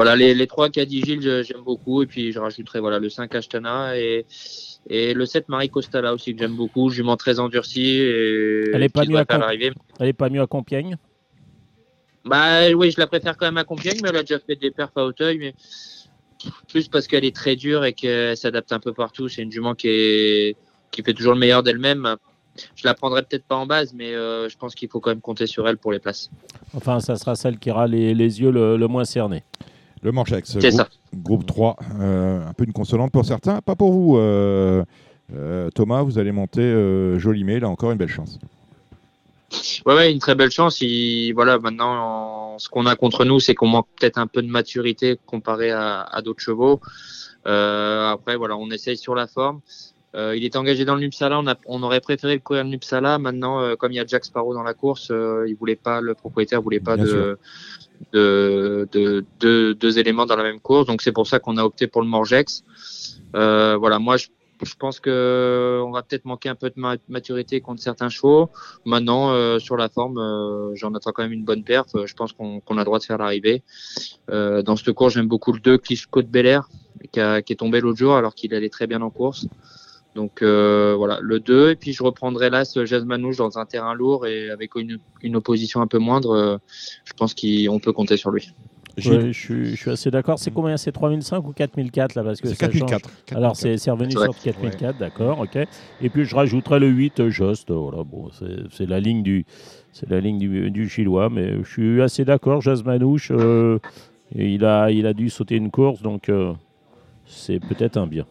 Voilà, les, les trois qu'a dit Gilles, j'aime beaucoup. Et puis, je rajouterai voilà, le 5 Ashtana et, et le 7 Marie Costala aussi, que j'aime beaucoup. Jument très endurcie. Et elle n'est pas, pas mieux à Compiègne? Bah oui, je la préfère quand même à Compiègne, mais elle a déjà fait des perfs à Hauteuil, mais plus parce qu'elle est très dure et qu'elle s'adapte un peu partout. C'est une jument qui, est... qui fait toujours le meilleur d'elle-même. Je la prendrai peut-être pas en base, mais euh, je pense qu'il faut quand même compter sur elle pour les places. Enfin, ça sera celle qui aura les, les yeux le, moins cernés. Le Manchex, groupe, ça. groupe 3, euh, un peu une consolante pour certains, pas pour vous. Euh, Thomas, vous allez monter Jolimet, là encore une belle chance. Ouais, ouais, une très belle chance. voilà, maintenant, ce qu'on a contre nous, c'est qu'on manque peut-être un peu de maturité comparé à, d'autres chevaux. Euh, après, voilà, on essaye sur la forme. Euh, il est engagé dans le Nupsala. On, on aurait préféré le courir le Nupsala. Maintenant, euh, comme il y a Jack Sparrow dans la course, il voulait pas, le propriétaire voulait pas de, de, de, deux éléments dans la même course. Donc c'est pour ça qu'on a opté pour le Morgex. voilà, moi je je pense que euh, on va peut-être manquer un peu de maturité contre certains chevaux. Maintenant, euh, sur la forme, euh, j'en attends quand même une bonne perf. Je pense qu'on a le droit de faire l'arrivée. dans ce cours, j'aime beaucoup le 2 Clichco de Bel Air, qui, qui, est tombé l'autre jour alors qu'il allait très bien en course. Donc voilà, le 2. Et puis je reprendrai là ce Jasmanouche dans un terrain lourd et avec une, une opposition un peu moindre. je pense qu'on peut compter sur lui je, suis, assez d'accord. C'est combien? C'est 3005 ou 4004 là parce que C'est 4004. Alors c'est revenu sur 4004, d'accord, ok. Et puis je rajouterai le 8 euh, Just. Voilà, bon, c'est la ligne du, c'est la ligne du, du, chinois, mais je suis assez d'accord. Jazz Manouche, euh, il a, il a dû sauter une course, donc euh, c'est peut-être un bien.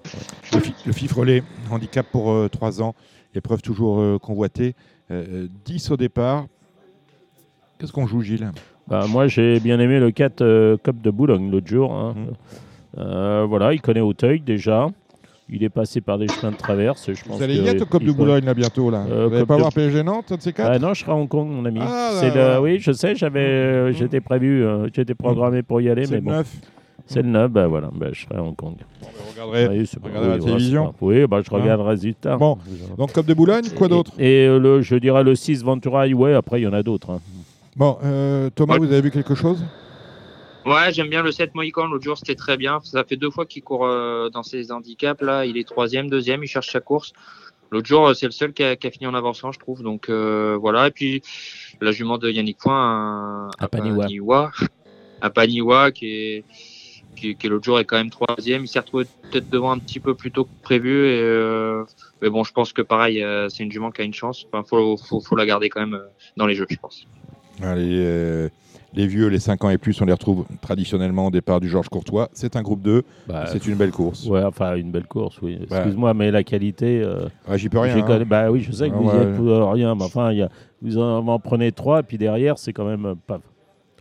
Le, FIFRELais, handicap pour 3 ans, épreuve toujours convoitée, 10 au départ. Qu'est-ce qu'on joue, Gilles? Bah, moi, j'ai bien aimé le 4 euh, Cup de Boulogne l'autre jour. Hein. Mmh. Euh, voilà, il connaît Auteuil déjà. Il est passé par des chemins de traverse. Je pense Vous allez y être au Cup de Boulogne là bientôt là. Euh, Vous n'allez pas voir PSG Nantes, de ces quatre? Ah, Non, je serai à Hong Kong, mon ami. Ah, Oui, je sais, j'avais, mmh. j'étais prévu, j'étais programmé pour y aller, mais bon. 9. C'est le 9, ben voilà, ben, je serai à Hong Kong. Vous regarderez, la télévision Oui, ben, je regarde le résultat. Bon, donc Cup de Boulogne, quoi d'autre Et, le, je dirais le 6 Ventura Highway, après il y en a d'autres. Hein. Bon, euh, Thomas, vous avez vu quelque chose? Ouais, j'aime bien le 7 Mohican. L'autre jour, c'était très bien. Ça fait deux fois qu'il court euh, dans ses handicaps. Là, il est troisième, deuxième, il cherche sa course. L'autre jour, c'est le seul qui a, fini en avançant, je trouve. Donc euh, voilà. Et puis la jument de Yannick Point à, Paniwa. À Paniwa, qui est qui, l'autre jour est quand même troisième. Il s'est retrouvé peut-être devant un petit peu plus tôt que prévu. Et, mais bon, je pense que pareil, c'est une jument qui a une chance. Enfin, faut, faut, faut la garder quand même dans les jeux, je pense. Allez, euh, les vieux, les 5 ans et plus, on les retrouve traditionnellement au départ du Georges Courtois. C'est un groupe 2, bah, c'est une belle course. Ouais, enfin une belle course, oui. Excuse-moi, mais la qualité. Euh, J'y peux rien. Hein. Bah oui, je sais que vous n'y êtes pour rien, mais enfin, y a, vous en, prenez 3, et puis derrière, c'est quand même pas,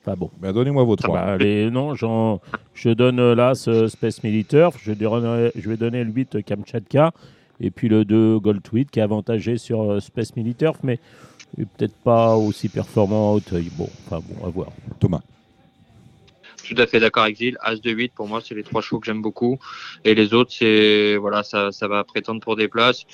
pas bon. Bah, Donnez-moi vos 3. Ah bah, non, je donne euh, là ce Space Militaire, je, je vais donner le 8 Kamchatka, et puis le 2 Gold Tweet qui est avantagé sur Space Militaire, mais peut-être pas aussi performant à Hauteuil. Bon, enfin bon, à voir. Thomas. Tout à fait d'accord avec Gilles. As de 8, pour moi, c'est les trois chevaux que j'aime beaucoup. Et les autres, c'est voilà, ça, ça va prétendre pour des places.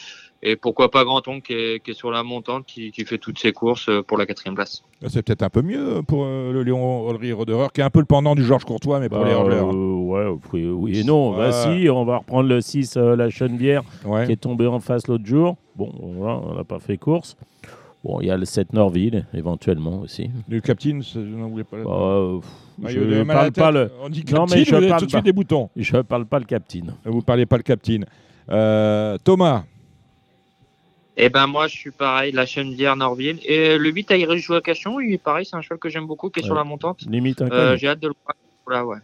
Et pourquoi pas Granton qui est, qui est sur la montante, qui, qui, fait toutes ses courses euh, pour la quatrième place. C'est peut-être un peu mieux pour euh, le Léon Olry Roderer, qui est un peu le pendant du Georges Courtois, mais pour bah, les hurleurs. Euh, ouais, oui, et non. Bah, si, on va reprendre le 6, la Chenevière, qui est tombé en face l'autre jour. Bon, on n'a pas fait course. Bon, il y a le 7 Norville, éventuellement aussi. Le Captain, je n'en voulais pas. Bah, ah, je ne parle pas le. On dit Captain, non, mais je parle tout de suite des boutons. Je ne parle pas le Captain. Vous ne parlez pas le Captain. Euh, Thomas eh ben moi je suis pareil, la chaîne d'hier Norville. Et le 8 à Irish Vocation, il est pareil, c'est un cheval que j'aime beaucoup, qui est sur la montante. Limite euh, J'ai hâte de le voir. ouais.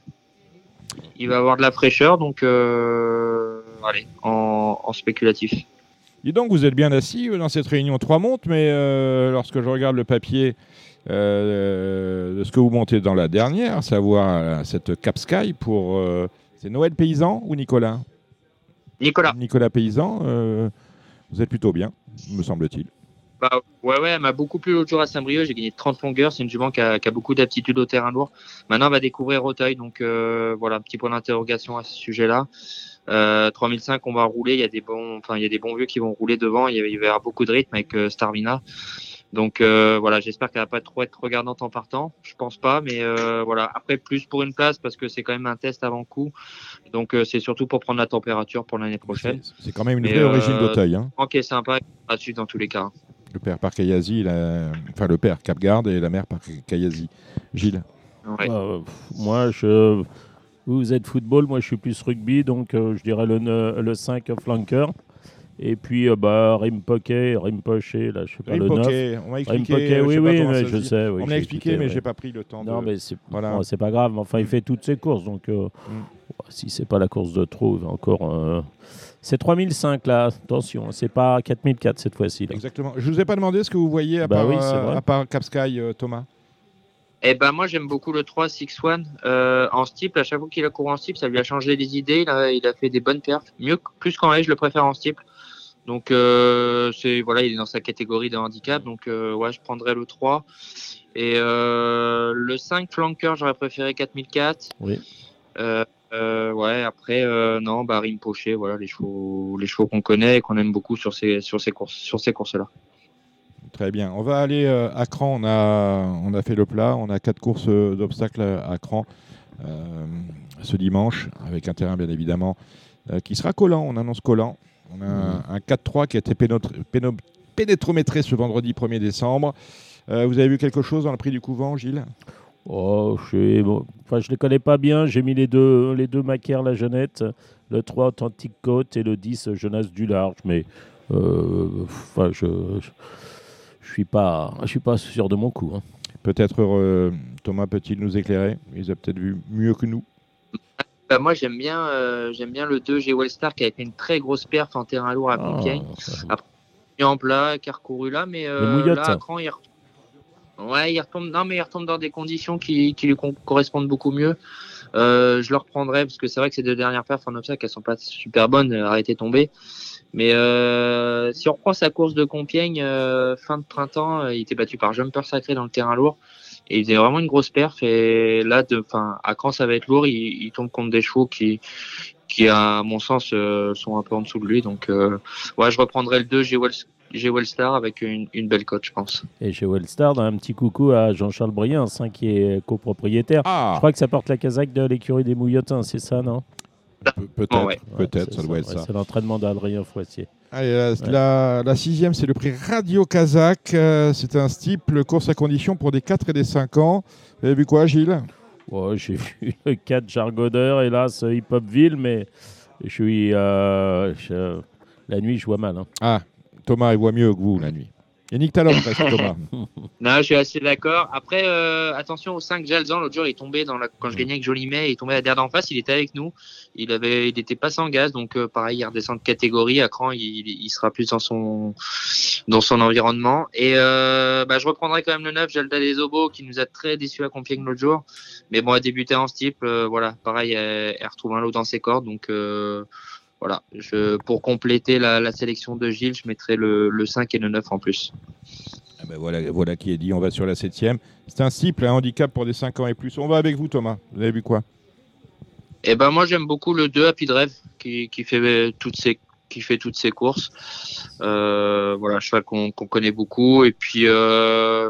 Il va avoir de la fraîcheur, donc euh, allez, en, en spéculatif. Dis donc, vous êtes bien assis euh, dans cette réunion trois montes, mais euh, lorsque je regarde le papier de ce que vous montez dans la dernière, à savoir cette Cap Sky pour. c'est Noël Paysan ou Nicolas? Nicolas. Nicolas Paysan, vous êtes plutôt bien, me semble-t-il. Bah, ouais, ouais, elle m'a beaucoup plu l'autre jour à Saint-Brieuc. J'ai gagné 30 longueurs. C'est une jument qui a, beaucoup d'aptitude au terrain lourd. Maintenant, on va découvrir Auteuil. Donc, voilà, un petit point d'interrogation à ce sujet-là. Euh, 3005, on va rouler. Il y a des bons, enfin, il y a des bons vieux qui vont rouler devant. Il, y y avoir beaucoup de rythme avec euh, Starvina. Donc euh, voilà, j'espère qu'elle va pas trop être regardante en partant. Je pense pas, mais euh, voilà. Après, plus pour une place parce que c'est quand même un test avant coup. Donc c'est surtout pour prendre la température pour l'année prochaine. C'est quand même une vraie origine d'Auteuil. Hein. Ok, sympa. À suite dans tous les cas. Le père par Kayazi, enfin le père Capgarde et la mère par Kayazi. Gilles euh, Moi, je... vous êtes football, moi je suis plus rugby, donc euh, je dirais le, le 5 flanker. Et puis, euh, bah, Rimpoche, Rimpoche, là, je sais pas le 9. On m'a expliqué. oui, oui, je sais. on m'a expliqué, mais j'ai pas pris le temps. Non, mais c'est voilà. c'est pas grave. Enfin, il fait toutes ses courses, donc mm. si c'est pas la course de trop, encore. C'est 3005 là, attention, c'est pas 4004 cette fois-ci. Exactement. Je vous ai pas demandé ce que vous voyez à bah part, à part Cap Sky, Thomas. Eh ben moi j'aime beaucoup le 3 6 1 euh, en steeple. À chaque fois qu'il a couru en steeple, ça lui a changé les idées. Il a, il a fait des bonnes perfs, mieux plus qu'en haie, je le préfère en steeple. Donc euh, c'est voilà, il est dans sa catégorie de handicap. Donc euh, ouais, je prendrais le 3 et euh, le 5 flanker, j'aurais préféré 4004. Oui. Euh, euh, ouais, après non, bah Rimpoche, voilà les chevaux, les chevaux qu'on connaît et qu'on aime beaucoup sur ces sur ces courses sur ces courses là. Très bien. On va aller à Cran. On a, on a fait le plat. On a quatre courses d'obstacles à Cran euh, ce dimanche, avec un terrain bien évidemment qui sera collant. On annonce collant. On a un, 4-3 qui a été pénétrométré ce vendredi 1er décembre. vous avez vu quelque chose dans le prix du couvent, Gilles? Oh, je ne enfin, je les connais pas bien. J'ai mis les deux, les deux Macaire, la Jeannette, le 3 Authentique Côte et le 10 Jeunesse du Large. Mais enfin, je je suis pas, je suis pas sûr de mon coup. Hein. Peut-être euh, Thomas peut-il nous éclairer? Il a peut-être vu mieux que nous. Bah, moi j'aime bien, euh, j'aime bien le 2 G Wellstar qui a fait une très grosse perf en terrain lourd à ah, Compiègne. Après, en plat, qui a recouru là, mais euh, là, à Cran, il retombe. Ouais, il retombe. Non, mais il retombe dans des conditions qui, qui lui correspondent beaucoup mieux. je le reprendrai parce que c'est vrai que ces deux dernières perfs en obstacle, elles sont pas super bonnes. Arrêtez de tomber. Mais euh, si on reprend sa course de Compiègne euh, fin de printemps, euh, il était battu par Jumper Sacré dans le terrain lourd. Et il faisait vraiment une grosse perf. Et là, de, à quand ça va être lourd, il, il, tombe contre des chevaux qui, qui à mon sens, sont un peu en dessous de lui. Donc, ouais, je reprendrai le 2 G Wellstar avec une, une, belle cote, je pense. Et G Wellstar, un petit coucou à Jean-Charles Briens, qui est copropriétaire. Ah. Je crois que ça porte la casaque de l'écurie des Mouillotins, c'est ça, non? Peut-être, peut-être, ça doit être ça. C'est l'entraînement d'Adrien Foissier. Allez, la, sixième, c'est le prix Radio Kazakh. Euh, c'est un steeple course à condition pour des 4 et des 5 ans. Vous avez vu quoi, Gilles? J'ai vu le 4 Jargodeur, hélas, Hip Hopville, mais je suis. Euh, la nuit, je vois mal. Hein. Ah, Thomas, il voit mieux que vous la nuit. Et Nick Talon, Thomas. Non, je suis assez d'accord. Après, euh, attention au 5 Jalzan. L'autre jour, il est tombé dans la... quand je gagnais avec Jolimet, il tombait à derrière d'en face. Il était avec nous. Il avait, il était pas sans gaz. Donc, euh, pareil, il redescend de catégorie. À cran, il, il, sera plus dans son, dans son environnement. Et euh, bah, je reprendrai quand même le 9, Jalda des Obos, qui nous a très déçus à Compiègne l'autre jour. Mais bon, elle débuté en steep. Euh, voilà, pareil, elle, elle, retrouve un lot dans ses cordes. Donc, euh, voilà, je, pour compléter la, sélection de Gilles, je mettrai le, 5 et le 9 en plus. Ah ben voilà, voilà qui est dit, on va sur la 7 C'est un cible, un handicap pour des 5 ans et plus. On va avec vous Thomas, vous avez vu quoi? Eh ben moi j'aime beaucoup le 2 Happy Drive qui, qui, fait toutes ses, qui fait toutes ses courses. Euh, voilà, cheval qu'on connaît beaucoup. Et puis, euh,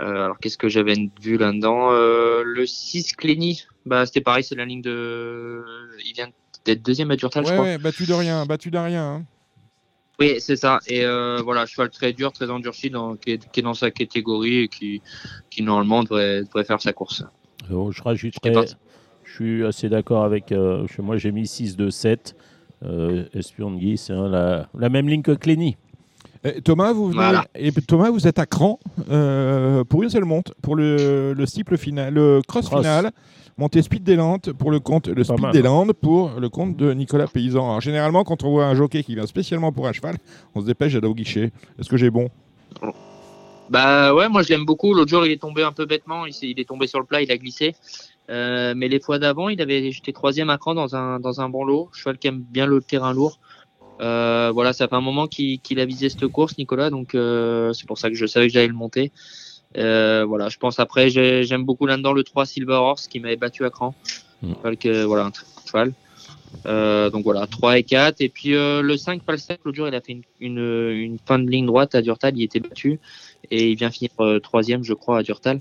euh, alors qu'est-ce que j'avais vu là-dedans? Le 6 Clény, bah, c'était pareil, c'est la ligne de... Il vient d'être deuxième à Durtal, je crois. battu de rien, battu d'un rien. Hein. Oui, c'est ça. Et euh, voilà, cheval très dur, très endurci, dans, qui, est, dans sa catégorie et qui, qui normalement devrait, devrait faire sa course. je rajouterais, je suis assez d'accord avec. Euh, moi, j'ai mis 6 de 7. Euh, Espion de Guy, c'est la, la, même ligne que Clény. Thomas, vous et Thomas, vous êtes à cran euh, pour une seule monte, pour le, le final, le cross, final monter Speed des Landes pour le compte, le Speed des Landes pour le compte de Nicolas Paysan. Alors, généralement, quand on voit un jockey qui vient spécialement pour un cheval, on se dépêche d'aller au guichet. Est-ce que j'ai bon? Bah ouais, moi je l'aime beaucoup. L'autre jour, il est tombé un peu bêtement. Il, est, il est tombé sur le plat, il a glissé. Euh, mais les fois d'avant, il avait j'étais troisième à cran dans un dans un bon lot. Cheval qui aime bien le terrain lourd. Euh, voilà, ça fait un moment qu'il a visé cette course, Nicolas. Donc euh, c'est pour ça que je savais que j'allais le monter. Euh, voilà, je pense après, j'aime beaucoup là-dedans le 3 Silver Horse qui m'avait battu à cran. Mm. Que, voilà, un cheval. Euh, donc voilà, 3 et 4. Et puis euh, le 5 Falstaff, l'autre jour, il a fait une, une, une, fin de ligne droite à Durtal, il était battu. Et il vient finir troisième, je crois, à Durtal.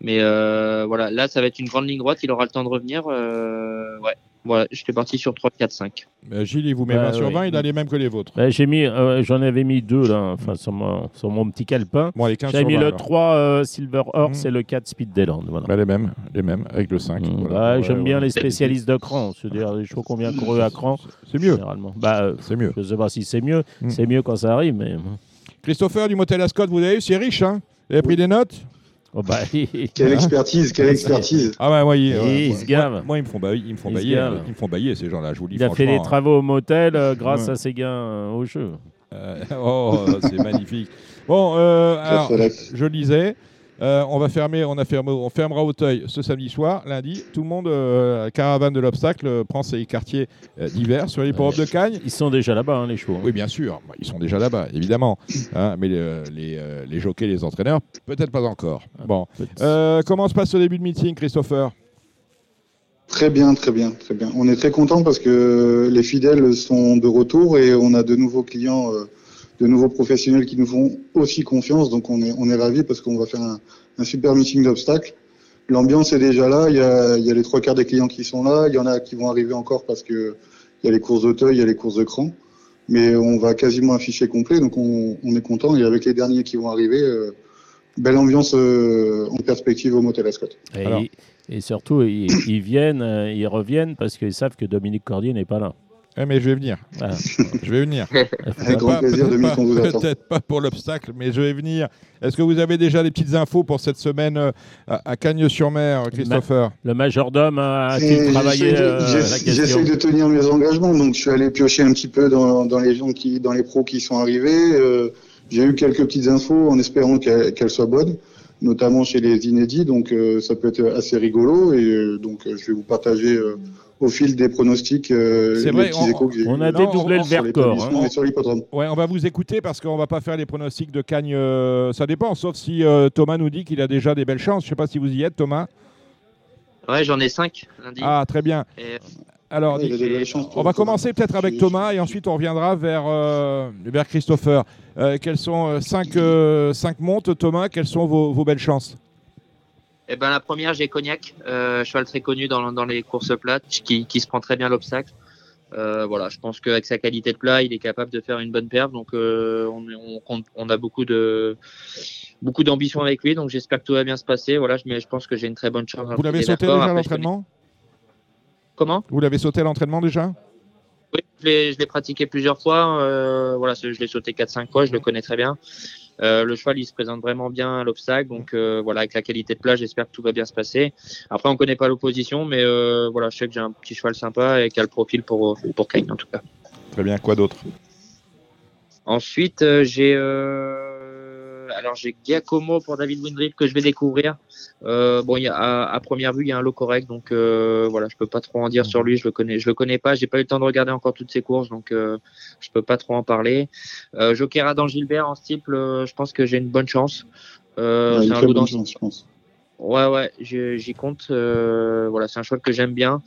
Mais voilà, là, ça va être une grande ligne droite, il aura le temps de revenir. ouais, Voilà, j'étais parti sur 3, 4, 5. Gilles, il vous met 20 sur 20, il a les mêmes que les vôtres. j'ai mis, euh, j'en avais mis deux là, enfin sur mon, sur mon petit calepin. Bon, J'ai mis le 3 euh, Silver Horse mmh. et le 4 Speed Dayland. Voilà. Bah, les mêmes, les mêmes, avec le 5. Mmh, bah, J'aime bien les spécialistes de cran, c'est-à-dire les chevaux qu'on vient couru à cran. C'est mieux. Généralement. Bah, euh, c'est mieux. Je ne sais pas si c'est mieux. Mmh. C'est mieux quand ça arrive, mais. Christopher du Motel Ascot, vous avez eu, c'est riche, hein Vous avez pris des notes? Oh bah, quelle expertise, quelle expertise. Ah ouais, ouais, ouais, moi, ils me font bailler, ils me font bailler, ils me font bailler ces gens-là. Je vous dis Il a fait des travaux au motel euh, grâce à ses gains euh, au jeu. Euh, oh, c'est magnifique. Bon, alors, je lisais. Euh, on va fermer, on, a fermé, on fermera Auteuil ce samedi soir, lundi. Tout le monde, euh, caravane de l'obstacle, euh, prend ses quartiers d'hiver sur les ports de Cagne. Ils sont déjà là-bas, hein, les chevaux. Oui, bien sûr, ils sont déjà là-bas, évidemment. Hein, mais les, les, jockeys, les entraîneurs, peut-être pas encore. Ah, bon, comment se passe ce début de meeting, Christopher? Très bien, très bien, très bien. On est très content parce que les fidèles sont de retour et on a de nouveaux clients de nouveaux professionnels qui nous font aussi confiance. Donc on est, on est ravis parce qu'on va faire un, un super meeting d'obstacles. L'ambiance est déjà là. Il y, a, il y a les trois quarts des clients qui sont là. Il y en a qui vont arriver encore parce que il y a les courses d'Auteuil, il y a les courses de cran. Mais on va quasiment afficher complet. Donc on, on est content. Et avec les derniers qui vont arriver, euh, belle ambiance euh, en perspective au Motel Ascot. Et, et, surtout, ils, ils viennent, euh, ils reviennent parce qu'ils savent que Dominique Cordier n'est pas là. Eh, mais je vais venir. Ah. je vais venir. Peut-être pas, pour l'obstacle, mais je vais venir. Est-ce que vous avez déjà des petites infos pour cette semaine euh, à, Cagnes-sur-Mer, Christopher Le majordome a-t-il travaillé euh, J'essaie de tenir mes engagements, donc je suis allé piocher un petit peu dans, les gens qui, dans les pros qui sont arrivés. Euh, j'ai eu quelques petites infos en espérant qu'elles soient bonnes notamment chez les inédits, donc ça peut être assez rigolo et donc je vais vous partager au fil des pronostics. Euh, c'est vrai, on, a dédoublé le Vercors. Hein. Ouais, on va vous écouter parce qu'on va pas faire les pronostics de Cagne. Euh, ça dépend, sauf si euh, Thomas nous dit qu'il a déjà des belles chances. Je sais pas si vous y êtes, Thomas. Ouais, j'en ai 5 lundi. Ah, très bien. Alors, on va commencer peut-être avec Thomas et ensuite on reviendra vers, vers Christopher. quelles sont 5 cinq, montes, Thomas Quelles sont vos, vos belles chances? Eh ben, la première, j'ai Cognac, euh, cheval très connu dans, dans les courses plates, qui, qui se prend très bien l'obstacle. Euh, voilà, je pense qu'avec sa qualité de plat, il est capable de faire une bonne perte. Donc, euh, on, on, on, a beaucoup de beaucoup d'ambition avec lui. Donc, j'espère que tout va bien se passer. Voilà, mais je pense que j'ai une très bonne chance. Vous l'avez sauté déjà à l'entraînement? Comment Vous l'avez sauté à l'entraînement déjà Oui, je l'ai pratiqué plusieurs fois. Euh, voilà, je l'ai sauté 4-5 fois. Je le connais très bien. Euh, le cheval, il se présente vraiment bien à l'obstacle. Donc euh, voilà, avec la qualité de plat, j'espère que tout va bien se passer. Après, on connaît pas l'opposition, mais euh, voilà, je sais que j'ai un petit cheval sympa et qui a le profil pour pour Kane en tout cas. Très bien. Quoi d'autre? Ensuite, j'ai alors j'ai Giacomo pour David Windrill que je vais découvrir. Euh, bon, y a, à, première vue, il y a un lot correct, donc euh, voilà, je peux pas trop en dire sur lui. Je le connais, je le connais pas. J'ai pas eu le temps de regarder encore toutes ses courses, donc euh, je peux pas trop en parler. Euh, Jokera dans Gilbert en steeple, euh, je pense que j'ai une bonne chance. Euh, c'est un lot chance, je pense. Ouais, ouais, j'y compte. voilà, c'est un choix que j'aime bien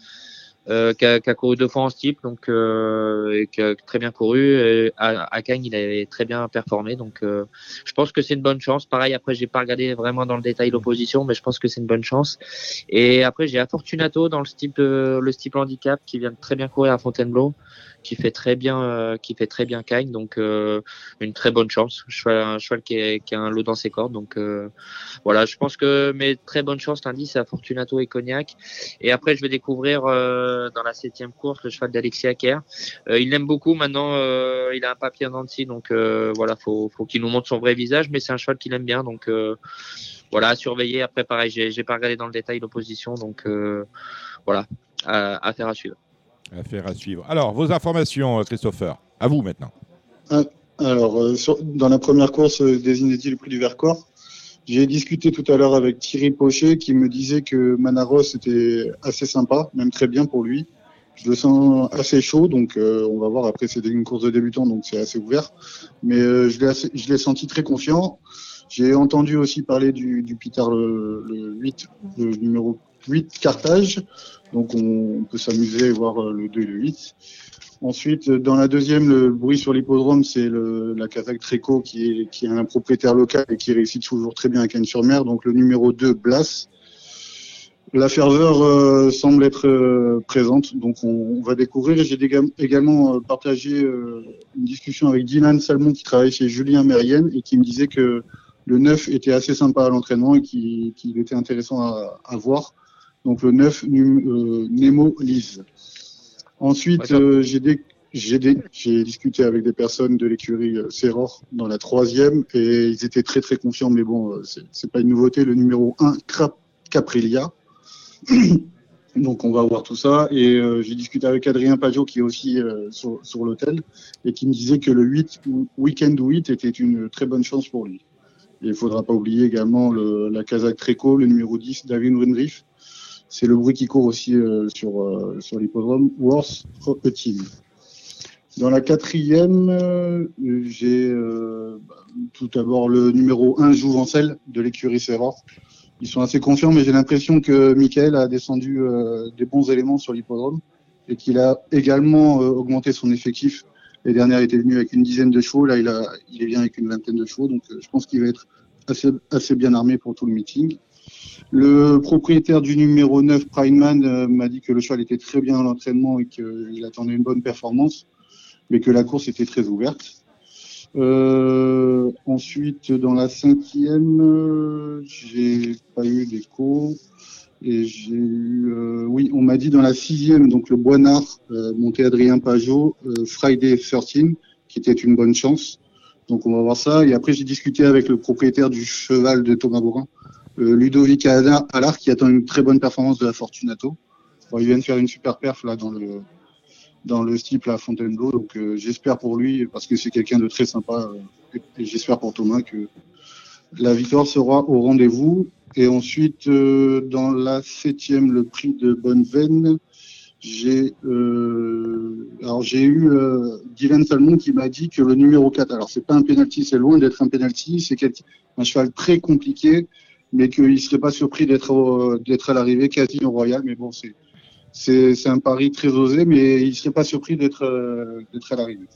euh, qui, a, couru deux fois en steep, donc euh, et qui a très bien couru. Et à, à il avait très bien performé, donc euh, je pense que c'est une bonne chance. Pareil, après, j'ai pas regardé vraiment dans le détail l'opposition, mais je pense que c'est une bonne chance. Et après, j'ai Fortunato dans le steep, le steep handicap, qui vient de très bien courir à Fontainebleau qui fait très bien, euh, qui fait très bien Kine, donc euh, une très bonne chance. Cheval, un cheval qui, est, qui a un lot dans ses cordes, donc euh, voilà, je pense que mes très bonnes chances lundi c'est à Fortunato et Cognac. Et après, je vais découvrir dans la septième course le cheval d'Alexis Acker. il l'aime beaucoup maintenant, il a un papier en denti, donc voilà, faut, faut qu'il nous montre son vrai visage, mais c'est un cheval qu'il aime bien, donc voilà, à surveiller. Après, pareil, j'ai pas regardé dans le détail l'opposition, donc voilà, à faire à suivre. Affaire à suivre. Alors, vos informations, euh, Christopher. À vous maintenant. Ah, alors, euh, dans la première course euh, des inédits le prix du Vercors, j'ai discuté tout à l'heure avec Thierry Pochet qui me disait que Manaros était assez sympa, même très bien pour lui. Je le sens assez chaud, donc on va voir. Après, c'est une course de débutant, donc c'est assez ouvert. Mais je l'ai senti très confiant. J'ai entendu aussi parler du, du le, le 8, le numéro 8 Carthage. Donc on, peut s'amuser et voir euh, le 2 et le 8. Ensuite, dans la deuxième, le bruit sur l'hippodrome, c'est la cavale Tréco qui est, un propriétaire local et qui réussit toujours très bien à Cannes-sur-Mer. Donc le numéro 2, Blas. La ferveur euh, semble être euh, présente, donc on, va découvrir. J'ai également euh, partagé une discussion avec Dylan Salmon qui travaille chez Julien Mérienne et qui me disait que le 9 était assez sympa à l'entraînement et qu'il était intéressant à, voir. Donc le 9, Nemo Lise. Ensuite, j'ai discuté avec des personnes de l'écurie Serror dans la troisième et ils étaient très très confiants, mais bon, c'est pas une nouveauté. Le numéro 1, Caprilia Donc on va voir tout ça. Et euh, j'ai discuté avec Adrien Pajot qui est aussi euh, sur, sur l'hôtel et qui me disait que le 8, Weekend 8 était une très bonne chance pour lui. Et il faudra pas oublier également le, la Kazakh Treco, le numéro 10, David Windriff. C'est le bruit qui court aussi euh, sur, sur l'hippodrome. Worth Team. Dans la quatrième, j'ai bah, tout d'abord le numéro 1, Jouvencel, de l'écurie Serra ils sont assez confiants, mais j'ai l'impression que Michael a descendu euh, des bons éléments sur l'hippodrome et qu'il a également euh, augmenté son effectif. Les dernières étaient venu avec une dizaine de chevaux, là il, a, il est bien avec une vingtaine de chevaux, donc euh, je pense qu'il va être assez, assez bien armé pour tout le meeting. Le propriétaire du numéro 9, Primeman, m'a dit que le cheval était très bien à l'entraînement et qu'il attendait une bonne performance, mais que la course était très ouverte. Euh, ensuite, dans la cinquième, j'ai pas eu d'écho. Et j'ai eu, euh, oui, on m'a dit dans la sixième, donc le Boinard, euh, monté Adrien Pajot, euh, Friday 13, qui était une bonne chance. Donc on va voir ça. Et après, j'ai discuté avec le propriétaire du cheval de Thomas Borin, euh, Ludovic Allard, qui attend une très bonne performance de la Fortunato. Il vient de faire une super perf là dans le dans à Fontainebleau. Euh, j'espère pour lui, parce que c'est quelqu'un de très sympa, euh, et, j'espère pour Thomas que la victoire sera au rendez-vous. Et ensuite, euh, dans la septième, le prix de Bonneveine, j'ai alors j'ai eu Dylan Salmon qui m'a dit que le numéro 4, alors c'est pas un penalty, c'est loin d'être un penalty, c'est un cheval très compliqué, mais qu'il serait pas surpris d'être d'être à l'arrivée quasi au Royal, mais bon c'est c'est un pari très osé, mais il ne serait pas surpris d'être euh, à l'arrivée.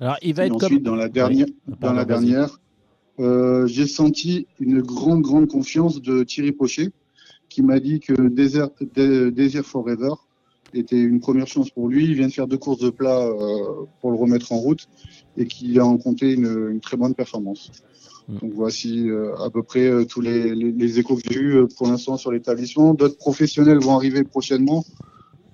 Alors, il va être ensuite, dans la dernière, dans la dernière euh, j'ai senti une grande, grande confiance de Thierry Pochet, qui m'a dit que Desert, Desert Forever était une première chance pour lui. Il vient de faire deux courses de plat euh, pour le remettre en route et qu'il a rencontré une, une, très bonne performance. Mm. Donc voici euh, à peu près euh, tous les, les, les, échos que j'ai eus pour l'instant sur l'établissement. D'autres professionnels vont arriver prochainement.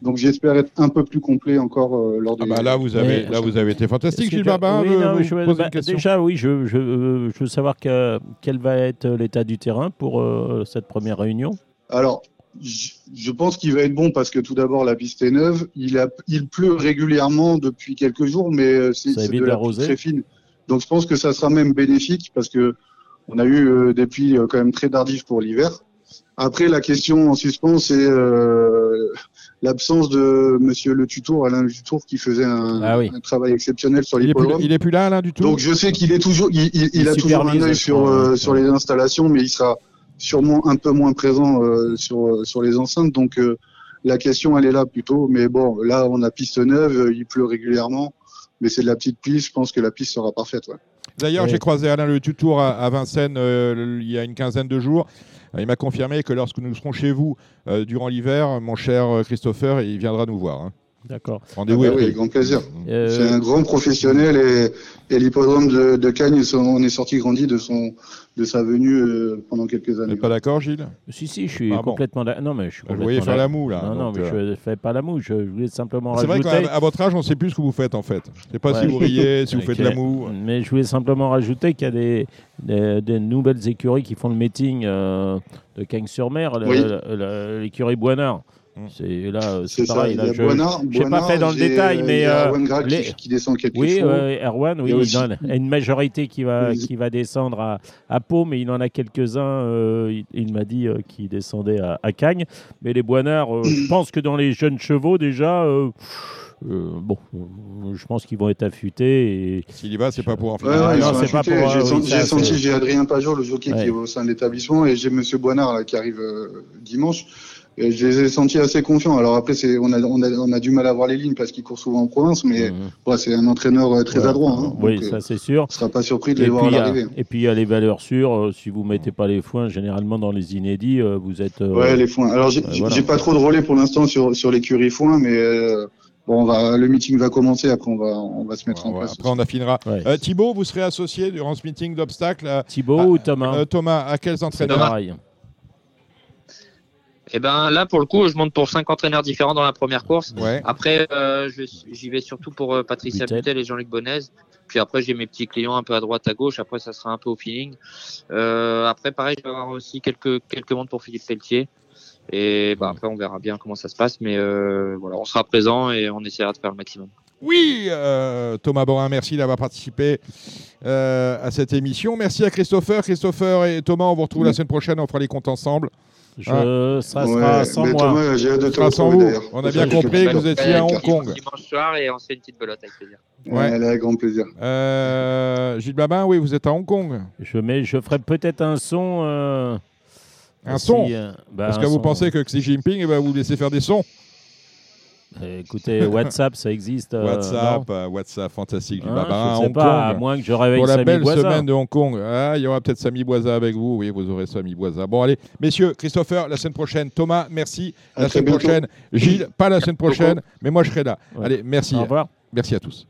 Donc j'espère être un peu plus complet encore euh, lors de. Ah bah là vous avez là vous avez été fantastique Gilles Barba. Oui, non, je, bah, déjà oui je, je, euh, je, veux savoir que, quel va être l'état du terrain pour euh, cette première réunion. Alors je pense qu'il va être bon parce que tout d'abord la piste est neuve. Il, a, il pleut régulièrement depuis quelques jours, mais c'est de la très fine. Donc je pense que ça sera même bénéfique parce que on a eu des pluies quand même très tardives pour l'hiver. Après, la question en suspens, c'est euh, l'absence de Monsieur Le Tutour, Alain Le Tutour, qui faisait un, ah un travail exceptionnel sur les Il est plus là, Alain, du tout. Donc, je sais qu'il est toujours, il, il, il a toujours un œil sur euh, sur les installations, mais il sera sûrement un peu moins présent euh, sur sur les enceintes. Donc, euh, la question, elle est là plutôt. Mais bon, là, on a piste neuve, il pleut régulièrement, mais c'est de la petite piste. Je pense que la piste sera parfaite. Ouais. D'ailleurs, j'ai croisé Alain Le Tutour à, à Vincennes il y a une quinzaine de jours. Euh, il m'a confirmé que lorsque nous serons chez vous euh, durant l'hiver, mon cher euh, Christopher, il viendra nous voir. Hein. D'accord. Rendez-vous. Ah bah oui, grand plaisir. C'est un grand professionnel et, et l'hippodrome de, de Cagnes, on est sorti grandi de son de sa venue euh, pendant quelques années. Vous pas d'accord, Gilles? Si, si, je suis ah complètement d'accord. Non, mais je suis Vous voyez faire la moue, là. Non, non, mais je ne fais pas la moue. Je voulais simplement rajouter. C'est vrai qu'à votre âge, on ne sait plus ce que vous faites, en fait. Je ne sais pas si vous riez, si vous faites de la moue. Mais je voulais simplement rajouter qu'il y a des, des, des, nouvelles écuries qui font le meeting euh, de Cagnes-sur-Mer, l'écurie Boinard. Mm. C'est là, c'est pareil. Là, je n'ai pas fait dans le détail, mais euh, les... qui, qui, descend quelques oui, euh, Erwan, oui, il, il a une majorité qui va qui va descendre à, à Pau, mais il en a quelques-uns. Euh, il, il m'a dit euh, qui descendaient à, à, Cagnes, mais les Boinards, euh, je pense que dans les jeunes chevaux déjà. Euh, bon, je pense qu'ils vont être affûtés. Et... S'il y va, c'est pas pour en faire. Ouais, ouais, non, c'est pas pour. J'ai senti, oui, senti j'ai Adrien Pajot, le jockey qui est au sein de l'établissement, et j'ai Monsieur Boinard là, qui arrive dimanche. Je les ai sentis assez confiants. Alors après, c'est, on, a, on, a, on a du mal à voir les lignes parce qu'ils courent souvent en province, mais mmh. c'est un entraîneur euh, très adroit. Hein, oui, ça c'est sûr. On ne sera pas surpris de les voir arriver. Et puis il y a les valeurs sûres. Euh, si vous ne mettez pas les foins, généralement dans les inédits, euh, vous êtes. ouais, les foins. Alors j'ai voilà. pas trop de relais pour l'instant sur, sur l'écurie foins, mais. Bon, on va, le meeting va commencer, après on va, on va se mettre en place. Après on affinera. Thibaut, vous serez associé durant ce meeting d'obstacles Thibaut ou Thomas Thomas, à quels entraîneurs et eh ben là, pour le coup, je monte pour cinq entraîneurs différents dans la première course. Après, euh, j'y vais surtout pour euh, Patricia Butel et Jean-Luc Bonnez. Puis après, j'ai mes petits clients un peu à droite, à gauche. Après, ça sera un peu au feeling. Euh, après, pareil, je vais avoir aussi quelques quelques montres pour Philippe Pelletier. Et bah, après, on verra bien comment ça se passe. Mais euh, voilà, on sera présent et on essaiera de faire le maximum. Oui, euh, Thomas Borin, merci d'avoir participé à cette émission. Merci à Christopher. Christopher et Thomas, on vous retrouve la semaine prochaine. On fera les comptes ensemble. Je, ah. Ça sera sans moi. Thomas, j'ai hâte de te sans vous. On a bien compris que vous étiez à Hong Kong. Dimanche soir et on se fait une petite belote avec plaisir. Ouais, avec grand plaisir. Euh, Gilles Babin, oui, vous êtes à Hong Kong. Je, mets, je ferai peut-être un son. Euh, un son euh, bah, Parce que vous pensez que Xi Jinping eh ben, vous laissez faire des sons écoutez, WhatsApp, ça existe. Euh, WhatsApp, euh, WhatsApp, fantastique. Hein, bah, je sais pas, à moins que je réveille Pour la belle semaine de Hong Kong. Ah, il y aura peut-être Samy Boisa avec vous. Oui, vous aurez Samy Boisa. Bon, allez, messieurs, Christopher, la semaine prochaine. Thomas, merci. la semaine prochaine. Gilles, pas la semaine prochaine, mais moi je serai là. Allez, merci. Au revoir. Merci à tous.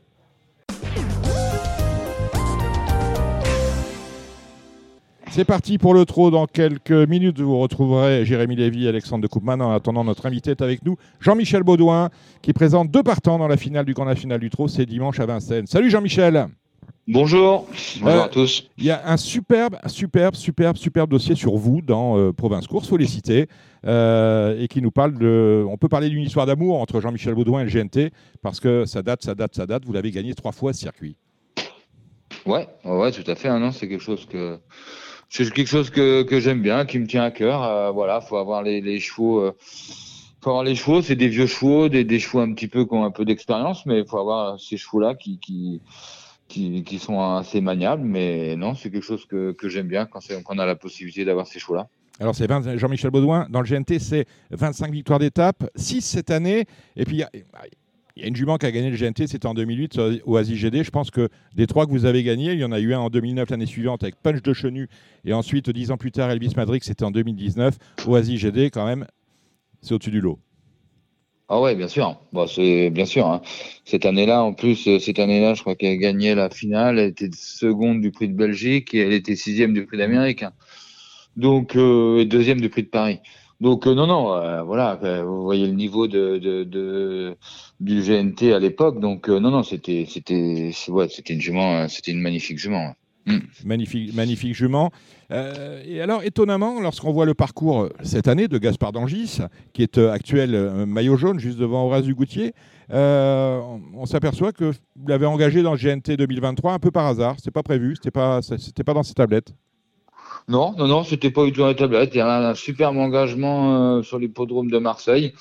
C'est parti pour le trot. Dans quelques minutes, vous retrouverez Jérémy Lévy et Alexandre de Koopman. En attendant, notre invité est avec nous, Jean-Michel Baudouin, qui présente deux partants dans la finale du Grand National du Trot. C'est dimanche à Vincennes. Salut Jean-Michel. Bonjour. Bonjour euh, à tous. Il y a un superbe, superbe, superbe, superbe dossier sur vous dans euh, Province Course, faut les citer, euh, et qui nous parle de. On peut parler d'une histoire d'amour entre Jean-Michel Baudouin et le GNT, parce que ça date, ça date, ça date. Vous l'avez gagné trois fois ce circuit. Ouais, ouais, tout à fait. Hein, non, c'est quelque chose que c'est quelque chose que, que j'aime bien, qui me tient à cœur. Euh, voilà, faut avoir les, les chevaux. Euh, faut avoir les chevaux, c'est des vieux chevaux, des, des, chevaux un petit peu qui ont un peu d'expérience, mais il faut avoir ces chevaux-là qui, qui, qui, sont assez maniables. Mais non, c'est quelque chose que, que j'aime bien quand, quand, on a la possibilité d'avoir ces chevaux-là. Alors, c'est Jean-Michel Baudouin. Dans le GNT, c'est 25 victoires d'étape, 6 cette année. Et puis, il y a une jument qui a gagné le GNT, c'était en 2008 au ASIGD. Je pense que des trois que vous avez gagnés, il y en a eu un en 2009 l'année suivante avec Punch de Chenu. Et ensuite, dix ans plus tard, Elvis Madrid, c'était en 2019. Au ASIGD, quand même, c'est au-dessus du lot. Ah ouais, bien sûr. Bon, c'est bien sûr. Hein. Cette année-là, en plus, euh, cette année-là, je crois qu'elle a gagné la finale. Elle était seconde du Prix de Belgique et elle était sixième du Prix d'Amérique. Hein. Donc, euh, deuxième du Prix de Paris. Donc euh, non, non, euh, voilà, euh, vous voyez le niveau de, du GNT à l'époque. Donc non, non, c'était c'était une jument, c'était une magnifique jument. Mm. Magnifique, magnifique jument. et alors, étonnamment, lorsqu'on voit le parcours cette année de Gaspard d'Angis, qui est actuel maillot jaune juste devant Horace Goutier, on s'aperçoit que vous l'avez engagé dans le GNT 2023 un peu par hasard. C'était pas prévu, c'était pas, pas dans ses tablettes. Non, non, non, c'était pas du tout la tablette. Il y a un superbe engagement euh, sur l'hippodrome de Marseille.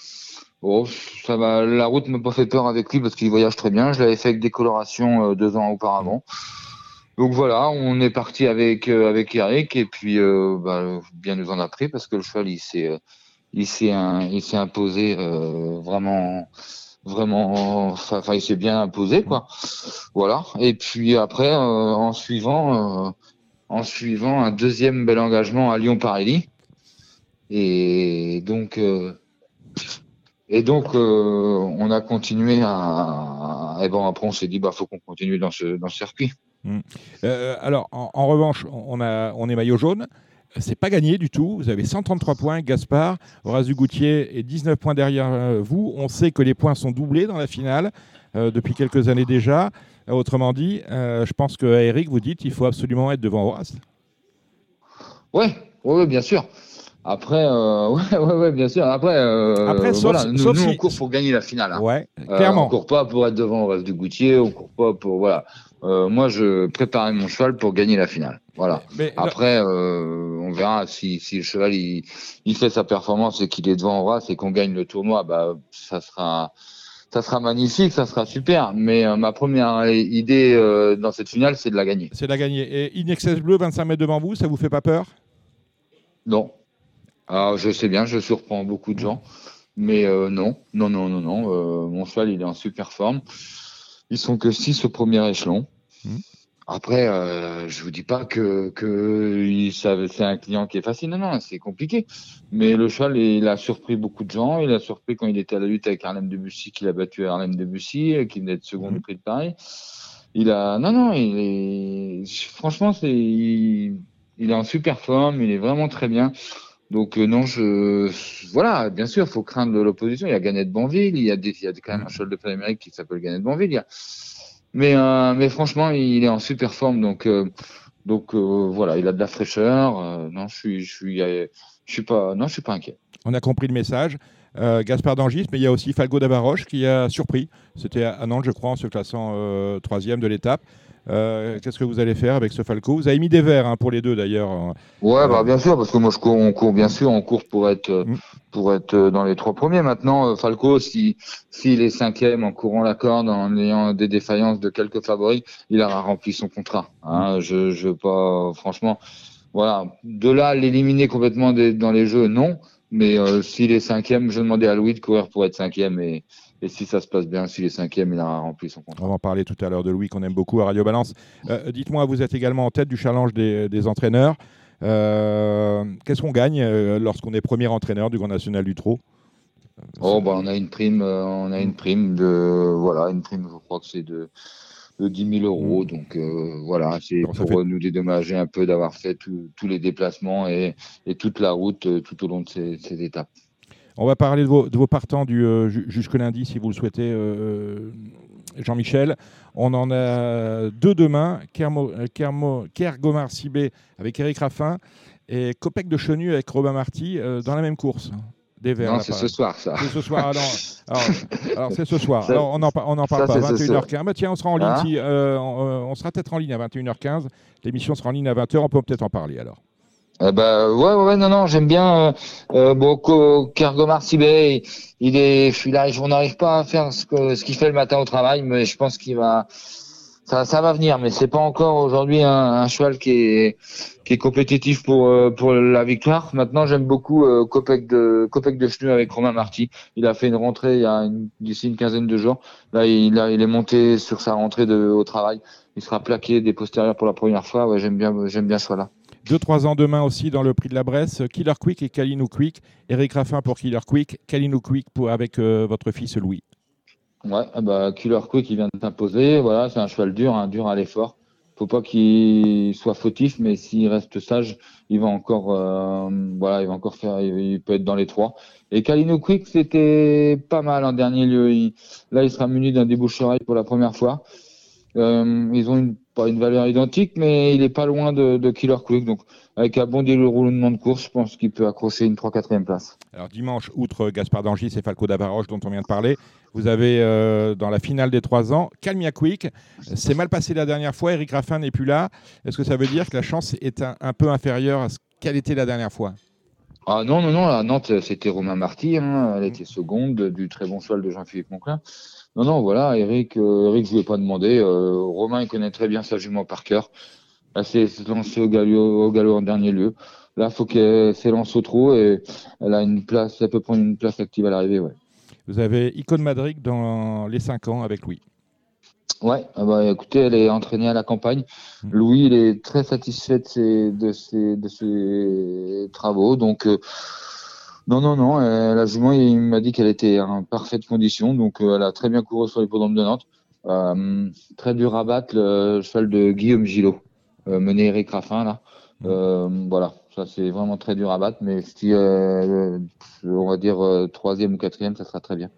Bon, ça va, la route m'a pas fait peur avec lui parce qu'il voyage très bien. Je l'avais fait avec décoloration euh, deux ans auparavant. Donc voilà, on est parti avec euh, avec Eric et puis bah, bien nous en a pris parce que le cheval il s'est il s'est il s'est imposé vraiment vraiment enfin il s'est bien imposé quoi. Voilà. Et puis après en suivant en suivant un deuxième bel engagement à Lyon-Parelli. Et donc, euh, et donc euh, on a continué à. Et bon, après, on s'est dit, bah, faut qu'on continue dans ce, circuit. Mmh. Euh, alors, en, revanche, on, est maillot jaune. C'est pas gagné du tout. Vous avez 133 points, Gaspard. Horace Goutier est 19 points derrière vous. On sait que les points sont doublés dans la finale depuis quelques années déjà. Autrement dit, euh, je pense que Eric, vous dites, il faut absolument être devant Horace. Oui, ouais, bien sûr. Après, euh, ouais, ouais, bien sûr. Après, euh, Après voilà, nous, nous on court pour gagner la finale. Hein. Ouais, clairement. on court pas pour être devant Horace du Goutier, on court pas pour voilà. moi, je préparais mon cheval pour gagner la finale. Voilà. Après, on verra si, si le cheval il, il, fait sa performance et qu'il est devant Horace et qu'on gagne le tournoi, bah ça sera ça sera magnifique, ça sera super. Mais euh, ma première idée euh, dans cette finale, c'est de la gagner. C'est de la gagner. Et Inexcess Bleu, 25 mètres devant vous, ça vous fait pas peur? Non. Alors, ah, je sais bien, je surprends beaucoup de gens. Mais non, non, non, non, non. mon cheval, il est en super forme. Ils sont que 6 au premier échelon. Mmh. Après, euh, je vous dis pas que, que c'est un client qui est facile. Non, non, c'est compliqué. Mais le cheval, il a surpris beaucoup de gens. Il a surpris quand il était à la lutte avec Harlem Debussy, qu'il a battu Harlem Debussy, qui venait de second du mhm. prix de Paris. Il a, non, non, il est, franchement, c'est, il, est en super forme. Il est vraiment très bien. Donc euh, non, je voilà, bien sûr, faut craindre l'opposition. Il y a Gannett Banville, il y a des, il y a quand même un cheval de Amérique qui s'appelle Gannett Banville. Il y a, mais, euh, mais franchement, il est en super forme. Donc, euh, euh, voilà, il a de la fraîcheur. non, je suis, suis, pas, inquiet. On a compris le message. Gaspard Dangis, mais il y a aussi Falco Davaroche qui a surpris. C'était à Nantes, je crois, en se classant troisième de l'étape. Euh, qu'est-ce que vous allez faire avec ce Falco? Vous avez mis des verres hein, pour les deux d'ailleurs. Ouais, bah, bien sûr, parce que moi je cours, on court bien sûr, on court pour être mm. pour être dans les trois premiers. Maintenant, euh, Falco, si s'il est cinquième en courant la corde, en ayant des défaillances de quelques favoris, il aura rempli son contrat. Hein. Je je pas franchement, voilà. De là l'éliminer complètement dans les jeux, non. Mais euh, s'il est cinquième, je demandais à Louis de courir pour être cinquième et et si ça se passe bien, s'il est cinquième, il aura rempli son contrat. On va en parler tout à l'heure de Louis, qu'on aime beaucoup à Radio Balance. Euh, dites-moi, vous êtes également en tête du challenge des, entraîneurs. Euh, qu'est-ce qu'on gagne euh, lorsqu'on est premier entraîneur du Grand National du Trot? Oh, bah, on a une prime, on a une prime de, voilà, une prime, je crois que c'est de, de 10 000 euros. Mm. Donc voilà, c'est pour nous dédommager un peu d'avoir fait tous les déplacements et, toute la route tout au long de ces étapes. On va parler de vos, partants du, euh, jusque lundi, si vous le souhaitez, euh, euh, Jean-Michel. On en a deux demain, Kergomar Sibé avec Eric Raffin et Copec de Chenu avec Robin Marty dans la même course. Des verts, non, c'est ce soir, ça. C'est ce soir. Alors, c'est ce soir. Alors, on n'en on en parle pas. 21h15. Bah, tiens, on sera en ligne. Hein on, on, sera peut-être en ligne à 21h15. L'émission sera en ligne à 20h. On peut peut-être en parler alors. Ben, ouais, ouais, non, non, j'aime bien. Euh, euh bon, Sibé, il est, je suis là, on n'arrive pas à faire ce que ce qu'il fait le matin au travail, mais je pense qu'il va, ça, ça va venir. Mais c'est pas encore aujourd'hui un, un, cheval qui est qui est compétitif pour euh, pour la victoire. Maintenant, j'aime beaucoup euh, Copec de Copec de Chenu avec Romain Marty. Il a fait une rentrée il y a d'ici une quinzaine de jours. Là, il a, il est monté sur sa rentrée de, au travail. Il sera plaqué des postérieurs pour la première fois. Ouais, j'aime bien, j'aime bien ce choix-là. 2-3 ans demain aussi dans le prix de la Bresse, Killer Quick et Kalino Quick. Eric Raffin pour Killer Quick, Kalino Quick pour, avec euh, votre fils Louis. Ouais, ah bah, Killer Quick il vient de s'imposer. Voilà, c'est un cheval dur, un dur à l'effort. Faut pas qu'il soit fautif, mais s'il reste sage, il va encore, euh, voilà, il va encore faire, il peut être dans les trois. Et Kalino Quick, c'était pas mal en dernier lieu. là, il sera muni d'un débouche-oreille pour la première fois. Euh, ils ont une pas une valeur identique, mais il est pas loin de, Killer Quick. Donc, avec un bon roulement de course, je pense qu'il peut accrocher une 3-4e place. Alors, dimanche, outre Gaspard Dangis et Falco Davaroche, dont on vient de parler, vous avez euh, dans la finale des 3 ans Calmia Quick. C'est mal passé la dernière fois. Eric Raffin n'est plus là. Est-ce que ça veut dire que la chance est un, peu inférieure à ce qu'elle était la dernière fois? Ah non, non, non, à Nantes, c'était Romain Marty, hein. elle était seconde du très bon cheval de Jean-Philippe Monclin. Non, non, voilà, Eric, euh, Eric, je ne ai pas demandé. Euh, Romain, il connaît très bien sa jument par cœur. Là, c'est lancé au galop, au galop en dernier lieu. Là, il faut qu'elle s'élance au trot et elle a une place, elle peut prendre une place active à l'arrivée, ouais. Vous avez Icône Madrid dans les 5 ans avec Louis. Ouais, ah bah, écoutez, elle est entraînée à la campagne. Mmh. Louis, il est très satisfait de ses, de ses, de ses travaux. Donc, euh, non, non, non. Euh, la jument, il m'a dit qu'elle était en parfaite condition. Donc, euh, elle a très bien couru sur l'hippodrome de Nantes. Euh, très dur à battre, le cheval de Guillaume Gillot, mené Eric Raffin, là. Mmh. voilà, ça c'est vraiment très dur à battre. Mais si, on va dire, troisième ou quatrième, ça sera très bien.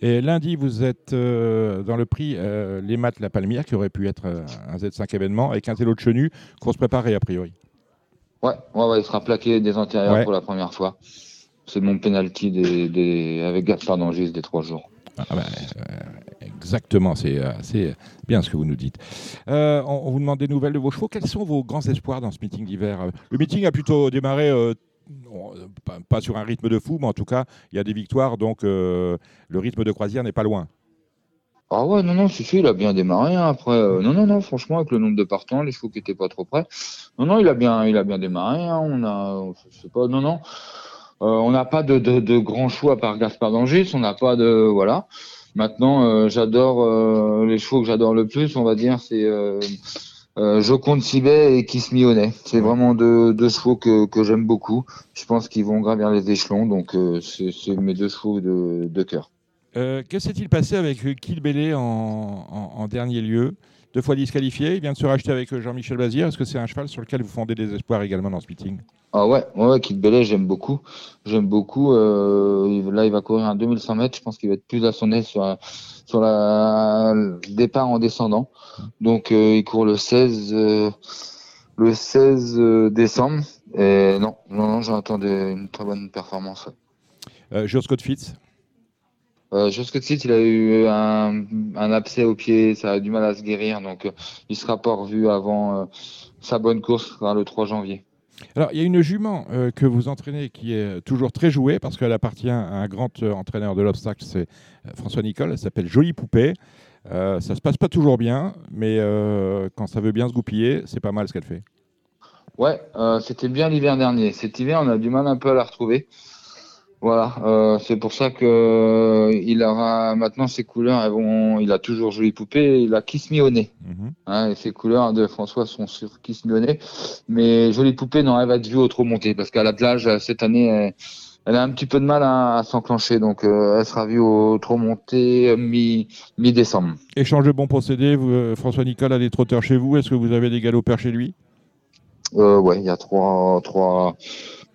Et lundi, vous êtes dans le prix Les Maths La Palmière, qui aurait pu être un Z5 événement, avec un télo de chenu, qu'on se préparer a priori. Ouais, ouais, il sera plaqué des antérieurs pour la première fois. C'est mon penalty des, avec Gaspard Dangis des trois jours. Ah, bah, euh, exactement, euh, c'est bien ce que vous nous dites. Euh, on, vous demande des nouvelles de vos chevaux. Quels sont vos grands espoirs dans ce meeting d'hiver? Le meeting a plutôt démarré, pas, sur un rythme de fou, mais en tout cas, il y a des victoires, donc le rythme de croisière n'est pas loin. Ah ouais, non, non, si, si, il a bien démarré. Hein. Après, non, non, non, franchement, avec le nombre de partants, les chevaux qui n'étaient pas trop près. Non, non, il a bien, il a bien démarré. Hein. On a, je sais pas, non, non. On n'a pas de, de, de, grand choix par Gaspard d'Angis, on n'a pas de voilà. Maintenant, j'adore les chevaux que j'adore le plus, on va dire, c'est euh, Joconde Sibet et Kiss Mionnet. C'est vraiment deux, deux, chevaux que, que j'aime beaucoup. Je pense qu'ils vont gravir les échelons, donc euh, c'est mes deux chevaux de, de cœur. Euh, que s'est-il passé avec Kill Bélé en, en, en, dernier lieu? Deux fois disqualifié, il vient de se racheter avec Jean-Michel Bazir. Est-ce que c'est un cheval sur lequel vous fondez des espoirs également dans ce meeting? Ah ouais, ouais, Kill Bélé, j'aime beaucoup. J'aime beaucoup. Euh, là, il va courir un 2100 mètres. Je pense qu'il va être plus à son aise sur, sur la, le départ en descendant. Donc euh, il court le 16, euh, le 16 euh, décembre. Et non, non, non j'attendais une très bonne performance. Euh, Scott Fitz? Euh, Fitz, il a eu un, un, abcès au pied, ça a du mal à se guérir, donc il sera pas revu avant sa bonne course, le 3 janvier. Alors, il y a une jument euh, que vous entraînez qui est toujours très jouée parce qu'elle appartient à un grand euh, entraîneur de l'obstacle, c'est euh, François Nicole. Elle s'appelle Jolie Poupée. Euh, ça se passe pas toujours bien, mais quand ça veut bien se goupiller, c'est pas mal ce qu'elle fait. Ouais, c'était bien l'hiver dernier. Cet hiver, on a du mal un peu à la retrouver. Voilà, euh, c'est pour ça que euh, il aura maintenant ses couleurs. Elles vont, il a toujours jolie poupée. Il a Kiss Me mhm. hein, et ses couleurs de François sont sur Kiss Me Mais jolie poupée, non, elle va être vue au trop monté parce qu'à l'attelage cette année, elle, a un petit peu de mal à, s'enclencher. Donc, euh, elle sera vue au trop monté mi mi décembre. Échange de bons procédés. Vous, François Nicole a des trotteurs chez vous. Est-ce que vous avez des galopeurs chez lui? Ouais, il y a trois trois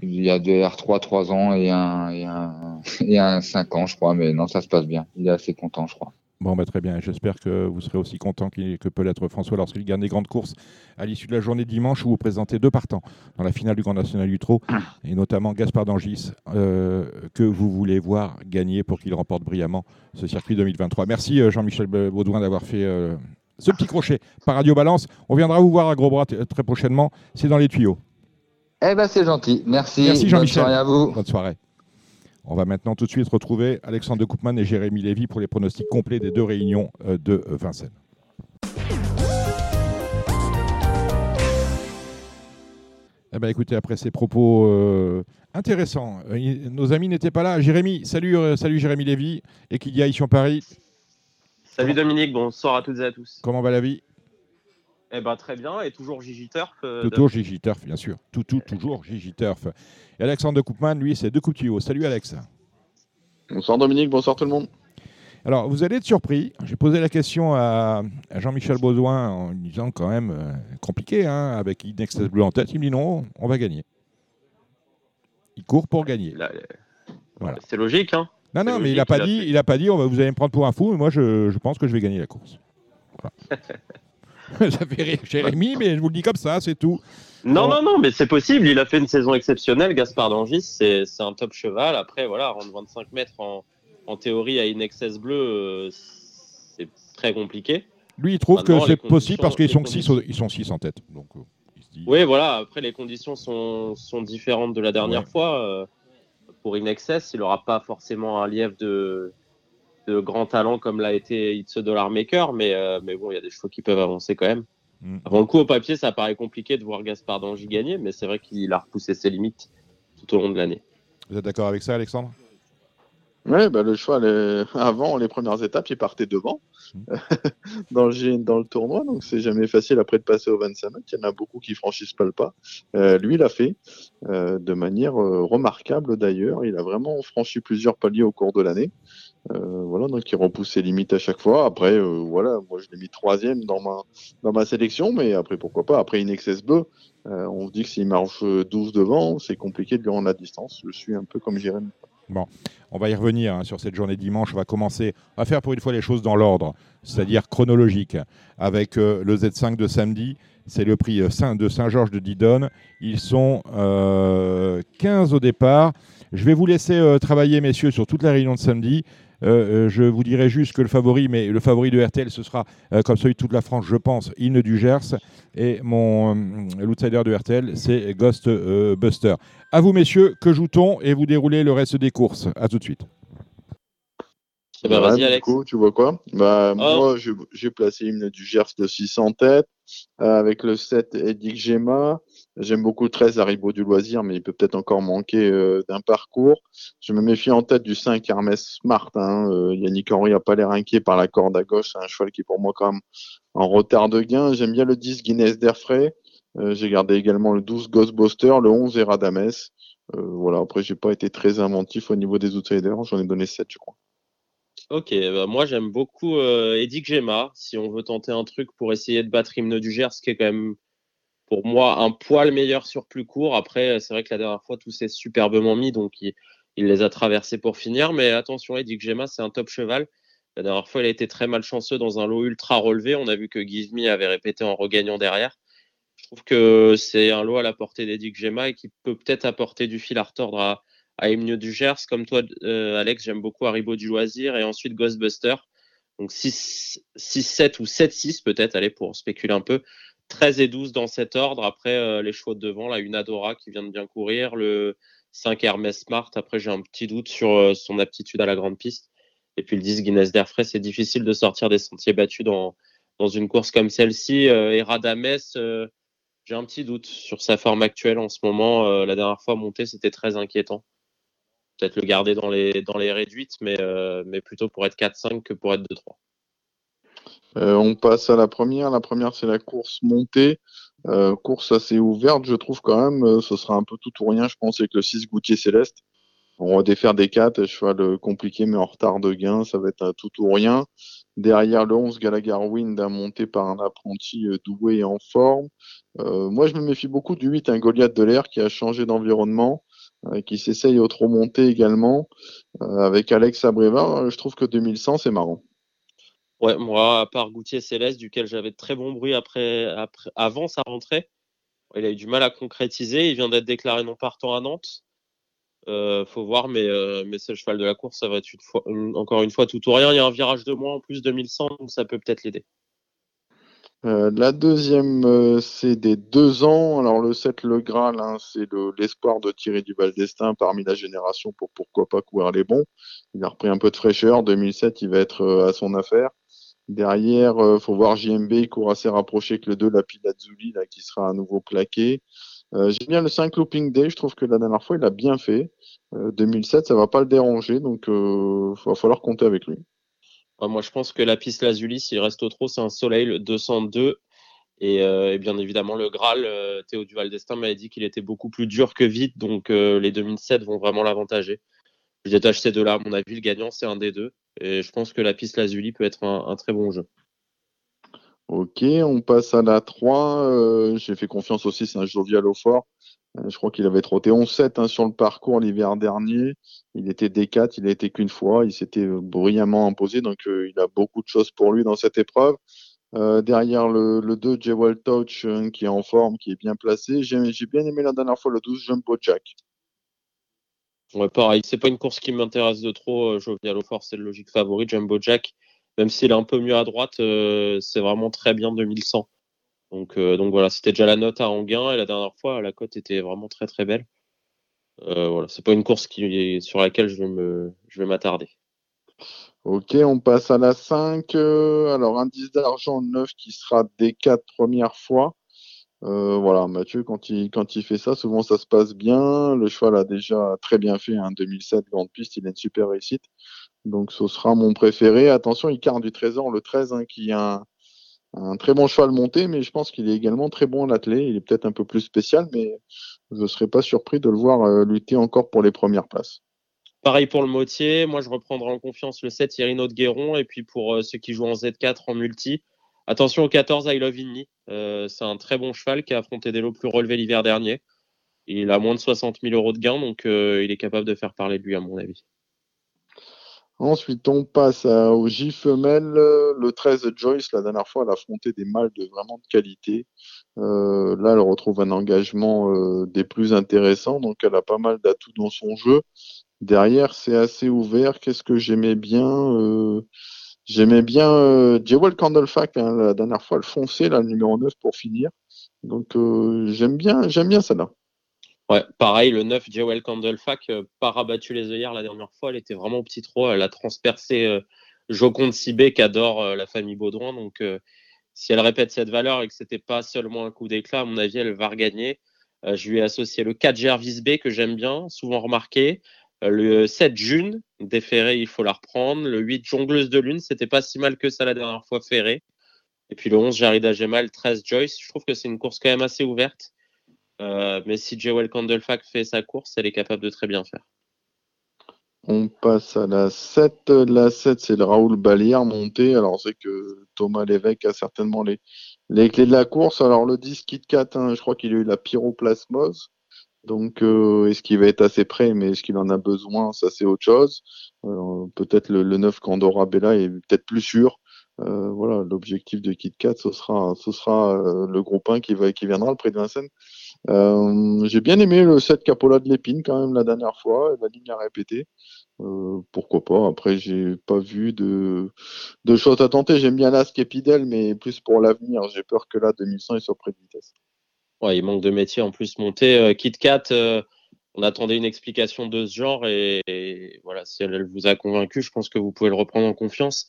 il y a deux R3 3 ans et un, et, un, et un 5 ans, je crois. Mais non, ça se passe bien. Il est assez content, je crois. Bon, bah, très bien. J'espère que vous serez aussi content que peut l'être François lorsqu'il gagne des grandes courses à l'issue de la journée de dimanche où vous présentez deux partants dans la finale du Grand National du Trot et notamment Gaspard d'Angis euh, que vous voulez voir gagner pour qu'il remporte brillamment ce circuit 2023. Merci euh, Jean-Michel Baudouin d'avoir fait euh, ce petit crochet par Radio Balance. On viendra vous voir à Gros Bras très prochainement. C'est dans les tuyaux. Eh ben c'est gentil. Merci. Merci Jean-Michel. Bonne soirée à vous. Bonne soirée. On va maintenant tout de suite retrouver Alexandre de Koopman et Jérémy Lévy pour les pronostics complets des deux réunions euh, de euh, Vincennes. Eh ben, écoutez, après ces propos euh, intéressants, nos amis n'étaient pas là. Jérémy, salut, salut Jérémy Lévy, et qu'il y a ici en Paris. Salut Dominique, bonsoir à toutes et à tous. Comment va la vie? Eh ben, très bien, et toujours Gigi Turf. Euh, toujours Gigi Turf, bien sûr. Tout, tout, toujours Gigi Turf. Et Alexandre de Koopman, lui, c'est deux coups de Salut Alex. Bonsoir Dominique, bonsoir tout le monde. Alors, vous allez être surpris. J'ai posé la question à, Jean-Michel Baudouin en lui disant quand même euh, compliqué, hein, avec Inexcess Bleu en tête. Il me dit non, on va gagner. Il court pour gagner. Voilà. C'est logique, hein Non, non, mais il n'a pas, dit, il a pas dit, on va, vous allez me prendre pour un fou, mais moi, je, je pense que je vais gagner la course. Voilà. ça fait rire Jérémy, mais je vous le dis comme ça, c'est tout. Non, non, non, mais c'est possible. Il a fait une saison exceptionnelle. Gaspard d'Angis, c'est un top cheval. Après, voilà, rendre 25 mètres en, en théorie à une excess bleue, euh, c'est très compliqué. Lui, il trouve que c'est possible parce qu'ils sont 6 ils sont six en tête. Donc, euh, Oui, voilà. Après, les conditions sont, sont différentes de la dernière fois. Euh, pour une excess, il n'aura pas forcément un lièvre de, de grands talents comme l'a été It's a Dollar Maker, mais, euh, mais bon, il y a des chevaux qui peuvent avancer quand même. Mm. Avant le coup, au papier, ça paraît compliqué de voir Gaspard Dangy gagner, mais c'est vrai qu'il a repoussé ses limites tout au long de l'année. Vous êtes d'accord avec ça, Alexandre? Oui, bah, le cheval, avant les premières étapes, il partait devant mm. dans, le... dans le tournoi, donc c'est jamais facile après de passer au 25 mètres. Il y en a beaucoup qui franchissent pas le pas. Euh, lui, il a fait euh, de manière remarquable d'ailleurs. Il a vraiment franchi plusieurs paliers au cours de l'année. Euh, voilà, donc il repousse ses limites à chaque fois. Après, euh, voilà, moi je l'ai mis troisième dans ma, dans ma sélection, mais après pourquoi pas? Après une Bleu, euh, on se dit que s'il marche 12 devant, c'est compliqué de lui rendre la distance. Je suis un peu comme Jérémy. Bon, on va y revenir hein, sur cette journée dimanche. On va commencer à faire pour une fois les choses dans l'ordre, c'est-à-dire chronologique, avec le Z5 de samedi. C'est le prix de Saint-Georges de Didonne. Ils sont 15 au départ. Je vais vous laisser travailler, messieurs, sur toute la réunion de samedi. Euh, euh, je vous dirai juste que le favori, mais le favori de RTL, ce sera, euh, comme celui de toute la France, je pense, Hymne du Gers. Et mon l'outsider de RTL, c'est Ghost Buster. À vous, messieurs, que joue-t-on Et vous déroulez le reste des courses? À tout de suite. Eh ben, vas-y, Alex. tu vois quoi? Bah, oh. Moi, j'ai placé Hymne du Gers de 600 têtes, avec le 7 Edic Gemma, J'aime beaucoup le 13 Haribo du loisir, mais il peut peut-être encore manquer euh, d'un parcours. Je me méfie en tête du 5 Hermès Smart. Hein. Euh, Yannick Henry n'a pas l'air inquiet par la corde à gauche. C'est un cheval qui est pour moi quand même en retard de gain. J'aime bien le 10 Guinness d'Airfray. Euh, j'ai gardé également le 12 Ghostbuster, le 11 Eradames. Euh, voilà, après, j'ai pas été très inventif au niveau des outsiders. J'en ai donné 7, je crois. Ok, bah moi j'aime beaucoup Eddie Gemma. Si on veut tenter un truc pour essayer de battre Hymne du Gers, qui est quand même pour moi un poil meilleur sur plus court. Après, c'est vrai que la dernière fois, tout s'est superbement mis, donc il, les a traversés pour finir. Mais attention, Eddie Gemma, c'est un top cheval. La dernière fois, il a été très malchanceux dans un lot ultra relevé. On a vu que Give Me avait répété en regagnant derrière. Je trouve que c'est un lot à la portée d'Eddie Gemma et qui peut peut-être apporter du fil à retordre à, à du Gers. Comme toi, euh, Alex, j'aime beaucoup Haribo du Loisir et ensuite Ghostbuster. Donc 6, 7 ou 7-6 peut-être, allez, pour spéculer un peu. 13 et 12 dans cet ordre. Après, euh, les chevaux de devant, là, une Adora qui vient de bien courir, le 5 Hermès Smart. Après, j'ai un petit doute sur euh, son aptitude à la grande piste. Et puis le 10 Guinness d'Airfray, c'est difficile de sortir des sentiers battus dans, une course comme celle-ci. Euh, et Radames, j'ai un petit doute sur sa forme actuelle en ce moment. la dernière fois montée, c'était très inquiétant. Peut-être le garder dans les, dans réduites, mais, mais plutôt pour être 4-5 que pour être 2-3. Euh, on passe à la première. La première, c'est la course montée. Euh, course assez ouverte, je trouve quand même. Euh, ce sera un peu tout ou rien, je pense, avec le 6 Goutier Céleste. On va défaire des 4, cheval compliqué mais en retard de gain, ça va être un tout ou rien. Derrière le 11 Gallagher Wind, monté par un apprenti doué et en forme. moi, je me méfie beaucoup du 8, un Goliath de l'air qui a changé d'environnement, qui s'essaye au trop monter également. avec Alex Abreva, je trouve que 2100, c'est marrant. Ouais, moi, à part Goutier Céleste, duquel j'avais de très bon bruit après, après, avant sa rentrée, il a eu du mal à concrétiser. Il vient d'être déclaré non partant à Nantes. Euh, faut voir, mais, euh, mais le cheval de la course. Ça va être encore une fois tout ou rien. Il y a un virage de moins en plus 2100, donc ça peut peut-être l'aider. Euh, la deuxième, euh, c'est des deux ans. Alors le 7, le Graal, hein, c'est l'espoir de tirer du Val d'Estaing parmi la génération pour pourquoi pas courir les bons. Il a repris un peu de fraîcheur. 2007, il va être à son affaire. Derrière, euh, faut voir JMB, il court assez rapproché que le 2, la Pilazzuli, là, qui sera à nouveau plaqué. Euh, J'aime bien le 5 Looping Day, je trouve que la dernière fois, il a bien fait. 2007, euh, ça va pas le déranger, donc il euh, va falloir compter avec lui. moi, je pense que la piste Lazuli, s'il reste au trop, c'est un Soleil le 202. Et, et, bien évidemment, le Graal, Théo Duval d'Estaing m'avait dit qu'il était beaucoup plus dur que vite, donc les 2007 vont vraiment l'avantager. Je détache ces deux-là. À mon avis, le gagnant, c'est un des deux. Et je pense que la piste Lazuli peut être un, très bon jeu. Ok, on passe à la 3. Euh, j'ai fait confiance aussi, c'est un Jovial au fort. Euh, je crois qu'il avait trotté 11-7 hein, sur le parcours l'hiver dernier. Il était D4, il a été qu'une fois. Il s'était brillamment imposé, donc euh, il a beaucoup de choses pour lui dans cette épreuve. derrière le, le 2, Jewel Touch, qui est en forme, qui est bien placé. J'ai bien aimé la dernière fois le 12, Jumbo Jack. Ouais, pareil, c'est pas une course qui m'intéresse de trop. Euh, Jovial fort, c'est le logique favori. Jumbo Jack, même s'il est un peu mieux à droite, euh, c'est vraiment très bien 2100. Donc, euh, donc voilà, c'était déjà la note à Anguin et la dernière fois, la cote était vraiment très très belle. voilà, c'est pas une course sur laquelle je vais je vais m'attarder. Ok, on passe à la 5. alors, indice d'argent 9 qui sera des 4 premières fois. Euh, voilà, Mathieu, quand il, fait ça, souvent ça se passe bien. Le cheval a déjà très bien fait un 2007 grande piste, il a une super réussite. Donc ce sera mon préféré. Attention, il carne du Trésor, le 13, hein, qui a un, très bon cheval monté, mais je pense qu'il est également très bon à l'attelé. Il est peut-être un peu plus spécial, mais je ne serais pas surpris de le voir euh, lutter encore pour les premières places. Pareil pour le Motier, moi je reprendrai en confiance le 7 Irino de Guéron, et puis pour euh, ceux qui jouent en Z4 en multi, Attention au 14 I Love Inni. Euh, c'est un très bon cheval qui a affronté des lots plus relevés l'hiver dernier. Il a moins de 60 000 euros de gain, donc euh, il est capable de faire parler de lui, à mon avis. Ensuite, on passe au J femelle. Le 13 Joyce, la dernière fois, elle a affronté des mâles de vraiment de qualité. Euh, là, elle retrouve un engagement des plus intéressants, donc elle a pas mal d'atouts dans son jeu. Derrière, c'est assez ouvert. Qu'est-ce que j'aimais bien J'aimais bien euh, Jewel Candlefack, hein, la dernière fois, le foncé, là, le numéro 9 pour finir. Donc euh, j'aime bien, j'aime bien celle-là. Ouais, pareil, le 9 Jewel Candlefack, euh, pas rabattu les œillères la dernière fois, elle était vraiment au petit trot, elle a transpercé euh, Joconde Sibé qui adore euh, la famille Baudouin. Donc si elle répète cette valeur et que c'était pas seulement un coup d'éclat, à mon avis, elle va regagner. je lui ai associé le 4 Gervis B que j'aime bien, souvent remarqué. Le 7 June, déféré, il faut la reprendre. Le 8 Jongleuse de Lune, c'était pas si mal que ça la dernière fois ferré. Et puis le 11 Jarida Gemal, le 13 Joyce. Je trouve que c'est une course quand même assez ouverte. mais si Jewel Candlefac fait sa course, elle est capable de très bien faire. On passe à la 7. La 7, c'est le Raoul Balière monté. Alors, on sait que Thomas Lévesque a certainement les, les clés de la course. Alors, le 10 Kit Kat, hein, je crois qu'il a eu la pyroplasmose. Donc, euh, est-ce qu'il va être assez prêt? Mais est-ce qu'il en a besoin? Ça, c'est autre chose. peut-être le, 9 Candora Bella est peut-être plus sûr. Euh, voilà, l'objectif de Kit Kat, ce sera, ce sera euh, le groupe 1 qui, va, qui viendra, le prix de Vincennes. Euh, j'ai bien aimé le set Capola de l'épine quand même la dernière fois, la ligne a répété. Euh, pourquoi pas? Après, j'ai pas vu de, de choses à tenter. J'aime bien l'As Epidel, mais plus pour l'avenir. J'ai peur que là, 2100, il soit près de vitesse. Ouais, il manque de métier en plus monté. Euh, Kit Kat, on attendait une explication de ce genre et, voilà, si elle, vous a convaincu, je pense que vous pouvez le reprendre en confiance.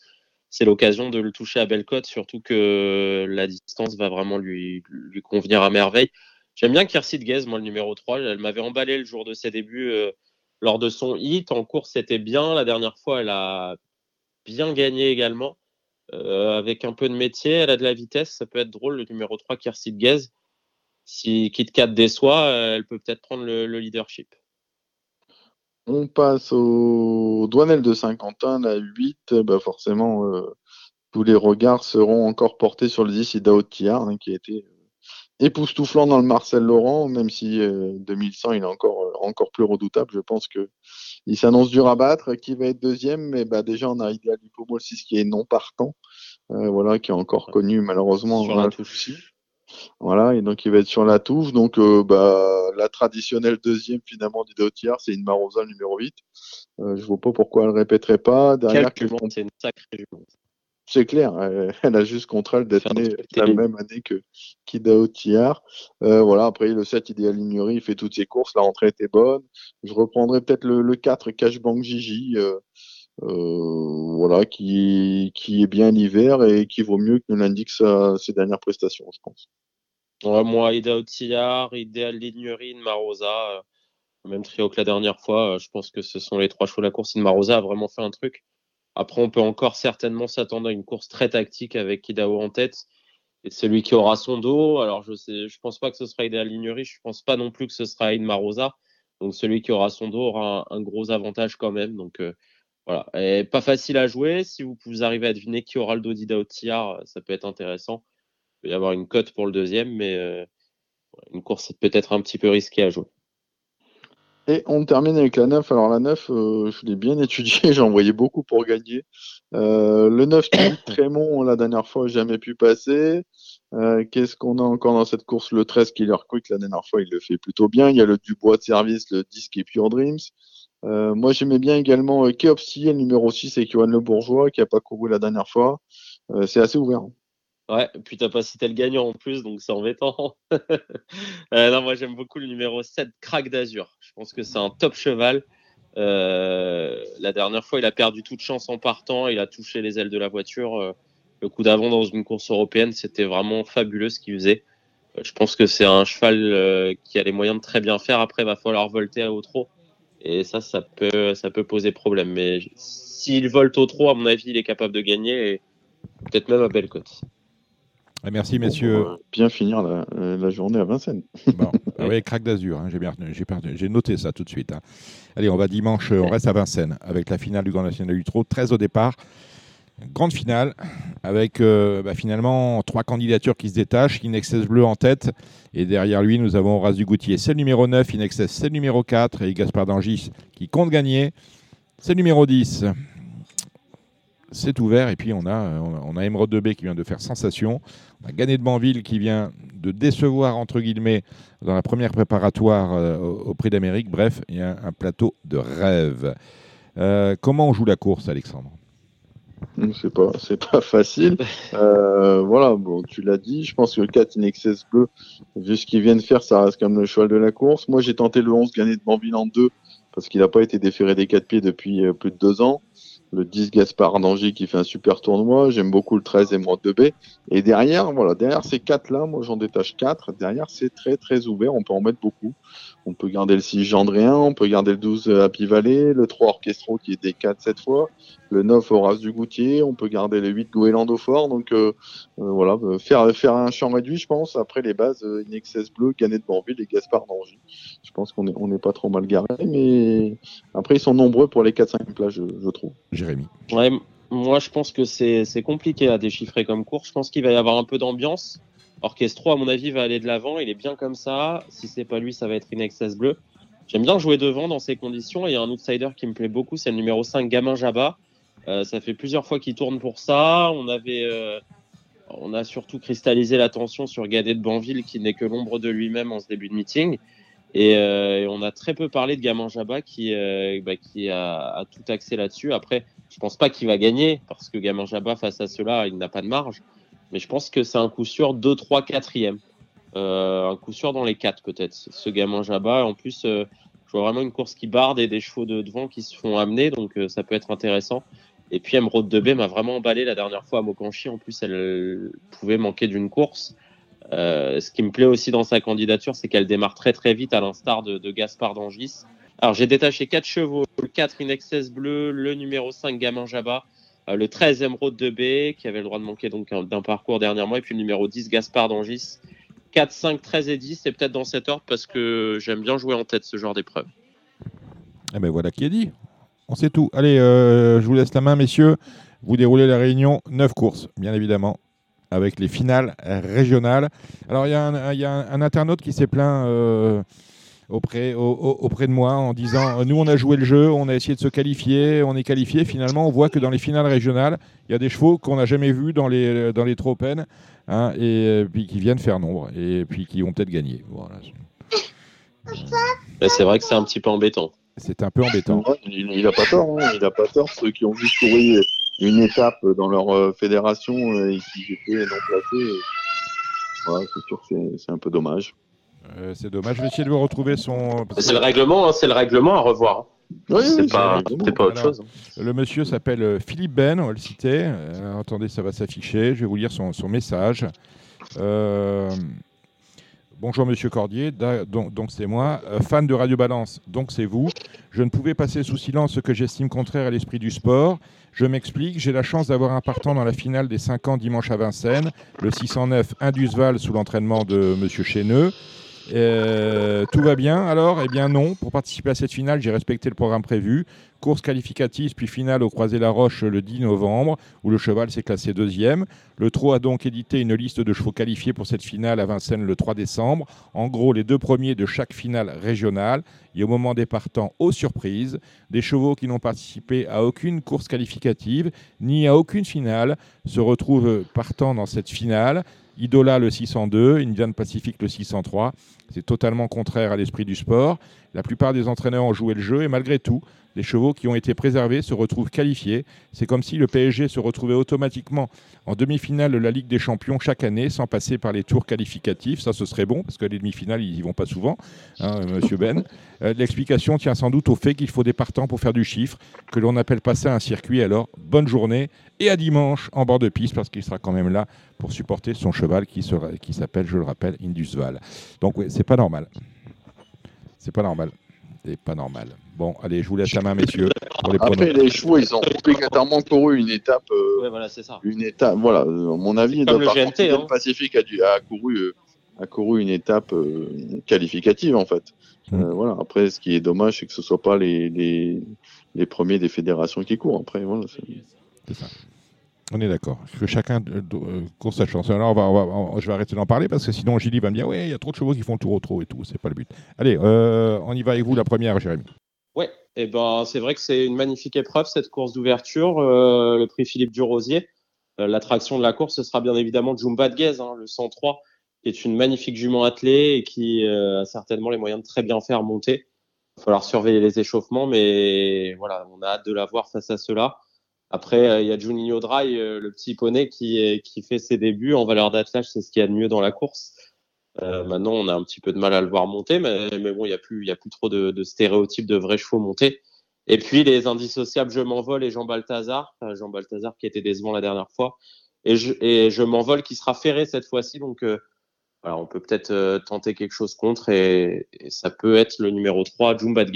C'est l'occasion de le toucher à belle cote, surtout que la distance va vraiment lui, lui convenir à merveille. J'aime bien Kirsi Guez, moi, le numéro 3. Elle m'avait emballé le jour de ses débuts euh, lors de son hit. En course, c'était bien. La dernière fois, elle a bien gagné également. Euh, avec un peu de métier, elle a de la vitesse. Ça peut être drôle, le numéro 3, Kirsi Guez. Si Kit Kat déçoit, euh, elle peut peut-être prendre le, leadership. On passe au Douanel de Saint-Quentin, la 8. Bah forcément, tous les regards seront encore portés sur le 10 Idao hein, qui a été époustouflant dans le Marcel Laurent, même si 2100 euh, il est encore, euh, encore plus redoutable. Je pense que il s'annonce dur à battre, qui va être deuxième, mais bah, déjà on a Ideal Hippomo 6 qui est non partant, euh, voilà, qui est encore connu malheureusement sur la touche. Voilà, et donc il va être sur la touche. Donc bah, la traditionnelle deuxième finalement d'Idotiar, c'est une Marosa numéro 8. je vois pas pourquoi elle ne répéterait pas. Derrière, c'est une sacrée c'est clair, elle, a juste contre elle d'être née la même année que Kidao Tiar. Euh, voilà, après le 7 Idéal Lignerie, il fait toutes ses courses, la rentrée était bonne. Je reprendrai peut-être le, 4 Cashbank Gigi, euh, euh, voilà, qui, qui est bien l'hiver et qui vaut mieux que nous l'indique ses dernières prestations, je pense. Moi, Idao Tiar, Idéal Lignerie, Marosa, même trio que la dernière fois, je pense que ce sont les trois chevaux de la course. Marosa a vraiment fait un truc. Après, on peut encore certainement s'attendre à une course très tactique avec Kidao en tête. Et celui qui aura son dos, alors je ne je pense pas que ce sera Idéal Lignerie, je pense pas non plus que ce sera Aïd Marosa. Donc celui qui aura son dos aura un, gros avantage quand même. Donc euh, voilà, et pas facile à jouer. Si vous, vous arrivez à deviner qui aura le dos d'Idao Tiar, ça peut être intéressant. Il peut y avoir une cote pour le deuxième, mais euh, une course peut-être un petit peu risquée à jouer. Et on termine avec la 9. Alors la 9, euh, je l'ai bien étudié, j'ai envoyé beaucoup pour gagner. Euh, le 9 Trémont, la dernière fois, jamais pu passer. Euh, qu'est-ce qu'on a encore dans cette course? Le 13 Killer Quick, la dernière fois, il le fait plutôt bien. Il y a le Dubois de service, le 10 qui est Pure Dreams. moi, j'aimais bien également euh, le numéro 6 avec Johan Le Bourgeois, qui n'a pas couru la dernière fois. c'est assez ouvert. Ouais, puis t'as pas cité le gagnant en plus, donc c'est embêtant. euh, non, moi j'aime beaucoup le numéro 7, Crack d'Azur. Je pense que c'est un top cheval. Euh, la dernière fois, il a perdu toute chance en partant. Il a touché les ailes de la voiture. Euh, le coup d'avant dans une course européenne, c'était vraiment fabuleux ce qu'il faisait. Euh, je pense que c'est un cheval qui a les moyens de très bien faire. Après, il va falloir volter au trot. Et ça, ça peut, poser problème. Mais s'il volte au trot, à mon avis, il est capable de gagner. Et peut-être même à belle cote. Ah, merci, messieurs. bien finir la, journée à Vincennes. Bon. Ah oui, crack d'azur, hein, j'ai noté ça tout de suite. Hein. Allez, on va dimanche, on reste à Vincennes avec la finale du Grand National du Trot, 13 au départ. Grande finale avec euh, bah, finalement trois candidatures qui se détachent. Inexcess Bleu en tête et derrière lui nous avons Horace Dugoutier. C'est le numéro 9, Inexcess c'est le numéro 4 et Gaspard Dangis qui compte gagner. C'est le numéro 10 c'est ouvert. Et puis, on a, on a Emerald 2B qui vient de faire sensation. On Gagné de Banville qui vient de décevoir, entre guillemets, dans la première préparatoire euh, au, Prix d'Amérique. Bref, il y a un plateau de rêve. Euh, comment on joue la course, Alexandre? C'est pas, pas facile. Euh, voilà, bon, tu l'as dit. Je pense que le 4 Inexcess Bleu, vu ce qu'il vient de faire, ça reste comme le cheval de la course. Moi, j'ai tenté le 11 gagné de Banville en 2 parce qu'il n'a pas été déféré des quatre pieds depuis plus de deux ans. Le 10 Gaspard d'Angy qui fait un super tournoi. J'aime beaucoup le 13 Émeraude de B. Et derrière, voilà, derrière ces quatre là, moi j'en détache quatre. Derrière, c'est très très ouvert. On peut en mettre beaucoup. On peut garder le 6 Gendréen, on peut garder le 12 Happy Valley, le 3 Orchestro qui était 4 cette fois, le 9 Horace du Goutier, on peut garder le 8 Goéland au fort. Donc euh, euh, voilà, euh, faire, faire un champ réduit, je pense. Après les bases, euh, Inexcess Bleu, Canet de Banville et Gaspard d'Angy. Je pense qu'on est, on n'est pas trop mal garé, mais après ils sont nombreux pour les 4-5 plages, je, je trouve. Jérémy. Ouais, moi je pense que c'est c'est compliqué à déchiffrer comme course. Je pense qu'il va y avoir un peu d'ambiance. Orchestro, à mon avis, va aller de l'avant. Il est bien comme ça. Si c'est pas lui, ça va être Inexcess Bleu. J'aime bien jouer devant dans ces conditions. Il y a un outsider qui me plaît beaucoup, c'est le numéro 5, Gamin Jabba. Euh, ça fait plusieurs fois qu'il tourne pour ça. On avait, euh, on a surtout cristallisé l'attention sur Gadet de Banville, qui n'est que l'ombre de lui-même en ce début de meeting. Et, euh, on a très peu parlé de Gamin Jabba, qui, bah, qui a, tout axé là-dessus. Après, je pense pas qu'il va gagner, parce que Gamin Jabba, face à cela, il n'a pas de marge. Mais je pense que c'est un coup sûr 2, 3, 4e. Euh, un coup sûr dans les 4 peut-être. Ce gamin Jabba. En plus, euh, je vois vraiment une course qui barde et des chevaux de devant qui se font amener, donc euh, ça peut être intéressant. Et puis Emeraude de B m'a vraiment emballé la dernière fois à Mokanchi. En plus, elle pouvait manquer d'une course. Euh, ce qui me plaît aussi dans sa candidature, c'est qu'elle démarre très très vite, à l'instar de, Gaspard d'Angis. Alors j'ai détaché quatre chevaux, le 4 Inexcess Bleu, le numéro 5 Gamin Jabba, le 13 Emeraude de B, qui avait le droit de manquer donc un- d'un parcours dernièrement, et puis le numéro 10 Gaspard d'Angis. 4, 5, 13 et 10, c'est peut-être dans cet ordre parce que j'aime bien jouer en tête ce genre d'épreuve. Eh ben voilà qui est dit. On sait tout. Allez, euh, je vous laisse la main, messieurs. Vous déroulez la réunion. Neuf courses, bien évidemment, avec les finales régionales. Alors, il y a un internaute qui s'est plaint euh, auprès, au- au- auprès de moi en disant euh, Nous, on a joué le jeu, on a essayé de se qualifier, on est qualifié. Finalement, on voit que dans les finales régionales, il y a des chevaux qu'on n'a jamais vus dans les, dans les Tropen hein, et euh, puis qui viennent faire nombre et puis qui ont peut-être gagné. Voilà. Mais c'est vrai que c'est un petit peu embêtant. C'est un peu embêtant. Il, il a pas tort, hein, il a pas tort. Ceux qui ont vu courir une étape dans leur euh, fédération euh, et qui étaient non placés, euh, voilà, c'est sûr que c'est un peu dommage. Euh, c'est dommage. Je vais essayer de vous retrouver son. C'est le règlement, hein, c'est le règlement à revoir. hein. Oui, c'est oui, pas, c'est c'est pas autre Alors, chose. Le monsieur s'appelle euh, Philippe Ben, on va le citer. Euh, attendez, ça va s'afficher. Je vais vous lire son, son message. Euh, Bonjour Monsieur Cordier, Da- donc donc c'est moi, Euh, fan de Radio Balance, donc c'est vous. Je ne pouvais passer sous silence ce que j'estime contraire à l'esprit du sport. Je m'explique, j'ai la chance d'avoir un partant dans la finale des 5 ans dimanche à Vincennes, le 609 Indusval sous l'entraînement de Monsieur Chéneux. Euh, tout va bien alors? Eh bien non. Pour participer à cette finale, j'ai respecté le programme prévu. Course qualificative puis finale au Croisé-la-Roche le 10 novembre, où le cheval s'est classé deuxième. Le Trot a donc édité une liste de chevaux qualifiés pour cette finale à Vincennes le 3 décembre. En gros, les deux premiers de chaque finale régionale. Et au moment des partants, aux surprises, des chevaux qui n'ont participé à aucune course qualificative ni à aucune finale se retrouvent partant dans cette finale. Idola le 602, Indian Pacific le 603. C'est totalement contraire à l'esprit du sport. La plupart des entraîneurs ont joué le jeu et malgré tout, les chevaux qui ont été préservés se retrouvent qualifiés. C'est comme si le PSG se retrouvait automatiquement en demi-finale de la Ligue des Champions chaque année sans passer par les tours qualificatifs. Ça, ce serait bon parce que les demi-finales, ils y vont pas souvent, hein, Monsieur Ben. Euh, L'explication tient sans doute au fait qu'il faut des partants pour faire du chiffre, que l'on appelle pas ça un circuit. Alors, bonne journée et à dimanche en bord de piste parce qu'il sera quand même là pour supporter son cheval qui s'appelle, je le rappelle, Indusval. Donc, c'est pas normal. C'est pas normal. C'est pas normal. Bon, allez, je vous laisse la main, messieurs. Pour les Après, pronos. les chevaux, ils ont obligatoirement couru une étape. euh, Ouais, voilà, c'est ça. une étape. Voilà, euh, à mon avis, Comme le par GNT, contre, hein. Pacific a, dû- a couru, euh, a couru une étape euh, qualificative en fait. Mm. Euh, voilà. Après, ce qui est dommage, c'est que ce soit pas les, les, les premiers des fédérations qui courent. Après, voilà. c'est- ça. On est d'accord. Que chacun euh, court sa chance. Alors, on va, on va- on- je vais arrêter d'en parler parce que sinon, Gilly va me dire Ouais, il y a trop de chevaux qui font le tour au trot et tout. C'est pas le but. Allez, euh, on y va avec vous, la première, Jérémy. Et ben c'est vrai que c'est une magnifique épreuve cette course d'ouverture, euh, le prix Philippe Durosier. Euh, L'attraction de la course, ce sera bien évidemment Jumba de Guez, hein, le 103, qui est une magnifique jument attelée et qui euh, a certainement les moyens de très bien faire monter. Il va falloir surveiller les échauffements, mais voilà, on a hâte de la voir face à cela. Après, il y a Juninho Dry, le petit poney qui, est- qui fait ses débuts en valeur d'attelage, c'est ce qu'il y a de mieux dans la course. Euh, maintenant, on a un petit peu de mal à le voir monter, mais, bon, il n'y a plus, a plus trop de, stéréotypes de vrais chevaux montés. Et puis les indissociables, je m'envole et Jean Balthazar, Jean Balthazar qui était décevant la dernière fois, et je, et je m'envole qui sera ferré cette fois-ci. Donc voilà, on peut peut-être tenter quelque chose contre et, ça peut être le numéro 3, Jumba de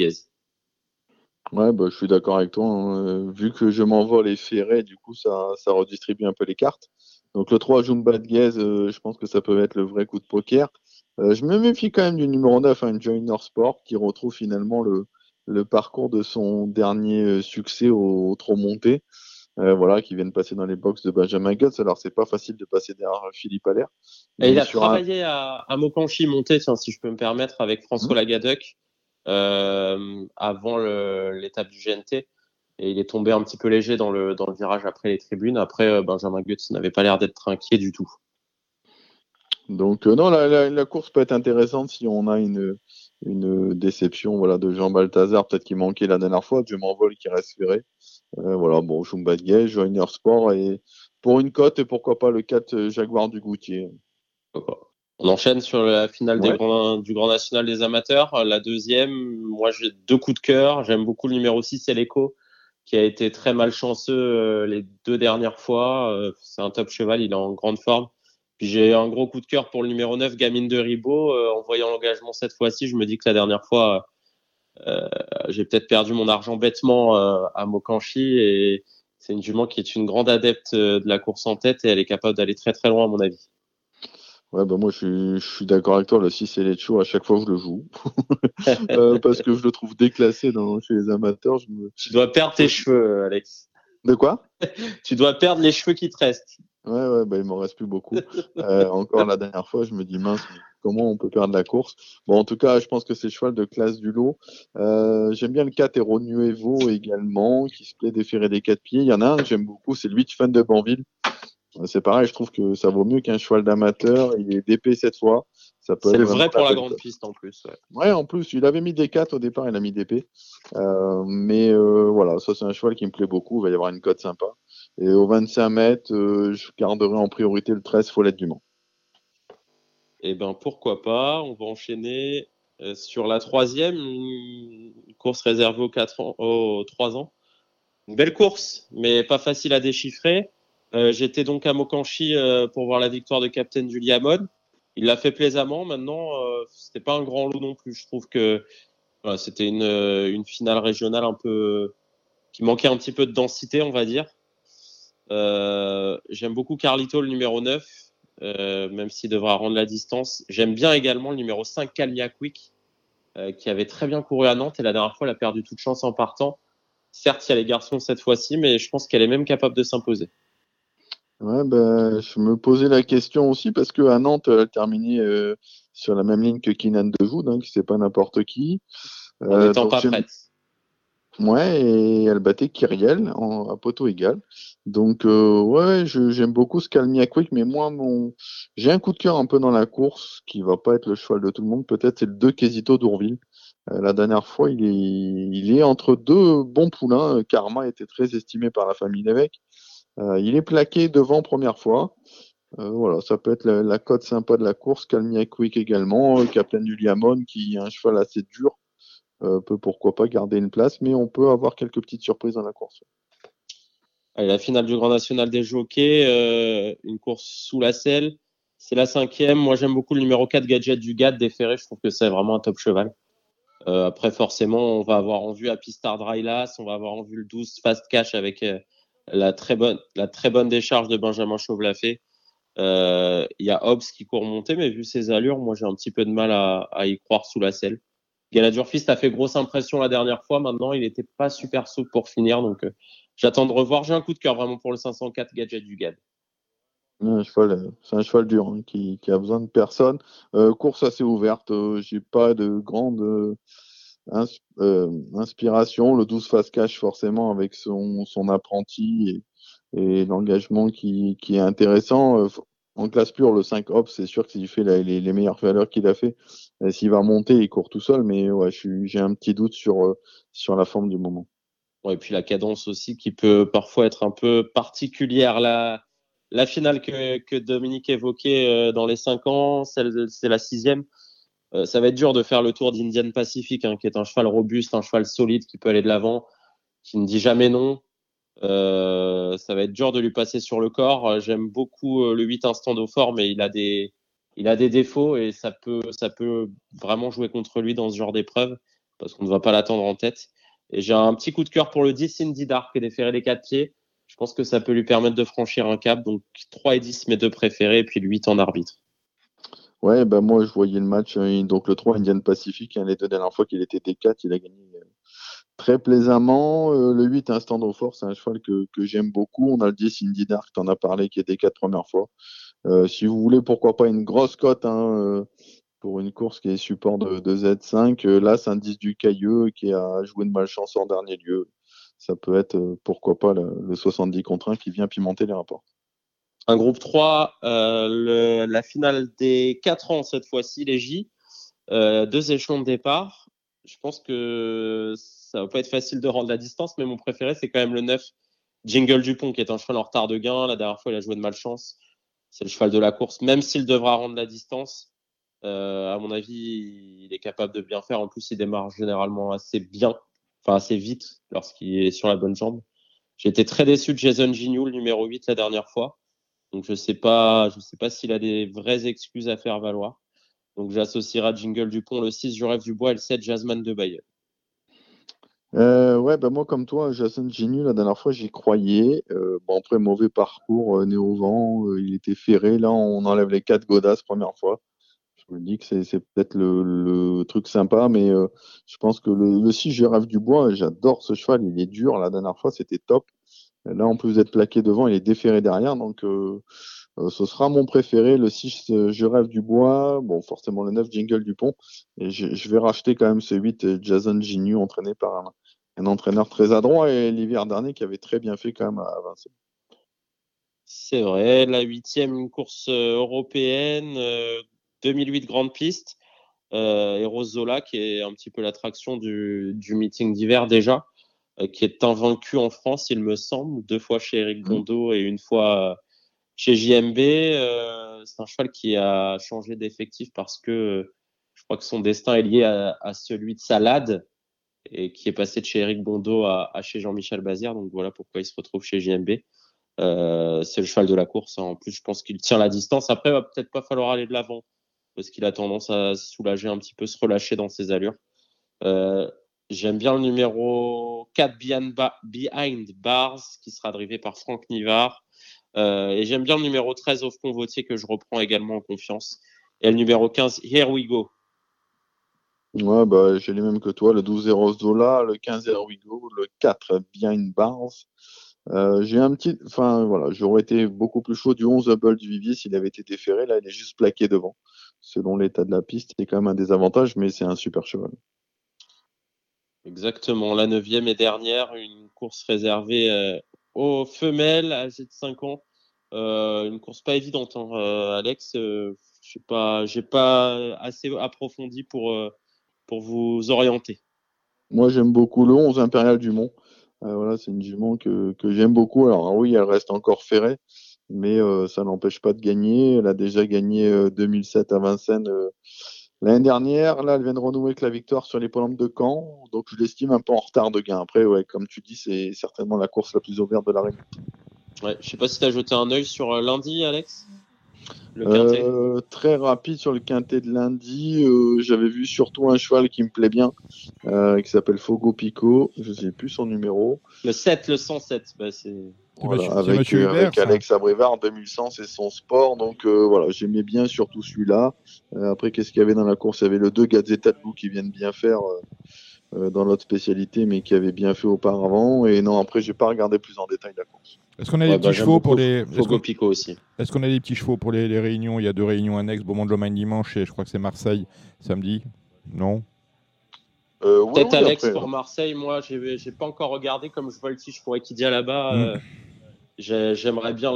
Ouais, bah, je suis d'accord avec toi. Hein. vu que je m'envole et ferré, du coup, ça redistribue un peu les cartes. Donc le 3 Jumba de je pense que ça peut être le vrai coup de poker. je me méfie quand même du numéro 9, un hein, Joiner Sport, qui retrouve finalement le, le parcours de son dernier euh, succès au, trop monté. Euh, voilà, qui vient de passer dans les box de Benjamin Guts. Alors, c'est pas facile de passer derrière Philippe Allaire. il a travaillé à, à Mokanchi monté, si je peux me permettre, avec François mmh. Lagaduc euh, avant l'étape du GNT. Et il est tombé un petit peu léger dans le, dans le virage après les tribunes. Après, Benjamin Guts n'avait pas l'air d'être inquiet du tout. Donc, non, la, la, course peut être intéressante si on a une, une déception voilà, de Jean Balthazar, peut-être qu'il manquait la dernière fois, je m'envole qui reste ferré. Euh, voilà, bon, Jumba de Gay, Joiner Sport, et pour une cote, et pourquoi pas le 4 euh, Jaguar du Goutier. On enchaîne sur la finale du Grand National des Amateurs. La deuxième, moi j'ai deux coups de cœur. J'aime beaucoup le numéro 6, Eleco, qui a été très malchanceux euh, les deux dernières fois. c'est un top cheval, il est en grande forme j'ai un gros coup de cœur pour le numéro 9, Gamine de Ribot. Euh, en voyant l'engagement cette fois-ci, je me dis que la dernière fois, euh, j'ai peut-être perdu mon argent bêtement euh, à Mokanchi. Et c'est une jument qui est une grande adepte de la course en tête et elle est capable d'aller très très loin, à mon avis. Ouais, bah moi je suis, d'accord avec toi. Le 6 et les chou, à chaque fois je le joue. parce que je le trouve déclassé dans, chez les amateurs. Je Tu dois perdre tes cheveux, Alex. De quoi? Tu dois perdre les cheveux qui te restent. Ouais, ouais, bah, il m'en reste plus beaucoup. Euh, encore la dernière fois, je me dis mince, comment on peut perdre la course? Bon, en tout cas, je pense que c'est le cheval de classe du lot. Euh, j'aime bien le 4 Hero Nuevo également, qui se plaît déférer des quatre pieds. Il y en a un que j'aime beaucoup, c'est le 8 Fan de Banville. Euh, c'est pareil, je trouve que ça vaut mieux qu'un cheval d'amateur. Il est DP cette fois. C'est le vrai pour la grande piste en plus. Ouais. en plus, il avait mis des 4 au départ, il a mis DP. Euh, mais voilà, ça c'est un cheval qui me plaît beaucoup. Il va y avoir une cote sympa. Et au 25 mètres, euh, je garderai en priorité le 13 Follette du Mans. Eh ben pourquoi pas? On va enchaîner euh, sur la troisième, une course réservée aux, 4 ans, aux 3 ans. Une belle course, mais pas facile à déchiffrer. Euh, j'étais donc à Mokanchi pour voir la victoire de Captain Julia Mod. Il l'a fait plaisamment. Maintenant, c'était pas un grand lot non plus. Je trouve que c'était une, une finale régionale un peu qui manquait un petit peu de densité, on va dire. Euh, j'aime beaucoup Carlito, le numéro 9, euh, même s'il devra rendre la distance. J'aime bien également le numéro 5, Calmia Quick, euh, qui avait très bien couru à Nantes et la dernière fois, elle a perdu toute chance en partant. Certes, il y a les garçons cette fois-ci, mais je pense qu'elle est même capable de s'imposer. Ouais, ben, je me posais la question aussi parce qu'à Nantes, elle a terminé sur la même ligne que Kinan Dejoud, hein, qui c'est pas n'importe qui. En n'étant pas prête. Ouais, et elle battait Kyriel en, à poteau égal. Donc, euh, ouais, j'aime beaucoup ce Calmia Quick, mais moi, mon, j'ai un coup de cœur un peu dans la course qui va pas être le cheval de tout le monde. Peut-être c'est le 2 Quesito d'Ourville. Euh, la dernière fois, il est, il est entre deux bons poulains. Karma était très estimé par la famille d'évêque. Euh, il est plaqué devant première fois. Euh, voilà, ça peut être la, cote sympa de la course. Calmia Quick également. Captain Juliamon qui est un cheval assez dur euh, peut pourquoi pas garder une place, mais on peut avoir quelques petites surprises dans la course. la finale du Grand National des Jockeys, euh, une course sous la selle. C'est la cinquième. Moi, j'aime beaucoup le numéro 4 Gadget du GAD déféré. Je trouve que c'est vraiment un top cheval. Euh, après, forcément, on va avoir en vue à Drylas, on va avoir en vue le 12 Fast Cash avec la, très bonne, décharge de Benjamin Chauvelafé. Il y a Hobbs qui court monter, mais vu ses allures, moi j'ai un petit peu de mal à, y croire sous la selle. Galadurfist a fait grosse impression la dernière fois. Maintenant, il n'était pas super souple pour finir. Donc, euh, j'attends de revoir. J'ai un coup de cœur vraiment pour le 504 gadget du GAD. Euh, c'est un cheval dur hein, qui, a besoin de personne. Euh, course assez ouverte. J'ai pas de grande inspiration. Le 12 face cash forcément avec son, apprenti et, l'engagement qui, qui, est intéressant en classe pure, le 5 hop, c'est sûr que s'il fait les, meilleures valeurs qu'il a fait, euh, s'il va monter, il court tout seul, mais ouais, j'ai un petit doute sur, euh, sur la forme du moment. Et puis la cadence aussi qui peut parfois être un peu particulière. La, la finale que, que Dominique évoquait euh, dans les 5 ans, c'est la sixième. Ça va être dur de faire le tour d'Indian Pacific, hein, qui est un cheval robuste, un cheval solide qui peut aller de l'avant. qui ne dit jamais non. Euh, ça va être dur de lui passer sur le corps. J'aime beaucoup le 8 instant d'eau fort, mais il a des, il a des défauts et ça peut, ça peut vraiment jouer contre lui dans ce genre d'épreuve parce qu'on ne va pas l'attendre en tête. Et j'ai un petit coup de cœur pour le 10 Cindy Dark et déférer les quatre pieds. Je pense que ça peut lui permettre de franchir un cap. Donc 3 et 10, mes deux préférés, et puis le 8 en arbitre. Ouais, bah moi je voyais le match. Hein, donc le 3 Indian Pacific, hein, les deux dernières fois qu'il était T4, il a gagné euh, très plaisamment. Euh, le 8 Instant of Force, c'est un cheval que, que j'aime beaucoup. On a le 10 Indy Dark, t'en as parlé, qui était 4 premières fois. Euh, si vous voulez, pourquoi pas une grosse cote hein, pour une course qui est support de, Z5. là, c'est un 10 du Cailleux qui a joué de malchance en dernier lieu. Ça peut être, pourquoi pas, le 70 contre 1 qui vient pimenter les rapports un groupe 3, euh, la finale des 4 ans cette fois-ci, les J, euh, deux échelons de départ. Je pense que ça va pas être facile de rendre la distance, mais mon préféré, c'est quand même le 9, Jingle Dupont, qui est un cheval en retard de gain. La dernière fois, il a joué de malchance. C'est le cheval de la course, même s'il devra rendre la distance. Euh, à mon avis, il est capable de bien faire. En plus, il démarre généralement assez bien, enfin assez vite lorsqu'il est sur la bonne jambe. Été très déçu de Jason Gignoux, le numéro 8, la dernière fois. Donc je sais pas, je sais pas s'il a des vraies excuses à faire valoir. Donc j'associerai Jingle Dupont le 6 du rêve du bois et le 7 Jasmine de Bayeul. Euh, ouais, bah moi comme toi, Jason Ginu, la dernière fois j'y croyais. Euh, bon après mauvais parcours, euh, né au vent, euh, il était ferré. Là on enlève les quatre godasses première fois. Je me dis que c'est peut-être le, truc sympa, mais je pense que le, le 6 du rêve du bois, j'adore ce cheval, il est dur. La dernière fois c'était top. Là, on peut vous être plaqué devant, il est déféré derrière. Donc, euh, euh, ce sera mon préféré. Le 6, euh, Je rêve du bois. Bon, forcément, le 9, Jingle du pont. Et je, vais racheter quand même ce 8, Jason Ginu, entraîné par un, entraîneur très adroit. Et l'hiver dernier, qui avait très bien fait quand même à Vincennes. C'est vrai. La huitième course européenne, 2008 Grande Piste. Euh, Zola, qui est un petit peu l'attraction du meeting d'hiver déjà. Euh, qui est invaincu en France, il me semble, deux fois chez Eric Gondo mmh. et une fois euh, chez JMB. Euh, c'est un cheval qui a changé d'effectif parce que je crois que son destin est lié à, celui de Salade et qui est passé de chez Eric Bondo à, chez Jean-Michel Bazir. Donc voilà pourquoi il se retrouve chez JMB. c'est le cheval de la course. En plus, je pense qu'il tient la distance. Après, il va peut-être pas falloir aller de l'avant parce qu'il a tendance à se soulager un petit peu, se relâcher dans ses allures. J'aime bien le numéro 4 Behind Bars qui sera drivé par Franck Nivard. Euh, et j'aime bien le numéro 13 Off Convotier que je reprends également en confiance. Et le numéro 15 Here We Go. Ouais, bah, j'ai les mêmes que toi. Le 12 Eros Zola, le 15 Here We Go, le 4 Behind Bars. Euh, j'ai un petit. Enfin, voilà, j'aurais été beaucoup plus chaud du 11 Hubble du Vivier s'il avait été déféré. Là, il est juste plaqué devant. Selon l'état de la piste, c'est quand même un désavantage, mais c'est un super cheval. Exactement, la neuvième et dernière, une course réservée euh, aux femelles âgées de 5 ans. Euh, une course pas évidente, hein, euh, Alex. je sais pas, j'ai pas assez approfondi pour, vous orienter. Moi, j'aime beaucoup le 11 Impérial Dumont. voilà, c'est une jument que, que j'aime beaucoup. Alors oui, elle reste encore ferrée, mais ça n'empêche pas de gagner. Elle a déjà gagné 2007 à Vincennes L'année dernière, là, elle vient de renouer avec la victoire sur les l'hippodrome de Caen, donc je l'estime un peu en retard de gain. Après, ouais, comme tu dis, c'est certainement la course la plus ouverte de la région. Ouais, je sais pas si tu as jeté un œil sur euh, lundi, Alex? Le euh, très rapide sur le quintet de lundi. Euh, j'avais vu surtout un cheval qui me plaît bien, qui s'appelle Fogo Pico. Je ne sais plus son numéro. Le 7, le 107. Bah, c'est avec, euh, avec Alex Abrévard, 2100, c'est son sport. Donc euh, voilà, j'aimais bien surtout celui-là. Euh, après, qu'est-ce qu'il y avait dans la course? Il y avait le 2 Gazzetta de qui viennent bien faire dans l'autre spécialité, mais qui avait bien fait auparavant. Et non, après, j'ai pas regardé plus en détail la course. Est-ce qu'on a des petits bah, chevaux pour les. Pico aussi. Est-ce qu'on a des petits chevaux pour les, réunions? Il y a deux réunions annexes, Beaumont de Lomagne dimanche et je crois que c'est Marseille samedi. Non? Peut-être Alex pour Marseille, moi j'ai pas encore regardé comme je vois le titre pour Equidia là-bas. Mm. J'aimerais bien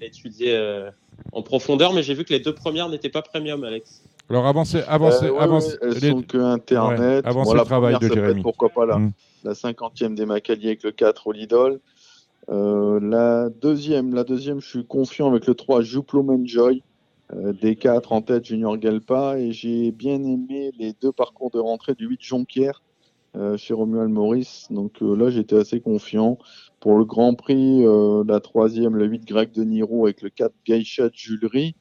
l'étudier euh, en profondeur, mais j'ai vu que les deux premières n'étaient pas premium, Alex. Alors avancez, avancez, euh, avancez. elles sont que Internet. avancez le travail de Jérémy. Pourquoi pas là mm. La cinquantième des Macaliers avec le 4 au Lidl. Euh, la deuxième, la deuxième, je suis confiant avec le 3 Juplo Enjoy. des 4 en tête Junior Galpa et j'ai bien aimé les deux parcours de rentrée du 8 Jonquière euh, chez Romuald Maurice. Donc euh, là, j'étais assez confiant. Pour le Grand Prix, euh, la troisième, le 8 grec de Niro avec le 4 Geisha de Julery.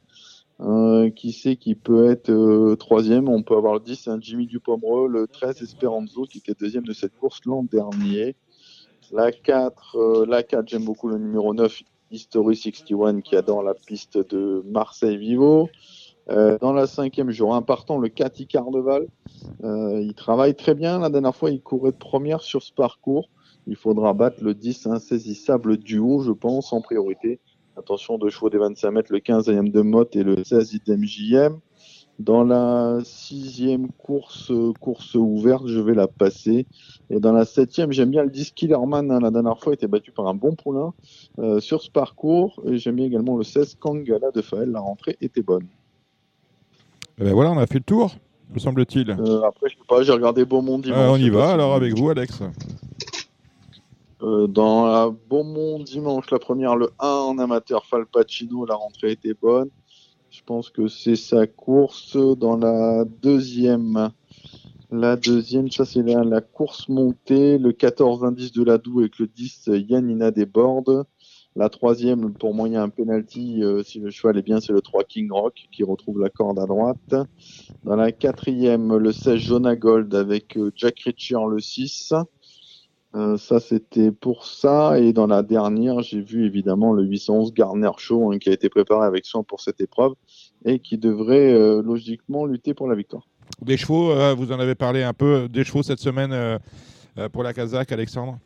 Euh, qui sait qui peut être euh, troisième? On peut avoir le 10, un Jimmy Dupomereux, le 13 Esperanzo qui était deuxième de cette course l'an dernier. La 4, euh, la 4 j'aime beaucoup le numéro 9, History 61 qui adore la piste de Marseille Vivo. Euh, dans la cinquième, j'aurai un partant, le 4 Cardeval. Euh, il travaille très bien. La dernière fois, il courait de première sur ce parcours. Il faudra battre le 10 insaisissable duo, je pense, en priorité. Attention, deux chevaux des 25 mètres, le 15 IM de Motte et le 16 idem JM. Dans la sixième course, course ouverte, je vais la passer. Et dans la septième, j'aime bien le 10 Killerman. hein, la dernière fois, il était battu par un bon poulain euh, sur ce parcours. Et j'aime bien également le 16 Kangala de Faël. La rentrée était bonne. Eh ben voilà, on a fait le tour, me semble-t-il. Euh, après, je sais pas, j'ai regardé Beaumont dimanche. Ah, on y va alors avec vous, Alex. Euh, dans la Beaumont dimanche, la première, le 1 en amateur Falpacino, la rentrée était bonne. Je pense que c'est sa course. Dans la deuxième, la deuxième, ça c'est la, la course montée, le 14 indice de la Doue avec le 10 Yanina Desbordes. La troisième, pour moi, il y a un penalty. euh, si le cheval est bien, c'est le 3 King Rock qui retrouve la corde à droite. Dans la quatrième, le 16 Jonah Gold avec euh, Jack Ritchie en le 6. Euh, ça, c'était pour ça. Et dans la dernière, j'ai vu évidemment le 811 Garner Show hein, qui a été préparé avec soin pour cette épreuve et qui devrait logiquement lutter pour la victoire. Des chevaux, vous en avez parlé un peu, des chevaux cette semaine pour la Kazakh, Alexandre?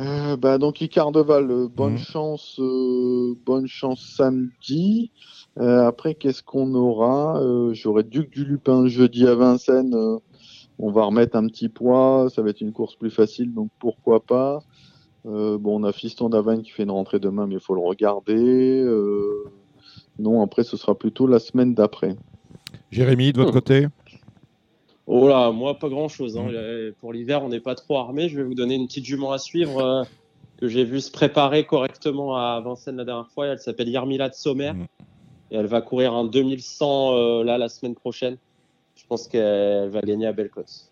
Euh, bah, donc Icardeval, euh, bonne Mhm. chance, euh, bonne chance samedi. Euh, après, qu'est-ce qu'on aura Euh, J'aurai Duc du Lupin jeudi à Vincennes. euh, on va remettre un petit poids. Ça va être une course plus facile, donc pourquoi pas. Euh, bon, on a Fiston d'Avagne qui fait une rentrée demain, mais il faut le regarder. Euh, non, après, ce sera plutôt la semaine d'après. Jérémy, de votre Hmm. côté? Oh là, moi, pas grand chose. Mm. Pour l'hiver, on n'est pas trop armé. Je vais vous donner une petite jument à suivre euh, que j'ai vu se préparer correctement à Vincennes la dernière fois. Elle s'appelle Yarmila de Sommer. Mm. Et elle va courir un 2100 euh, là la semaine prochaine. Je pense qu'elle va gagner à Bellecote.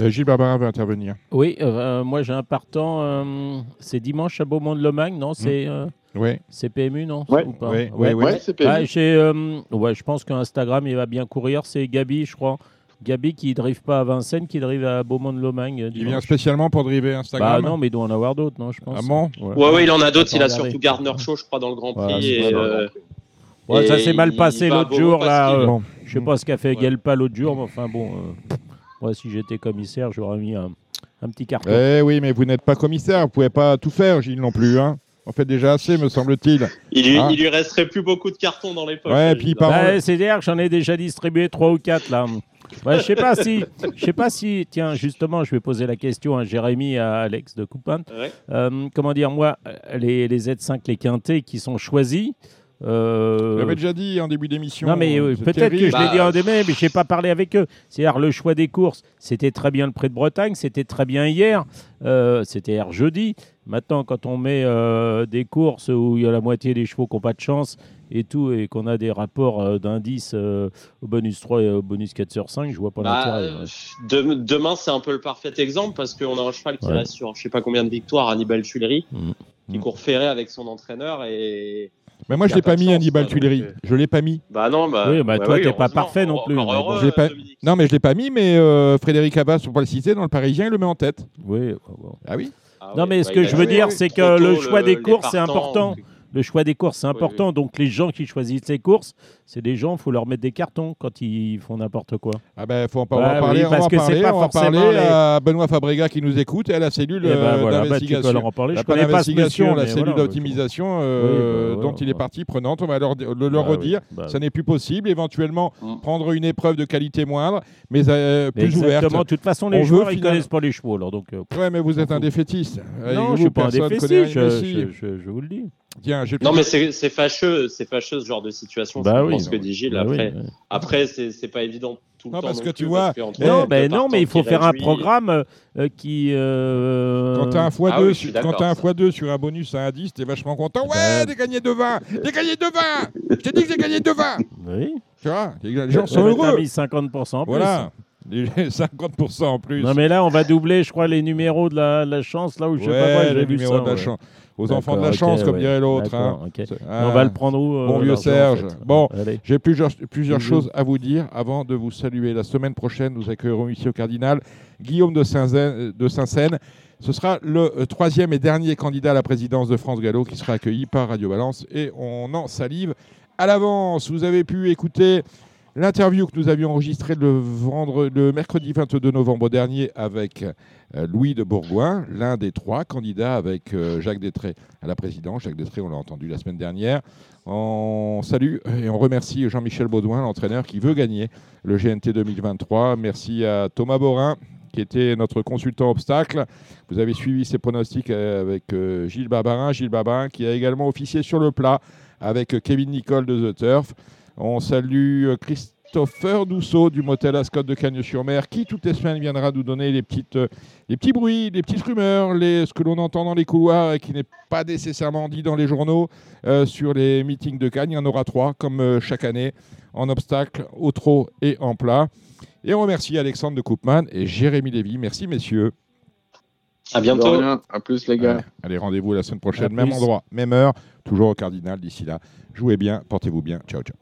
Euh, Gilles Barbarin va intervenir. Oui, euh, moi j'ai un partant. euh, c'est dimanche à Beaumont-de-Lomagne, non? C'est euh, Oui. c'est PMU, non? Ouais. Ou Oui, oui, oui. Ouais, c'est PMU. Ah, euh, ouais, je pense qu'Instagram il va bien courir. C'est Gabi, je crois. Gabi qui ne drive pas à Vincennes, qui drive à Beaumont-de-Lomagne. euh, Il vient spécialement pour driver Bah Instagram non, mais il doit en avoir d'autres, non, je pense. Ah bon Ouais, ouais, il en a d'autres. Il a surtout Gardner Show, je crois, dans le Grand Prix. Et, euh, Ouais, ça s'est mal passé l'autre Beaumont jour, là. euh, Bon. Je sais pas ce qu'a fait Ouais. Gelpa l'autre jour, mais enfin bon. euh, moi, si j'étais commissaire, j'aurais mis un, un petit carton. Eh oui, mais vous n'êtes pas commissaire, vous pouvez pas tout faire, Gilles non plus. Hein. En fait déjà assez, me semble-t-il. Il lui, Ah. il lui resterait plus beaucoup de cartons dans les poches. Ouais, puis par- Bah, C'est-à-dire que j'en ai déjà distribué trois ou quatre là. Ouais, je sais pas si, je sais pas si, tiens, justement, je vais poser la question à Jérémy et à Alex de Coupin. Ouais. Euh, comment dire, moi, les, les Z5, les quintés qui sont choisis. euh, Vous l'avez déjà dit en début d'émission. non, mais euh, peut-être que je l'ai dit en début, mais je n'ai pas parlé avec eux. C'est-à-dire le choix des courses, c'était très bien le Prix de Bretagne, c'était très bien hier, euh, c'était hier jeudi. Maintenant, quand on met euh, des courses où il y a la moitié des chevaux qui n'ont pas de chance et tout, et qu'on a des rapports euh, d'indices euh, au bonus 3 et au bonus 4 sur 5, je vois pas Bah, l'intérêt. ouais. de- demain, c'est un peu le parfait exemple parce qu'on a un cheval qui Ouais. reste sur je sais pas combien de victoires, Hannibal Tuileries, Mhm. qui Mhm. court ferré avec son entraîneur et. Mais moi, je a l'ai pas mis chance, Hannibal Tuileries. euh. Je l'ai pas mis. Bah non, bah. Oui, bah, toi, t'es pas parfait non plus, Encore mais bon. heureux, pas-. Non, mais je l'ai pas mis, mais euh, Frédéric Abbas, pour pas le citer, dans le Parisien, il le met en tête. Oui, bon. Ah oui? Ah Non, mais ce bah, que il a je veux dire, oui, c'est que le choix des courses, c'est important. Le choix des courses, c'est important. oui. Donc, les gens qui choisissent les courses, c'est des gens, il faut leur mettre des cartons quand ils font n'importe quoi. Ah ben, faut en, Bah parler, oui, on parce va que c'est parler, pas on va parler les- à Benoît Fabrega qui nous écoute et à la cellule Eh ben, euh, voilà, bah, tu d'investigation. peux leur en parler. La Je connais pas ce d'investigation, monsieur, la mais cellule voilà, d'optimisation euh, Oui, bah, voilà, dont il est partie prenante. On va leur, le, leur Bah oui, redire. bah Ça n'est plus possible. Éventuellement, Mm. prendre une épreuve de qualité moindre, mais euh, plus ouverte. Exactement. De toute façon, les On joueurs, ils connaissent pas les chevaux. Alors, donc, euh, Ouais, mais vous êtes un défaitiste. Non, je suis pas un défaitiste, je vous le dis. Tiens, Non, mais c'est fâcheux, c'est fâcheux ce genre de situation. Bah je oui, pense que dit Gilles. Bah oui, après, ouais. après c'est pas évident tout le Non, temps. parce non que tu vois, qu'entre eh, Non, deux ben non, mais il faut faire un programme euh, qui. euh, Quand t'as un x2 Ah oui, je sur- quand t'as un ça. x2 sur un bonus à 10, t'es vachement content. Bah, Ouais, j'ai gagné 2-20 J'ai gagné 2-20 Je t'ai dit que j'ai gagné 2-20 Oui. Tu vois, les gens Ouais, sont mais heureux. mis 50% en plus. Voilà. Les 50% en plus. Non, mais là, on va doubler, je crois, les numéros de la, la chance, là où je sais pas quoi, Ouais, j'ai les vu numéros ça. de la ouais. chance. Aux enfants de la chance, comme ouais. dirait l'autre. hein. On va le prendre où euh, Bon vieux en Serge. fait? Bon, j'ai plusieurs, choses à vous dire avant de vous saluer. La semaine prochaine, nous accueillerons ici au Cardinal Guillaume de Saint-Seine. de Saint-Seine. Ce sera le euh, troisième et dernier candidat à la présidence de France Gallo qui sera accueilli par Radio Balance et on en salive à l'avance. Vous avez pu écouter l'interview que nous avions enregistrée le, mercredi 22 novembre dernier avec euh, Louis de Bourgoin, l'un des trois candidats avec euh, Jacques Détré à la présidence. Jacques Détré, on l'a entendu la semaine dernière. On salue et on remercie Jean-Michel Baudouin, l'entraîneur qui veut gagner le GNT 2023. Merci à Thomas Borin qui était notre consultant obstacle. Vous avez suivi ses pronostics euh, avec Gilles Barbarin. Gilles Barbarin qui a également officié sur le plat avec Kevin Nicole de The Turf. On salue euh, Christopher Dousseau du motel Ascot de Cagnes-sur-Mer qui toutes les semaines viendra nous donner les, petites, euh, les petits bruits, les petites rumeurs, les, ce que l'on entend dans les couloirs et qui n'est pas nécessairement dit dans les journaux euh, sur les meetings de Cannes. Il y en aura trois comme euh, chaque année en obstacle, au trot et en plat. Et on remercie Alexandre de Koopman et Jérémy Lévy. Merci messieurs. À bientôt. rien. À plus, les gars. Allez, allez, rendez-vous la semaine prochaine, À même plus. endroit, même heure, toujours au Cardinal d'ici là. Jouez bien, portez-vous bien. Ciao, ciao.